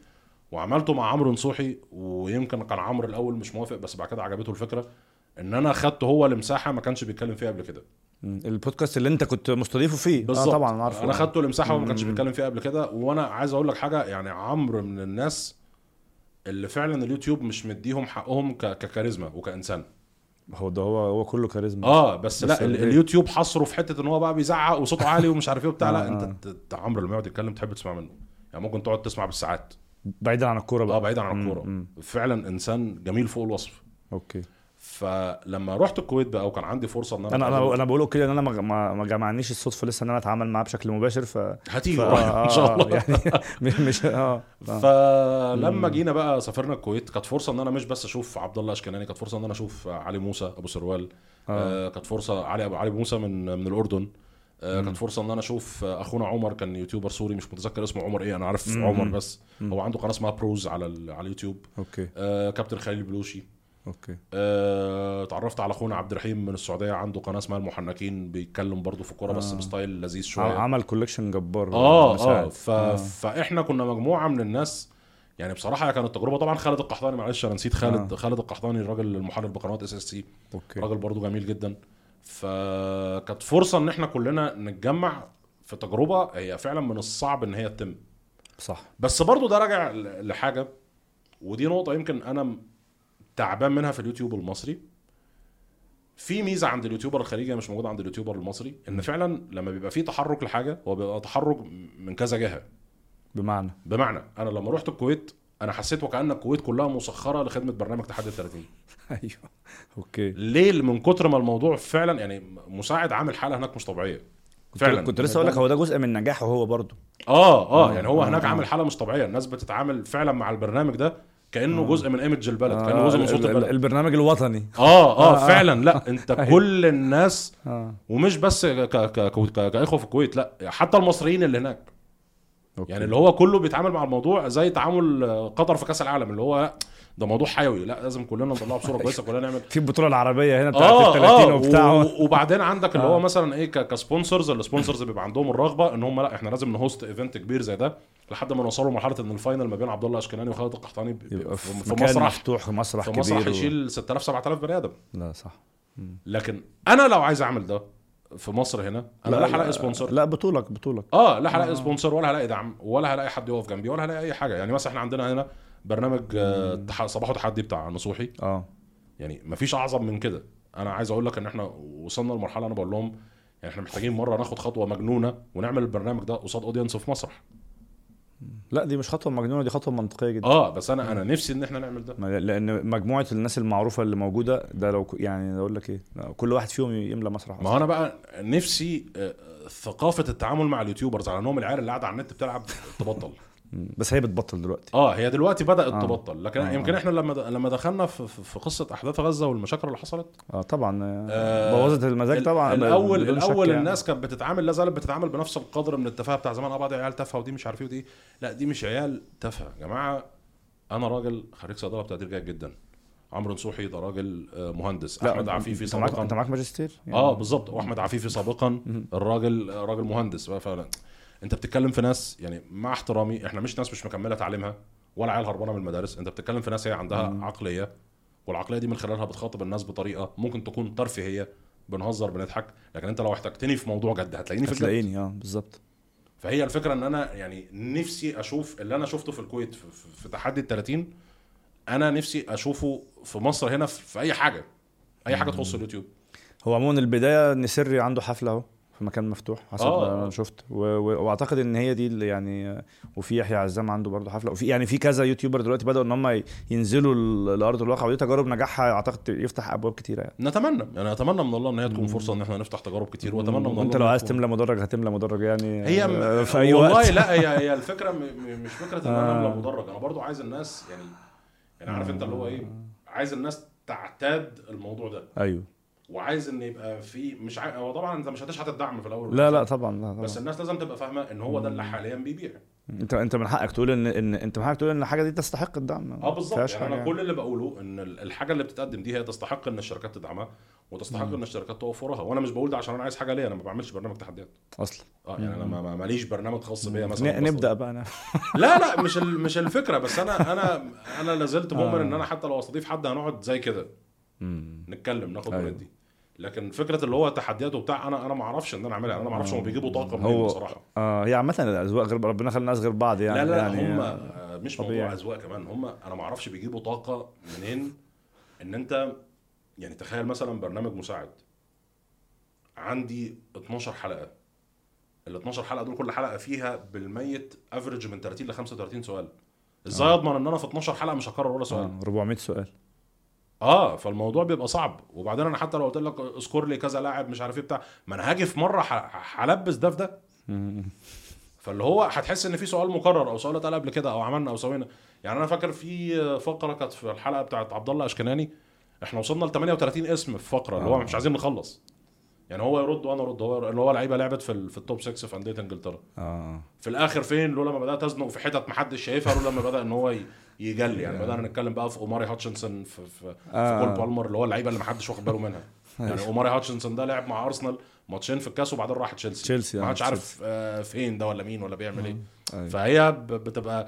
وعملته مع عمرو نصوحي ويمكن كان عمرو الأول مش موافق بس بعد كده عجبته الفكرة. إن أنا خدته هو لمساحة ما كانش بيتكلم فيها قبل كده. البودكاست اللي انت كنت مستضيفه فيه. بالظبط. آه طبعا عارفه. أنا خدته لمساحة وما كانش. بيتكلم فيها قبل كده. وأنا عايز أقول لك حاجة يعني عمرو من الناس اللي فعلا اليوتيوب مش مديهم حقهم ك- ككاريزما وكإنسان. هو ده هو هو كله كاريزما. آه بس, بس لا ال- ال- اليوتيوب حصره في حتة إن هو بقى بيزعق وصوته عالي ومش عارف إيه وبتاع. لا آه، أنت آه. ت- ت- عمرو لما يقعد يتكلم تحب تسمع منه. يعني ممكن تقعد تسمع بالساعات. بعيدا عن الكورة آه بقى بعيدا عن الكورة. فعلا إنسان جميل فوق الوصف. أوكي. فلما رحت الكويت بقى وكان عندي فرصة إن أنا أنا أنا أنا بقول كده ان أنا ما- جمعنيش الصدفة لسه إن أنا أتعامل معاه بشكل مباشر ف هتيجي ف- آه، إن شاء آه، الله يعني مش مش آه آه. فلما جينا بقى سافرنا الكويت كانت فرصة إن أنا مش بس أشوف عبد الله أشكناني كانت فرصة إن أنا أشوف علي موسى أبو سروال آه. كانت فرصة علي ابو علي موسى من من الأردن آه كانت فرصة إن أنا أشوف أخونا عمر كان YouTuber سوري مش متذكر اسمه عمر إيه أنا عارف مم. عمر بس. هو عنده قناة اسمها بروز على على اليوتيوب. okay. آه كابتن خليل بلوشي. okay. آه، اتعرفت على أخونا عبد الرحيم من السعودية عنده قناة اسمها المحنكين بيتكلم برضه في الكوره بس آه. ب style لذيذ شوية. عمل collection جبار آه آه. ف... فإحنا كنا مجموعة من الناس يعني بصراحة كانت تجربة. طبعا خالد القحطاني معلش أنا نسيت خالد آه. آه. خالد القحطاني الراجل المحرر بقنوات اس اس سي okay. راجل برضه جميل جدا. فكانت فرصة إن إحنا كلنا نتجمع في تجربة هي فعلا من الصعب إن هي تتم. صح. بس برضه ده راجع لحاجة ودي نقطة يمكن أنا تعبان منها في اليوتيوب المصري. في ميزة عند ال YouTuber الخليجي مش موجوده عند ال YouTuber المصري إن فعلا لما بيبقى في تحرك لحاجة هو بيبقى تحرك من كذا جهة. بمعنى؟ بمعنى أنا لما رحت الكويت أنا حسيت وكأن الكويت كلها مسخرة لخدمة برنامج تحدي ال 30 أيوه. okay. ليه؟ من كتر ما الموضوع فعلا يعني مساعد عامل حالة هناك مش طبيعية. فعلا. كنت لسه أقول لك هو ده جزء من نجاحه هو برضه. آه آه آه، يعني هو آه، هناك آه. عامل حالة مش طبيعية. الناس بتتعامل فعلا مع البرنامج ده كأنه جزء من image البلد كأنه آه، جزء من صوت ال- ال- البلد. البرنامج الوطني. آه آه، آه آه. فعلا لا أنت كل الناس آه. ومش بس كإخوة في الكويت لا حتى المصريين اللي هناك. okay. يعني اللي هو كله بيتعامل مع الموضوع زي تعامل آه، قطر في كأس العالم اللي هو ده موضوع حيوي. لا لازم كلنا نطلعه بصورة كويسة كلنا نعمل في البطولة العربية هنا بتاعت آه ال 30 آه وبتاع. و- وبعدين عندك اللي آه. هو مثلا إيه ك sponsors ال sponsors بيبقى عندهم الرغبة إن هم لأ إحنا لازم ن host event كبير زي ده لحد ما نوصلوا لمرحلة إن ال final ما بين عبد الله أشكناني وخالد القحطاني ب- في, في, في مسرح مفتوح مسرح في كبير مسرح و- يشيل 6000 7000 بني آدم. لا صح. لكن أنا لو عايز أعمل ده في مصر هنا أنا لا هلاقي sponsor لا بطولك بطولك. آه لا هلاقي sponsor ولا هلاقي دعم ولا هلاقي حد يقف جنبي ولا هلاقي أي حاجة. يعني مثلا إحنا عندنا هنا برنامج آه، صباح وتحدي بتاع نصوحي. آه. يعني مفيش أعظم من كده. أنا عايز أقول لك إن إحنا وصلنا لمرحلة أنا بقول لهم يعني إحنا محتاجين مرة ناخد خطوة مجنونة ونعمل البرنامج ده قصاد audience في مسرح لا دي مش خطوة مجنونة دي خطوة منطقية جدا. آه بس أنا أنا نفسي إن إحنا نعمل ده. لأن مجموعة الناس المعروفة اللي موجودة ده لو يعني أقول لك إيه كل واحد فيهم يملى مسرح ما أنا بقى نفسي آه، ثقافة التعامل مع اليوتيوبرز على إنهم العيال اللي قاعدة على النت بتلعب تبطل. بس هي بتبطل دلوقتي. آه هي دلوقتي بدأت آه. تبطل. لكن آه، يمكن آه. إحنا لما لما دخلنا في, في قصة أحداث غزة والمشاكل اللي حصلت. آه طبعا آه، آه، بوظت المزاج طبعا الأول الأول يعني. الناس كانت بتتعامل لا زالت بتتعامل بنفس القدر من التفاهة بتاع زمان. آه بعض عيال تافهة ودي مش عارف إيه ودي. لا دي مش عيال تافهة. يا جماعة أنا راجل خريج صيدلة بتقدير جيد جدا. عمرو نصوحي ده راجل آه، مهندس. أحمد عفيفي أنت معاك أنت سابقا معاك ماجستير؟ يعني آه بالظبط وأحمد عفيفي سابقا. الراجل راجل مهندس. فعلا انت بتتكلم في ناس يعني مع احترامي إحنا مش ناس مش مكملة تعليمها ولا عيال هربانة من المدارس. انت بتتكلم في ناس هي عندها عقلية والعقلية دي من خلالها بتخاطب الناس بطريقة ممكن تكون ترفيهية بنهزر بنضحك. لكن انت لو احتجتني في موضوع جد هتلاقيني في هتلاقيني آه بالظبط. فهي الفكرة ان أنا يعني نفسي أشوف اللي أنا شفته في الكويت في, في, في تحدي ال 30 أنا نفسي اشوفه في مصر هنا في, في اي حاجة اي حاجة تخص اليوتيوب. هو عموما البداية إن سري عنده حفلة أهو. في مكان مفتوح حسب آه. ما أنا شفت. و... و... وأعتقد إن هي دي اللي يعني وفي يحيى عزام عنده برضه حفلة وفي يعني في كذا يوتيوبر دلوقتي بدأوا إن هم ينزلوا لارض الواقع ودي تجارب نجاحها أعتقد يفتح أبواب كتيرة يعني. نتمنى يعني أتمنى من الله إن هي تكون فرصة إن إحنا نفتح تجارب كتير وأتمنى من الله وانت إن لو عايز تملى مدرج هتملى مدرج يعني هي آه، م... في أي والله وقت. لا هي هي الفكرة م... مش فكرة إن أنا آه. املى مدرج أنا برضو عايز الناس يعني يعني عارف أنت اللي هو إيه عايز الناس تعتاد الموضوع ده. أيوه. وعايز إن يبقى في مش عاي... هو طبعا أنت مش هتشحت الدعم في الأول لا لا طبعا لا طبعا. بس الناس لازم تبقى فاهمة إن هو ده اللي حاليا بيبيع. أنت أنت من حقك تقول إن إن أنت من حقك تقول إن الحاجة دي تستحق الدعم. آه بالظبط. يعني أنا كل اللي بقوله إن ال- الحاجة اللي بتتقدم دي هي تستحق إن الشركات تدعمها وتستحق إن الشركات تقف وراها وأنا مش بقول ده عشان أنا عايز حاجة ليا أنا ما بعملش برنامج تحديات. أصلا. آه يعني أنا ما- ما- ماليش برنامج خاص بيا مثلا نبدأ بقى أنا. لا لا مش مش الفكرة بس أنا أنا أنا لازلت مؤمن آه. إن أنا حتى لو أستضيف حد هنقعد زي كده. نتكلم ناخد. وندي لكن فكرة اللي هو تحديات وبتاع أنا أنا ما أعرفش إن أنا أعملها. أنا ما أعرفش هم بيجيبوا طاقة منين بصراحة. آه هي عامة الأذواق غير ربنا خلى الناس غير بعض يعني لا لا يعني هم آه، آه، مش طبيعي. موضوع أذواق كمان. هم أنا ما أعرفش بيجيبوا طاقة منين. إن أنت يعني تخيل مثلا برنامج مساعد. عندي 12 حلقة. ال 12 حلقة دول كل حلقة فيها بالميت افريج من 30 ل 35 سؤال. إزاي اضمن إن أنا في 12 حلقة مش هكرر ولا سؤال. آه، 400 سؤال. آه فالموضوع بيبقى صعب. وبعدين أنا حتى لو قلت لك اذكر لي كذا لاعب مش عارف إيه بتاع ما أنا هاجي في مرة هلبس ده في ده. فاللي هو هتحس إن في سؤال مكرر أو سؤال اتقال قبل كده أو عملنا أو سوينا. يعني أنا فاكر في فقرة كانت في الحلقة بتاعت عبد الله أشكناني إحنا وصلنا ل 38 اسم في فقرة اللي هو آه. مش عايزين نخلص. يعني هو يرد وأنا أرد هو اللي هو لعيبة لعبت في, في ال top 6 في أندية إنجلترا. آه. في الآخر فين؟ لولا ما بدأت أزنق في حتت محدش شايفها لولا ما بدأ إن هو يجلي. يعني بدأنا نتكلم بقى في أوماري هاتشنسون في في, آه. في كول بالمر اللي هو اللعيبة اللي محدش واخد باله منها. يعني أوماري هاتشنسون ده لعب مع أرسنال ماتشين في الكاس وبعدين راح تشيلسي. تشيلسي، ما آه، حدش عارف آه، فين ده ولا مين ولا بيعمل إيه. أيوة. فهي ب- بتبقى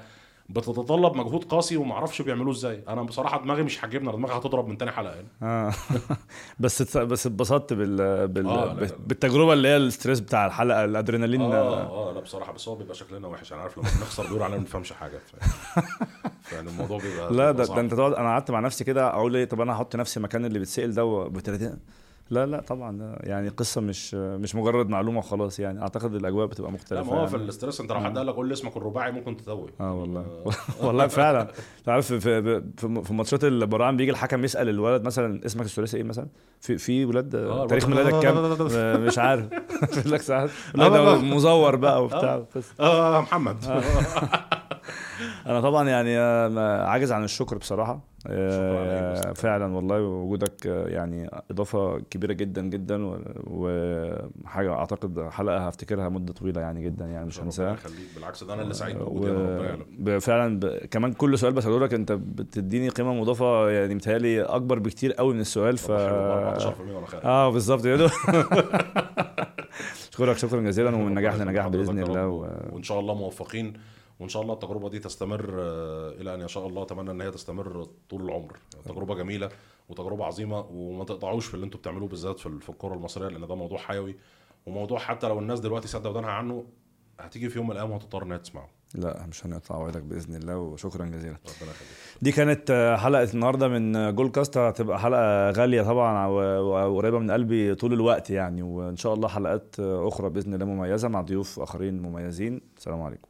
بتتطلب مجهود قاسي وما أعرفش بيعملوه إزاي أنا بصراحة دماغي مش هتجيبني أنا دماغي هتضرب من تاني حلقة يعني آه بس بس اتبسطت بال, بال... آه، لا،. لا. بالتجربة اللي هي ال stress بتاع الحلقة الأدرينالين آه آه لا بصراحة بس هو بيبقى شكلنا وحش أنا عارف لما بنخسر بيقولوا علينا ما بنفهمش حاجة. يعني الموضوع بيبقى لا ده. ده انت تقعد أنا قعدت مع نفسي كده أقول إيه طب أنا هحط نفسي مكان اللي بيتسأل ده 30 لا لا طبعا ده يعني قصة مش مش مجرد معلومة وخلاص يعني. أعتقد الأجواء بتبقى لا مختلفه ما هو في يعني. ال stress أنت لو حد قال لك قول لي اسمك الرباعي ممكن تتوه. آه والله. والله فعلا. تعرف في في في, في ماتشات البراعم بيجي الحكم يسأل الولد مثلا اسمك الثلاثي إيه مثلا؟ في في ولاد آه، تاريخ ميلادك كام؟ آه، مش عارف. يقول لك ساعات. لا ده مزور بقى وبتاع. آه محمد. أنا طبعا يعني آه، عاجز عن الشكر بصراحة. شكرا آه،. فعلا والله وجودك آه، يعني إضافة كبيرة جدا جدا و- وحاجة أعتقد حلقة هفتكرها مدة طويلة يعني جدا يعني مش هنساها. بالعكس ده أنا اللي سعيد و... بوجودي يعلم ب- فعلا ب... كمان كل سؤال بساله لك أنت بتديني قيمة مضافة يعني متهيألي أكبر بكتير قوي من السؤال ف طب حلو، 14% وأنا خارج آه بالظبط. اشكرك شكرا جزيلا ومن نجاح لنجاح بإذن الله و... و... وإن شاء الله موفقين وإن شاء الله التجربة دي تستمر آه، إلى أن يشاء الله أتمنى إن هي تستمر طول العمر. تجربة جميلة وتجربة عظيمة وما تقطعوش في اللي أنتوا بتعملوه بالذات في ال- في الكره المصرية لأن ده موضوع حيوي. وموضوع حتى لو الناس دلوقتي سد ودانها عنه هتيجي في يوم من الأيام وهتضطر انها تسمعه. لا مش هنقطع وعدك بإذن الله وشكرا جزيلا. ربنا يخليك. دي كانت حلقة النهارده من جول كاست هتبقى حلقة غالية طبعا وقريبة من قلبي طول الوقت يعني. وإن شاء الله حلقات أخرى بإذن الله مميزة مع ضيوف آخرين مميزين. السلام عليكم.